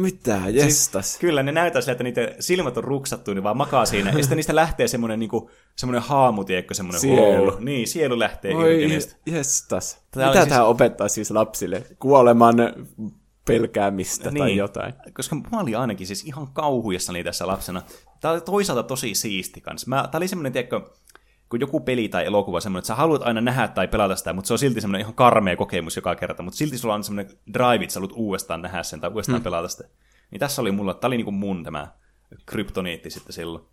Mitä? Jestas. Kyllä, ne näyttää siltä, että niiden silmät on ruksattu, niin vaan makaa siinä, ja sitten niistä lähtee semmoinen, niin kuin, semmoinen haamu, tiedätkö, semmoinen Sielu. huolu. Niin, sielu lähtee Oi, jestas. Tää Mitä oli tämä opettaa siis lapsille? Kuoleman pelkäämistä tai Niin. jotain. Koska mä olin ainakin siis ihan kauhuissani tässä lapsena. Tämä oli toisaalta tosi siisti kanssa. Mä, tää oli semmoinen, tiedätkö, kun joku peli tai elokuva semmoinen, että sä haluat aina nähdä tai pelata sitä, mutta se on silti semmoinen ihan karmea kokemus joka kerta, mutta silti sulla on semmoinen drive, että sä haluat uudestaan nähdä sen tai uudestaan hmm. pelata sitä. Niin tässä oli mulla, tää oli niinku mun tämä kryptoniitti sitten silloin.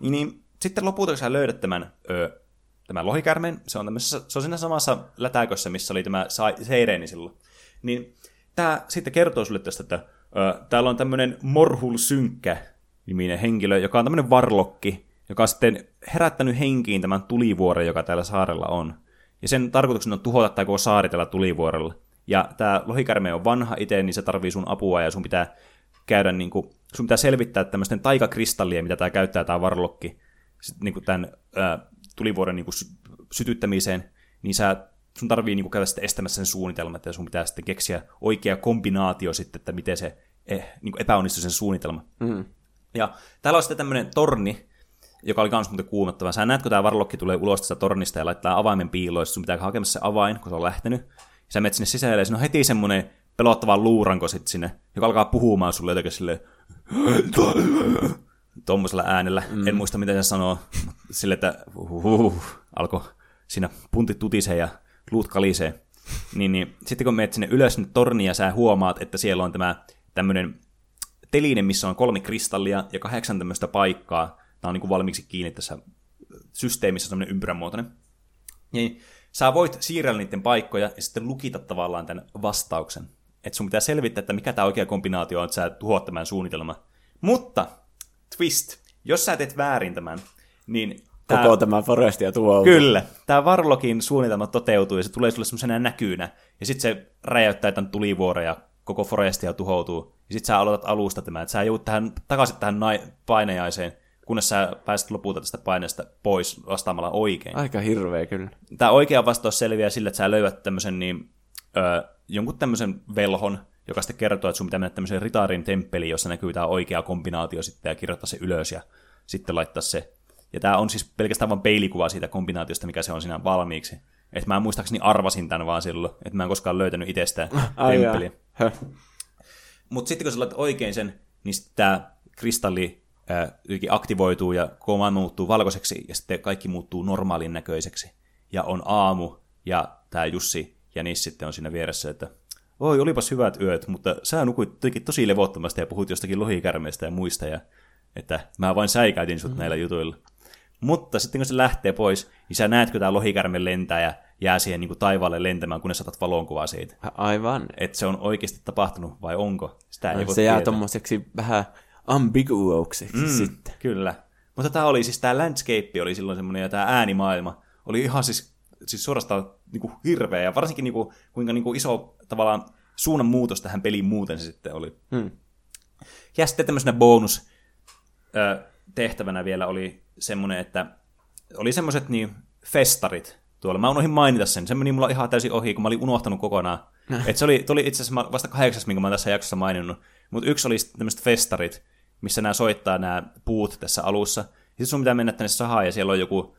Niin, niin sitten lopulta, kun sä löydät tämän, ö, tämän lohikärmen, se on, se on siinä samassa lätäkössä, missä oli tämä Seireeni silloin, niin tämä sitten kertoo sulle tästä, että ö, täällä on tämmöinen Morhul Synkkä niminen henkilö, joka on tämmöinen varlokki, joka on sitten herättänyt henkiin tämän tulivuoren, joka täällä saarella on. Ja sen tarkoituksena on tuhota tämä koko saari tällä tulivuorella. Ja tämä lohikärme on vanha itse, niin se tarvii sun apua ja sun pitää käydä niin kuin, sun pitää selvittää tämmöisten taikakristallien, mitä tämä käyttää tämä varlokki, niin kuin tämän ää, tulivuoren niin kuin, sytyttämiseen, niin sä, sun tarvii niin kuin, käydä sitten estämässä sen suunnitelman, että sun pitää sitten keksiä oikea kombinaatio sitten, että miten se eh, niin kuin epäonnistui sen suunnitelma. Mm. Ja täällä on sitten tämmöinen torni, joka oli myös muuten kuumottava. Sä näet, kun tämä varlokki tulee ulos tästä tornista ja laittaa avaimen piiloon, sun pitää hakemassa se avain, kun se on lähtenyt. Ja sä menet sinne sisälle ja siinä on heti semmoinen pelottava luuranko sitten sinne, joka alkaa puhumaan sulle jotenkin silleen, tuommoisella äänellä. Mm. En muista, miten se sanoo. Sille, että uh, alkoi siinä puntit tutisee ja luut kalisee. Niin, niin, sitten kun menet sinne ylös sinne torniin ja sä huomaat, että siellä on tämä tämmöinen teline, missä on kolme kristallia ja kahdeksan tämmöistä paikkaa. Tämä on niin kuin valmiiksi kiinni tässä systeemissä semmoinen ympyränmuotoinen. Niin sä voit siirrellä niiden paikkoja ja sitten lukita tavallaan tämän vastauksen. Että sun pitää selvittää, että mikä tämä oikea kombinaatio on, että sä tuhoat tämän suunnitelma. Mutta, twist, jos sä teet väärin tämän, niin Tää, Koko tämä forestia tuo. Kyllä. Tämä Varlokin suunnitelma toteutuu ja se tulee sulle semmoisena näkyynä. Ja sitten se räjäyttää tämän tulivuoren ja koko forestia tuhoutuu. Ja sitten sä aloitat alusta tämän, että sä joudut tähän, takaisin tähän nai- painajaiseen, kunnes sä pääset lopulta tästä paineesta pois vastaamalla oikein. Aika hirveä kyllä. Tämä oikea vastaus selviää sillä, että sä löydät tämmöisen niin, ö, jonkun tämmöisen velhon, joka sitten kertoo, että sun pitää mennä tämmöiseen ritaarin temppeliin, jossa näkyy tämä oikea kombinaatio sitten ja kirjoittaa se ylös ja sitten laittaa se. Ja tämä on siis pelkästään vain peilikuva siitä kombinaatiosta, mikä se on siinä valmiiksi. Että mä muistaakseni arvasin tämän vaan silloin, että mä en koskaan löytänyt itsestä temppeliä. Mutta sitten kun sä laitat oikein sen, niin tämä kristalli ää, aktivoituu ja maailma muuttuu valkoiseksi ja sitten kaikki muuttuu normaalin näköiseksi. Ja on aamu ja tämä Jussi ja Nis sitten on siinä vieressä, että oi, olipas hyvät yöt, mutta sä nukuit tosi levottomasti ja puhut jostakin lohikärmeistä ja muista, ja että mä vain säikäytin sut mm. näillä jutuilla. Mutta sitten kun se lähtee pois, niin sä näet, kun tämä lohikärme lentää ja jää siihen niin kuin taivaalle lentämään, kunnes saatat valonkuvaa siitä. Aivan. Että se on oikeasti tapahtunut vai onko? Sitä ei no, voi se jää tommoseksi vähän ambiguoukseksi mm, sitten. Kyllä. Mutta tämä oli siis, tämä landscape oli silloin semmoinen, ja tämä äänimaailma oli ihan siis, siis suorastaan niin kuin hirveä, ja varsinkin niin kuin, kuinka niin kuin iso tavallaan suunnan muutos tähän peliin muuten se sitten oli. Hmm. Ja sitten tämmöisenä bonus tehtävänä vielä oli semmoinen, että oli semmoiset niin festarit tuolla. Mä unohdin mainita sen. Se meni mulla ihan täysin ohi, kun mä olin unohtanut kokonaan. Et se oli, tuli itse asiassa vasta kahdeksas, minkä mä olen tässä jaksossa maininnut. Mutta yksi oli tämmöiset festarit, missä nämä soittaa nämä puut tässä alussa. Sitten sun pitää mennä tänne sahaan ja siellä on joku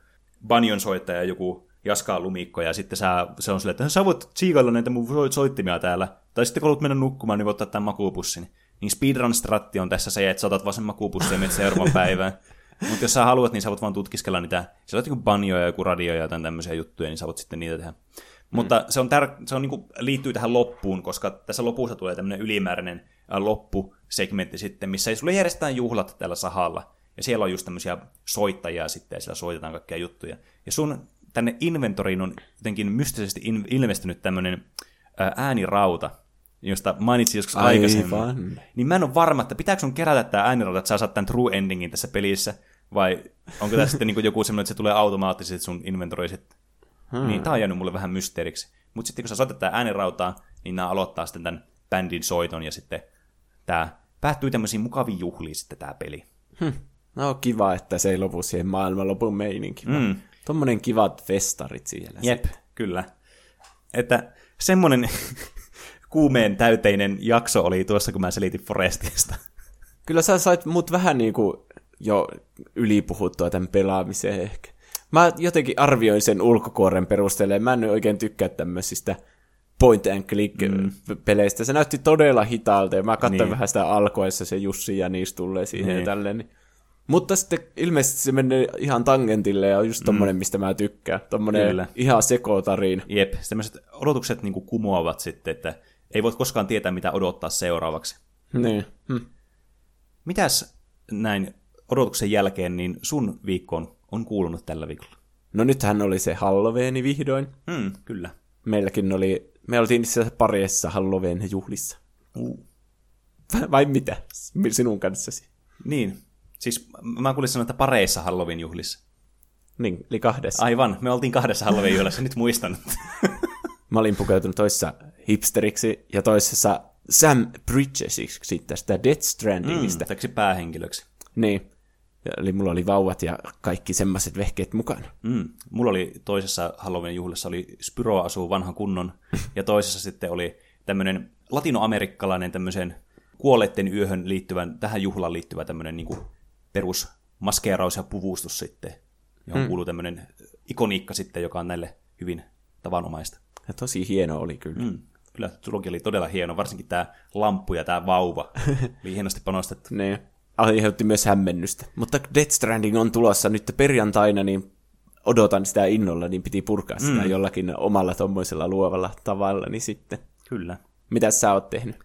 banjon soittaja, joku jaskaa lumikko ja sitten sä, se on silleen, että sä voit tsiikailla näitä mun soittimia täällä. Tai sitten kun haluat mennä nukkumaan, niin voit ottaa tämän makupussin. Niin speedrun-stratti on tässä se, että sä otat vaan sen makupussin ja menet seuraavan päivään. Mutta jos sä haluat, niin sä voit vaan tutkiskella niitä. Siellä on joku banjoja, joku radio ja jotain tämmöisiä juttuja, niin sä voit sitten niitä tehdä. Mutta mm. se, on tär- se on niinku, liittyy tähän loppuun, koska tässä lopussa tulee tämmöinen ylimääräinen loppusegmentti sitten, missä sulle järjestetään juhlat tällä sahalla. Ja siellä on just tämmöisiä soittajia sitten, ja siellä soitetaan kaikkia juttuja. Ja sun tänne inventoriin on jotenkin mystisesti in- ilmestynyt tämmöinen äänirauta, josta mainitsin joskus Aivan. aikaisemmin. Niin mä en ole varma, että pitääkö sun kerätä tämä äänirauta, että sä saat tämän true endingin tässä pelissä, vai onko tässä sitten niin joku semmoinen, että se tulee automaattisesti sun inventoriisit. Hmm. Niin tää on jäänyt mulle vähän mysteeriksi. Mutta sitten kun sä soitat tää äänirautaa, niin nämä aloittaa sitten tämän bändin soiton, ja sitten tämä päättyy tämmöisiin mukaviin juhliin sitten tämä peli. Hmm. No kiva, että se ei lopu siihen maailmanlopun meininki. Mm. Tuommoinen kivat festarit siellä. Jep, sitten. kyllä. Että semmoinen kuumeen täyteinen jakso oli tuossa, kun mä selitin Forestista. Kyllä sä sait mut vähän niin kuin jo ylipuhuttua tämän pelaamiseen ehkä. Mä jotenkin arvioin sen ulkokuoren perusteella, mä en oikein tykkää tämmöisistä point and click mm. peleistä. Se näytti todella hitaalta ja mä katsoin niin. vähän sitä alkoessa se Jussi ja niistä tulee siihen niin. ja tälleen. Niin mutta sitten ilmeisesti se menee ihan tangentille ja on just tommonen, mm. mistä mä tykkään. Tommonen Kyllä. ihan sekotariin. Jep, tämmöiset odotukset niin kumoavat sitten, että ei voi koskaan tietää, mitä odottaa seuraavaksi. Niin. Hm. Mitäs näin odotuksen jälkeen, niin sun viikkoon on kuulunut tällä viikolla? No nythän oli se Halloweeni vihdoin. Mm, kyllä. Meilläkin oli, me oltiin itse asiassa pareissa Halloween juhlissa. Uh. Vai mitä? Sinun kanssasi? Niin, Siis mä kuulin sanoa, että pareissa Halloween-juhlissa. Niin, eli kahdessa. Aivan, me oltiin kahdessa Halloween-juhlissa, nyt muistan. mä olin pukeutunut toisessa hipsteriksi ja toisessa Sam Bridgesiksi tästä Death Strandingista. Mm, päähenkilöksi. Niin. Ja, eli mulla oli vauvat ja kaikki semmoiset vehkeet mukana. Mm. Mulla oli toisessa Halloween juhlassa oli Spyro asuu vanhan kunnon, ja toisessa sitten oli tämmöinen latinoamerikkalainen tämmöisen kuolleiden yöhön liittyvän, tähän juhlaan liittyvä tämmöinen niin perus maskeeraus ja puvustus sitten, johon mm. kuuluu tämmöinen ikoniikka sitten, joka on näille hyvin tavanomaista. Ja tosi hieno oli kyllä. Mm. Kyllä tulokin oli todella hieno, varsinkin tämä lamppu ja tämä vauva. oli hienosti panostettu. Ne aiheutti myös hämmennystä. Mutta Death Stranding on tulossa nyt perjantaina, niin odotan sitä innolla, niin piti purkaa sitä mm. jollakin omalla tommoisella luovalla tavalla, niin sitten. Kyllä. Mitä sä oot tehnyt?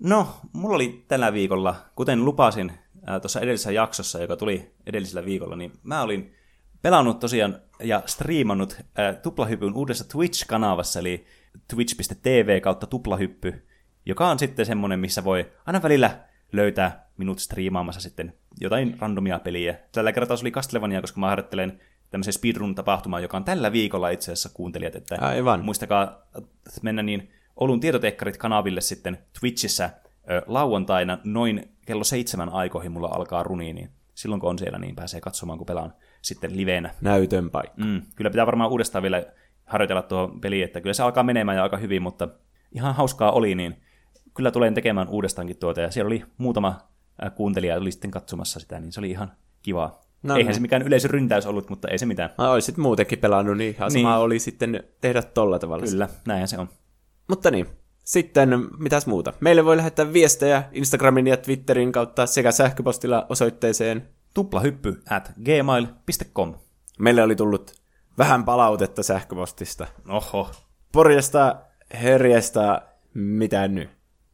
No, mulla oli tällä viikolla, kuten lupasin ää, tuossa edellisessä jaksossa, joka tuli edellisellä viikolla, niin mä olin pelannut tosiaan ja striimannut ää, Tuplahypyn uudessa Twitch-kanavassa, eli twitch.tv kautta Tuplahyppy, joka on sitten semmonen, missä voi aina välillä löytää minut striimaamassa sitten jotain randomia peliä. Tällä kertaa se oli Castlevania, koska mä harjoittelen tämmöisen speedrun-tapahtumaan, joka on tällä viikolla itse asiassa kuuntelijat, että Aivan. muistakaa mennä niin Oulun tietotekkarit kanaville sitten Twitchissä ö, lauantaina noin kello seitsemän aikoihin mulla alkaa runi, niin silloin kun on siellä, niin pääsee katsomaan, kun pelaan sitten liveenä. Näytön paikka. Mm, kyllä pitää varmaan uudestaan vielä harjoitella tuohon peliin, että kyllä se alkaa menemään ja aika hyvin, mutta ihan hauskaa oli, niin kyllä tulen tekemään uudestaankin tuota, ja siellä oli muutama kuuntelija oli sitten katsomassa sitä, niin se oli ihan kivaa. No, Eihän no. se mikään yleisöryntäys ollut, mutta ei se mitään. Mä olisit muutenkin pelannut, niin ihan sama Niin. oli sitten tehdä tolla tavalla. Kyllä, näinhän se on. Mutta niin, sitten mitäs muuta? Meille voi lähettää viestejä Instagramin ja Twitterin kautta sekä sähköpostilla osoitteeseen. Tuplahyppy at gmail.com. Meille oli tullut vähän palautetta sähköpostista. Oho, Porjesta, herjestä, mitä nyt?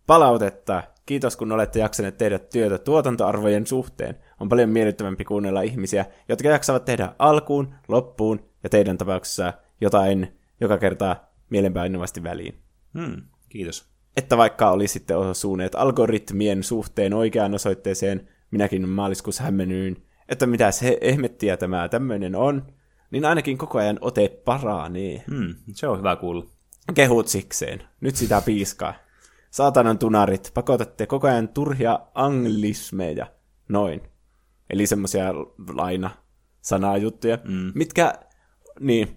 Palautetta. Kiitos, kun olette jaksaneet tehdä työtä tuotantoarvojen suhteen. On paljon miellyttävämpi kuunnella ihmisiä, jotka jaksavat tehdä alkuun, loppuun ja teidän tapauksessa jotain joka kertaa mielenpainuvasti väliin. hmm, kiitos. Että vaikka olisitte osuneet algoritmien suhteen oikeaan osoitteeseen, minäkin maaliskuussa hämmennyin, että mitä se ehmettiä tämä tämmöinen on, niin ainakin koko ajan ote paranee. Hmm, se on hyvä kuulla. Kehut sikseen. Nyt sitä piiskaa. Saatanan tunarit, pakotatte koko ajan turhia anglismeja. Noin. Eli semmoisia laina sanajuttuja, mm. mitkä, niin,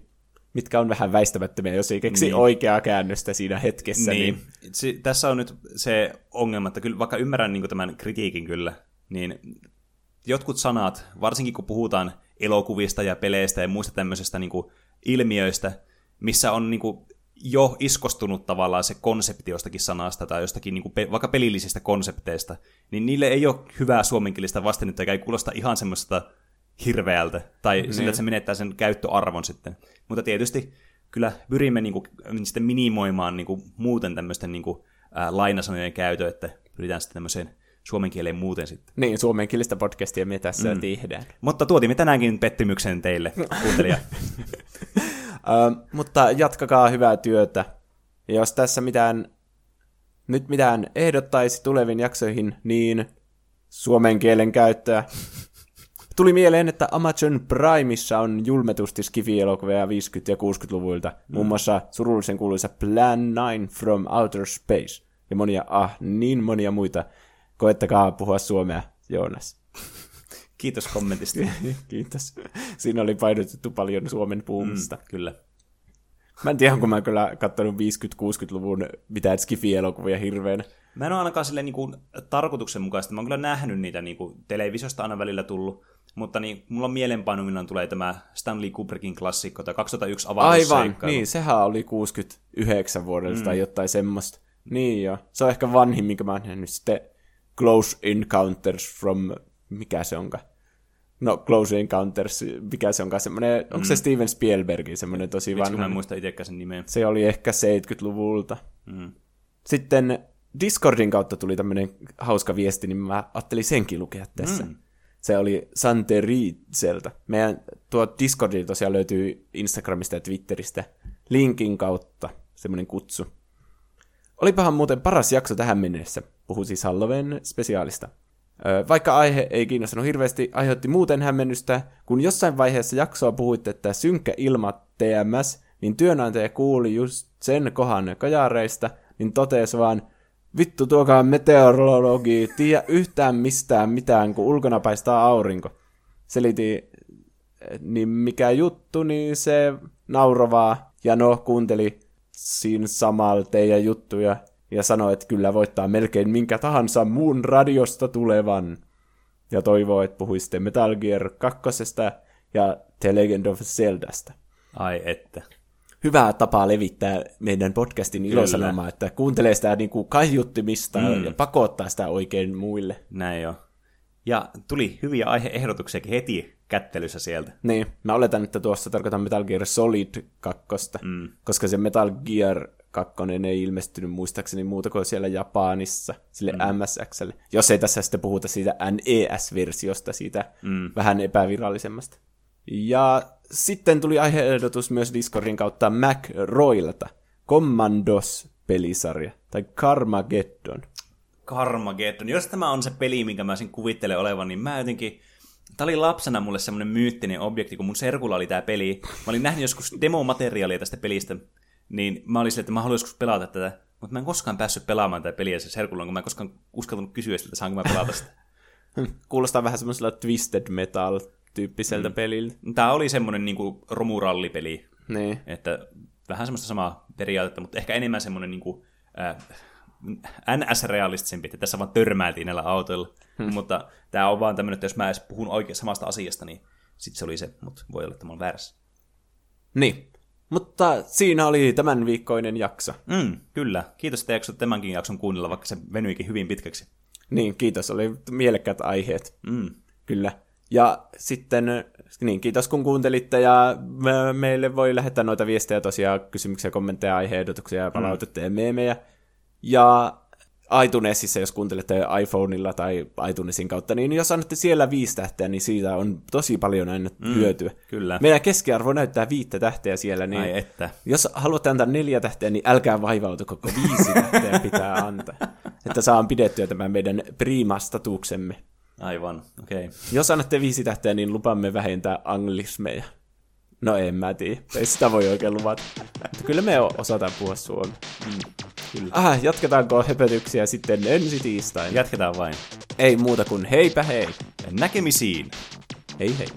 mitkä on vähän väistämättömiä, jos ei keksi niin. Oikeaa käännöstä siinä hetkessä. Niin. Niin. Si- tässä on nyt se ongelma, että kyllä, vaikka ymmärrän niin tämän kritiikin kyllä, niin jotkut sanat, varsinkin kun puhutaan elokuvista ja peleistä ja muista tämmöisestä niin kuin ilmiöistä, missä on niin kuin jo iskostunut tavallaan se konsepti jostakin sanasta tai jostakin niin kuin pe- vaikka pelillisistä konsepteista, niin niille ei ole hyvää suomenkielistä vastennetta, eikä ei kuulosta ihan semmoista hirveältä, tai niin. sillä, että se menettää sen käyttöarvon sitten. Mutta tietysti kyllä pyrimme niin kuin, sitten minimoimaan niin kuin, muuten tämmöisten niin kuin, ää, lainasanojen käytön, että pyritään sitten tämmöiseen suomen kieleen muuten sitten. niin, suomenkielistä podcastia me tässä mm. tehdään. Mutta tuotimme tänäänkin pettymyksen teille, kuuntelija. Uh, mutta jatkakaa hyvää työtä. Ja jos tässä mitään, nyt mitään ehdottaisi tuleviin jaksoihin, niin suomen kielen käyttöä. Tuli mieleen, että Amazon Primeissa on julmetusti skifi-elokuvia 50- ja 60-luvuilta, mm. muun muassa surullisen kuuluisa Plan 9 from Outer Space, ja monia, ah, niin monia muita. Koettakaa puhua suomea, Joonas. Kiitos kommentista. Kiitos. Siinä oli painotettu paljon suomen puhumista. Mm, kyllä. Mä en tiedä, onko mä kyllä katsonut 50-60-luvun mitään skifi-elokuvia hirveänä. Mä en ole ainakaan silleen niin tarkoituksenmukaista. Mä oon kyllä nähnyt niitä niin kuin, televisiosta aina välillä tullut. Mutta niin, mulla on mielenpainumillaan tulee tämä Stanley Kubrickin klassikko, tai 2001 Aivan, niin, sehän oli 69 vuodelta mm. tai jotain semmoista. Niin joo, se on ehkä vanhin, minkä mä oon nähnyt. Sitten Close Encounters from, mikä se onkaan? No, Close Encounters, mikä se onkaan semmoinen, onko Mm. se Steven Spielbergin semmoinen tosi kun mä vanha? en muista itsekään sen nimeä. Se oli ehkä 70-luvulta. Mm. Sitten Discordin kautta tuli tämmöinen hauska viesti, niin mä ajattelin senkin lukea tässä. Mm. Se oli Sante Riitseltä. Meidän tuo Discordi tosiaan löytyy Instagramista ja Twitteristä linkin kautta, semmoinen kutsu. Olipahan muuten paras jakso tähän mennessä. Puhuu siis Halloween spesiaalista. Vaikka aihe ei kiinnostanut hirveästi, aiheutti muuten hämmennystä, kun jossain vaiheessa jaksoa puhuitte, että synkkä ilma TMS, niin työnantaja kuuli just sen kohan kajareista, niin totesi vaan, vittu tuokaa meteorologi, tiedä yhtään mistään mitään, kun ulkona paistaa aurinko. selitin, niin mikä juttu, niin se naurovaa ja no kuunteli siinä samalla teidän juttuja ja sanoi, että kyllä voittaa melkein minkä tahansa muun radiosta tulevan. Ja toivoo, että puhuisitte Metal Gear 2 ja The Legend of Zeldasta. Ai että. Hyvä tapa levittää meidän podcastin ilosanomaa, että kuuntelee sitä niin kuin kaiuttimista mm. ja pakottaa sitä oikein muille. Näin jo. Ja tuli hyviä aiheehdotuksiakin heti kättelyssä sieltä. Niin, mä oletan, että tuossa tarkoitan Metal Gear Solid 2, mm. koska se Metal Gear 2 ei ilmestynyt muistaakseni muuta kuin siellä Japanissa, sille mm. MSXlle. Jos ei tässä sitten puhuta siitä NES-versiosta, siitä mm. vähän epävirallisemmasta. Ja sitten tuli aiheehdotus myös Discordin kautta Mac Roilta. Commandos-pelisarja, tai Carmageddon. Carmageddon. Jos tämä on se peli, minkä mä sen kuvittelen olevan, niin mä jotenkin... Tämä oli lapsena mulle semmoinen myyttinen objekti, kun mun serkulla oli tämä peli. Mä olin nähnyt joskus demomateriaalia tästä pelistä, niin mä olin sille, että mä haluan joskus pelata tätä. Mutta mä en koskaan päässyt pelaamaan tätä peliä se serkulla, kun mä en koskaan uskaltanut kysyä siltä, saanko mä pelata sitä. Kuulostaa vähän semmoisella Twisted Metal-tyyppiseltä mm. peliltä. Tämä oli semmoinen niin romurallipeli. Niin. Että vähän semmoista samaa periaatetta, mutta ehkä enemmän semmoinen niin kuin, äh, NS-realistisempi, että tässä vaan törmäiltiin näillä autoilla. Hmm. Mutta tämä on vaan tämmöinen, että jos mä edes puhun oikein samasta asiasta, niin sitten se oli se, mutta voi olla, että mä olen väärässä. Niin. Mutta siinä oli tämän viikkoinen jakso. Mm, kyllä. Kiitos, että jaksot tämänkin jakson kuunnella, vaikka se venyikin hyvin pitkäksi. Niin, kiitos. Oli mielekkäät aiheet. Mm. Kyllä. Ja sitten, niin kiitos kun kuuntelitte ja me, meille voi lähettää noita viestejä tosiaan, kysymyksiä, kommentteja, aiheehdotuksia ja palautetta mm. ja meemejä. Ja iTunesissa, jos kuuntelette iPhoneilla tai iTunesin kautta, niin jos annatte siellä viisi tähteä, niin siitä on tosi paljon aina mm, hyötyä. Kyllä. Meidän keskiarvo näyttää viittä tähteä siellä, niin Ai että. jos haluatte antaa neljä tähteä, niin älkää vaivautu, koko viisi tähteä pitää antaa. Että saan pidettyä tämän meidän prima-statuksemme. Aivan, okei. Okay. Jos annatte viisi tähteä, niin lupamme vähentää anglismeja. No en mä tiedä. Ei sitä voi oikein luvata. Mutta kyllä me osataan puhua suomea. Mm, kyllä. Ah, jatketaanko höpötyksiä sitten ensi tiistaina? Jatketaan vain. Ei muuta kuin heipä hei. Näkemisiin. Hei hei.